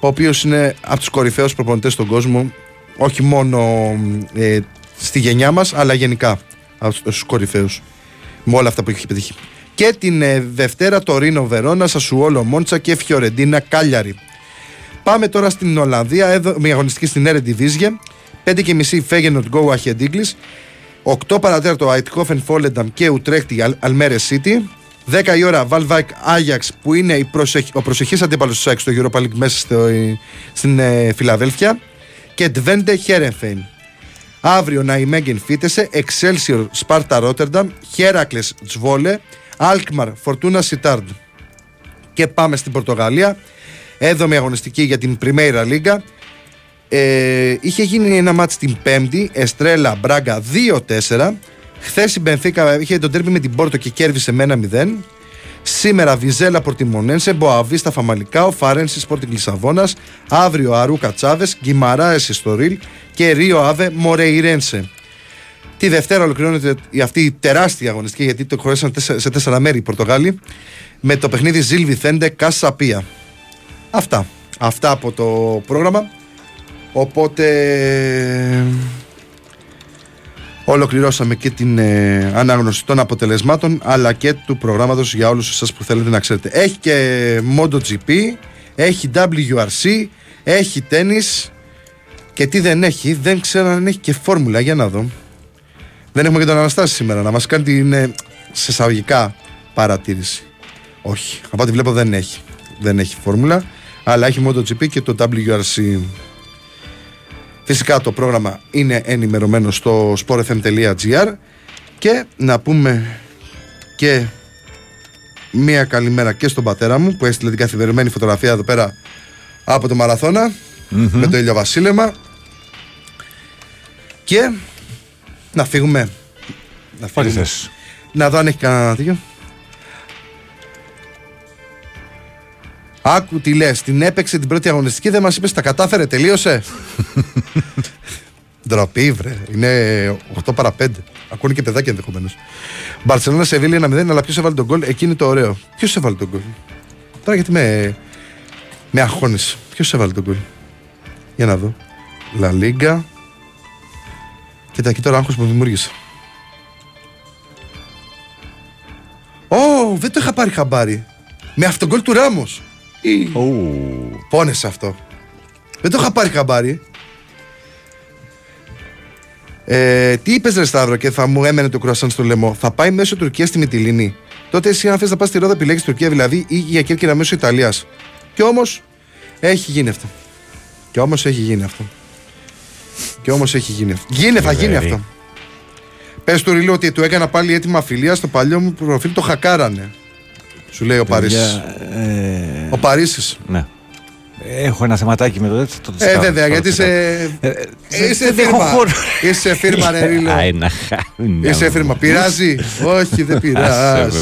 ο οποίος είναι από τους κορυφαίους προπονητές στον κόσμο, όχι μόνο ε, στη γενιά μας, αλλά γενικά από του κορυφαίου με όλα αυτά που έχει πετύχει και την ε, Δευτέρα το Ρίνο Βερόνα, Σασουόλο Μόντσα και Φιωρεντίνα Κάλιαρη. Πάμε τώρα στην Ολλανδία, εδώ, μια αγωνιστική στην Eredivisie. 5 και μισή Φέγενορτ Γκόου Αχεντίγκλης. 8 παρατέρτο Αιτχόφεν Φόλενταμ και Ουτρέχτη Αλμέρε City. 10 η ώρα Βαλβάικ Άγιαξ που είναι η προσεχ... ο προσεχής αντίπαλος του ΣΑΚ στο Europa League μέσα στο... στην ε, Φιλαδέλφια και Ντβέντε Χέρενφέιν. Αύριο να η Μέγγεν φύτεσε, Excelsior Σπάρτα Ρότερνταμ, Χέρακλες Τσβόλε, Αλκμαρ Φορτούνα Σιτάρντ. Και πάμε στην Πορτογαλία. Έδομη αγωνιστική για την Πριμέιρα Λίγκα. Ε, είχε γίνει ένα μάτς την Πέμπτη, Εστρέλα Μπράγκα 2-4. Χθες η Μπενθήκα είχε τον τέρμι με την Πόρτο και κέρδισε με ένα 0. Σήμερα Βιζέλα Πορτιμονένσε, Μποαβίστα Φαμαλικάο, Φαρένση Σπόρτινγκ Λισαβόνας, αύριο Αρούκα Τσάβες, Γκυμαράε Ιστορίλ και Ρίο Άβε Μορεϊρένσε. Τη Δευτέρα ολοκληρώνεται αυτή η τεράστια αγωνιστική γιατί το χωρέσαν σε τέσσερα μέρη οι Πορτογάλοι με το παιχνίδι Ζιλ Βιθέντε Κασαπία. Αυτά. Αυτά από το πρόγραμμα. Οπότε Ολοκληρώσαμε και την ε, ανάγνωση των αποτελεσμάτων αλλά και του προγράμματος για όλους εσάς που θέλετε να ξέρετε. Έχει και MotoGP, έχει WRC, έχει τένις και τι δεν έχει, δεν ξέρω αν έχει και φόρμουλα, για να δω. Δεν έχουμε και τον Αναστάση σήμερα να μας κάνει την ε, σε εισαγωγικά παρατήρηση. Όχι, από ό,τι βλέπω δεν έχει. Δεν έχει φόρμουλα, αλλά έχει MotoGP και το WRC. Φυσικά το πρόγραμμα είναι ενημερωμένο στο sportfm.gr και να πούμε και μία καλημέρα και στον πατέρα μου που έστειλε την καθημερινή φωτογραφία εδώ πέρα από το μαραθωνα με το ηλιοβασίλεμα και να φύγουμε. Να φύγουμε. να δω αν έχει κανένα τέτοιο Άκου τι λες, την έπαιξε την πρώτη αγωνιστική, δεν μας είπες τα κατάφερε, τελείωσε. Ντροπή, βρε. Είναι 8 παρα 5. Ακούνε και παιδάκια ενδεχομένως. Μπαρσελόνα σε Βίλη 1-0, αλλά ποιος έβαλε τον γκολ, εκείνη το ωραίο. Ποιος έβαλε τον γκολ; Τώρα γιατί με, με αγχώνεις. Ποιος έβαλε τον γκολ; Για να δω. Λα Λίγκα. Κοίτα εκεί τώρα άγχος που δημιούργησε. Ω, δεν το είχα πάρει χαμπάρι. Με αυτόν γκολ του Ράμος. Oh. Πόνεσαι αυτό. Δεν το είχα πάρει χαμπάρι. Ε, τι είπες, Ρε Σταύρο, και θα μου έμενε το κρουασάν στο λαιμό. Θα πάει μέσω Τουρκία στη Μυτιλίνη. Τότε εσύ, αν θες να πας στη Ρόδα, επιλέγεις Τουρκία δηλαδή ή για Κέρκυρα μέσω Ιταλίας. Και όμως έχει γίνει αυτό. Και όμως έχει γίνει αυτό. Και όμως έχει γίνει αυτό. Γίνε, θα γίνει αυτό. Πες του Ριλού ότι του έκανα πάλι έτοιμα φιλία στο παλιό μου προφίλ, το χακάρανε. Σου λέει ο Παρίσι. Ε... Ο Παρίσις. Ναι. Έχω ένα θεματάκι με το έτσι. Το ε, βέβαια, γιατί είσαι. Ε, είσαι φίρμα. Είσαι φίρμα, ρε Ρίλο. Είσαι φίρμα. Πειράζει; Όχι, δεν πειράζει.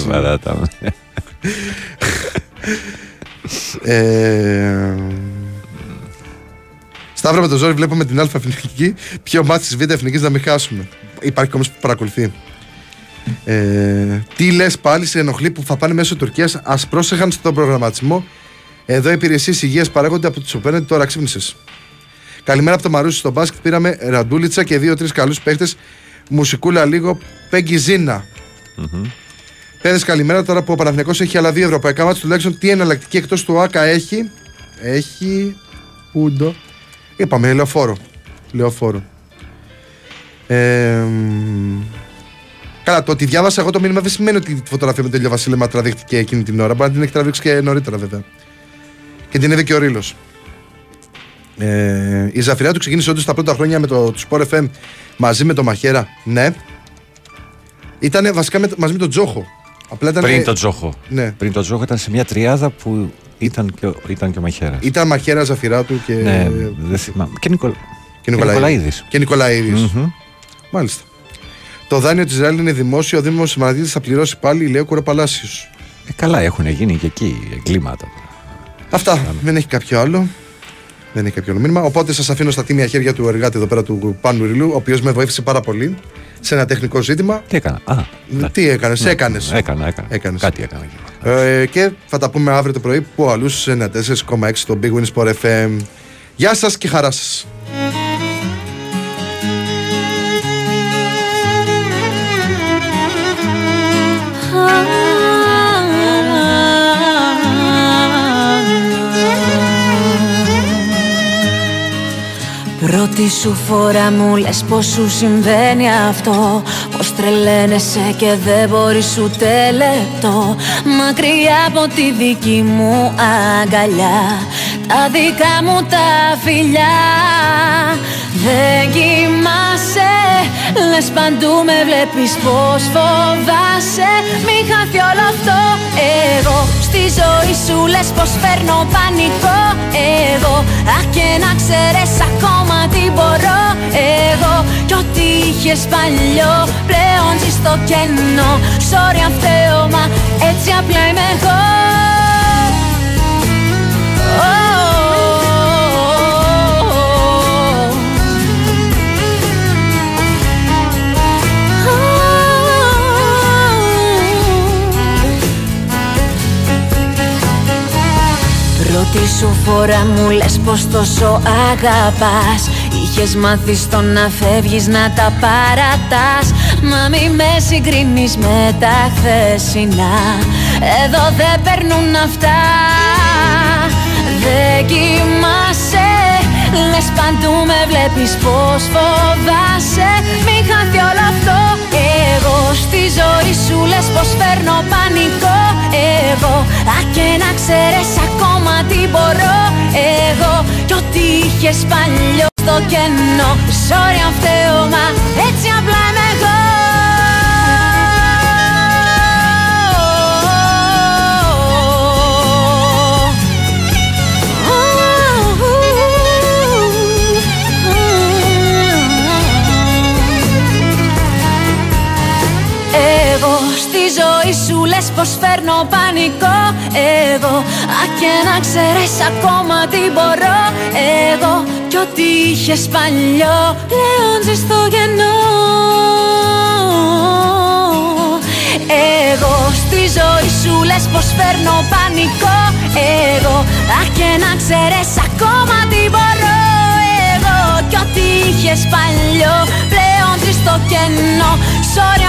ε, Σταύρο με το ζόρι βλέπουμε την Α εθνική. Ποιο μάτι της Β' εθνικής να μην χάσουμε. Υπάρχει όμω που παρακολουθεί. Ε, τι λες πάλι, σε ενοχλεί που θα πάνε μέσω Τουρκίας. Α πρόσεχαν στον προγραμματισμό. Εδώ οι υπηρεσίες υγείας παράγονται από τι οποίε τώρα ξύπνησες. Καλημέρα από το Μαρούσι στο μπάσκετ. Πήραμε ραντούλιτσα και δύο-τρει καλούς παίχτες. Μουσικούλα λίγο. Πέγγι Ζήνα. Mm-hmm. καλημέρα τώρα που ο Παναθυνιακό έχει άλλα δύο ευρωπαϊκά μάτια τουλάχιστον τι εναλλακτική εκτός του ΑΚΑ έχει. Έχει. Ούντο. Είπαμε, λεωφόρο. Λεωφόρο. Ε, Καλά, το ότι διάβασα εγώ το μήνυμα δεν σημαίνει ότι η φωτογραφία με το Ηλιο Βασίλεμα τραβήχτηκε εκείνη την ώρα. Μπορεί να την έχει τραβήξει και νωρίτερα βέβαια. Και την είδε και ο Ρήλο. Ε, η Ζαφυρά του ξεκίνησε όντως τα πρώτα χρόνια με το, Sport FM μαζί με το Μαχαίρα. Ναι. Ήταν βασικά με, μαζί με τον Τζόχο. Απλά ήταν, Πριν τον Τζόχο. Ναι. Πριν τον Τζόχο ήταν σε μια τριάδα που ήταν και, ήταν και ο Μαχαίρας. Ήταν Μαχαίρα, Ζαφυρά του και. Ναι, δεν θυμάμαι. Και, Νικολ... και Νικολαίδης. Και Νικολαίδης. Mm-hmm. Μάλιστα. Το δάνειο της Ισραήλ είναι δημόσιο. Ο Δήμος Μαναδίδη θα πληρώσει πάλι, λέει ο Κουραπαλάσιο. Ε, καλά, έχουν γίνει και εκεί εγκλήματα. Αυτά. Δεν έχει κάποιο άλλο. Δεν έχει κάποιο άλλο μήνυμα. Οπότε σας αφήνω στα τίμια χέρια του εργάτη εδώ πέρα του Πάνου Ριλού, ο οποίος με βοήθησε πάρα πολύ σε ένα τεχνικό ζήτημα. Τι έκανα; Α, ναι. Τι έκανες, ναι. έκανες. Έκανα, έκανα. Έκανες. Κάτι έκανα. Ε, και θα τα πούμε αύριο το πρωί που αλλού σε 4,6 στο Big Win Sport FM. Γεια σας και χαρά σας. Πρώτη σου φορά μου λες πως σου συμβαίνει αυτό. Πως τρελαίνεσαι και δεν μπορείς ούτε λεπτό. Μακριά από τη δική μου αγκαλιά Τα δικά μου τα φιλιά Δεν κοιμάσαι Λες παντού με βλέπεις πως φοβάσαι. Μη χάθει όλο αυτό. Εγώ στη ζωή σου λες πως φέρνω πανικό. Εγώ Αχ και να ξέρεις ακόμα τι μπορώ. Εγώ Κι ό,τι είχες παλιό πλέον ζει στο κενό. Sorry αν φταίω μα έτσι απλά είμαι εγώ Πρώτη σου φορά μου λες πως τόσο αγαπάς. Είχες μάθει στο να φεύγεις να τα παρατάς. Μα μη με συγκρίνεις με τα χθεσινά. Εδώ δεν περνούν αυτά. Δεν κοιμάσαι. Λες παντού με βλέπεις πως φοβάσαι. Μη χάθει όλο αυτό. Εγώ στη ζωή σου λες πως φέρνω πανικό Εγώ. Α και να ξέρεις ακόμα τι μπορώ Εγώ. Κι ό,τι είχες παλιό στο κενό Sorry αν φταίω μα έτσι απλά είμαι εγώ Εγώ λες πως φέρνω πανικό Εγώ. Α και να ξέρεις ακόμα τι μπορώ Εγώ. Κι ό,τι είχες παλιό πλέον ζει στο γενό Εγώ στη ζωή σου λες πως φέρνω πανικό Εγώ. Α και να ξέρεις ακόμα τι μπορώ Εγώ. Κι ό,τι είχες παλιό πλέον ζει στο κενό. Sorry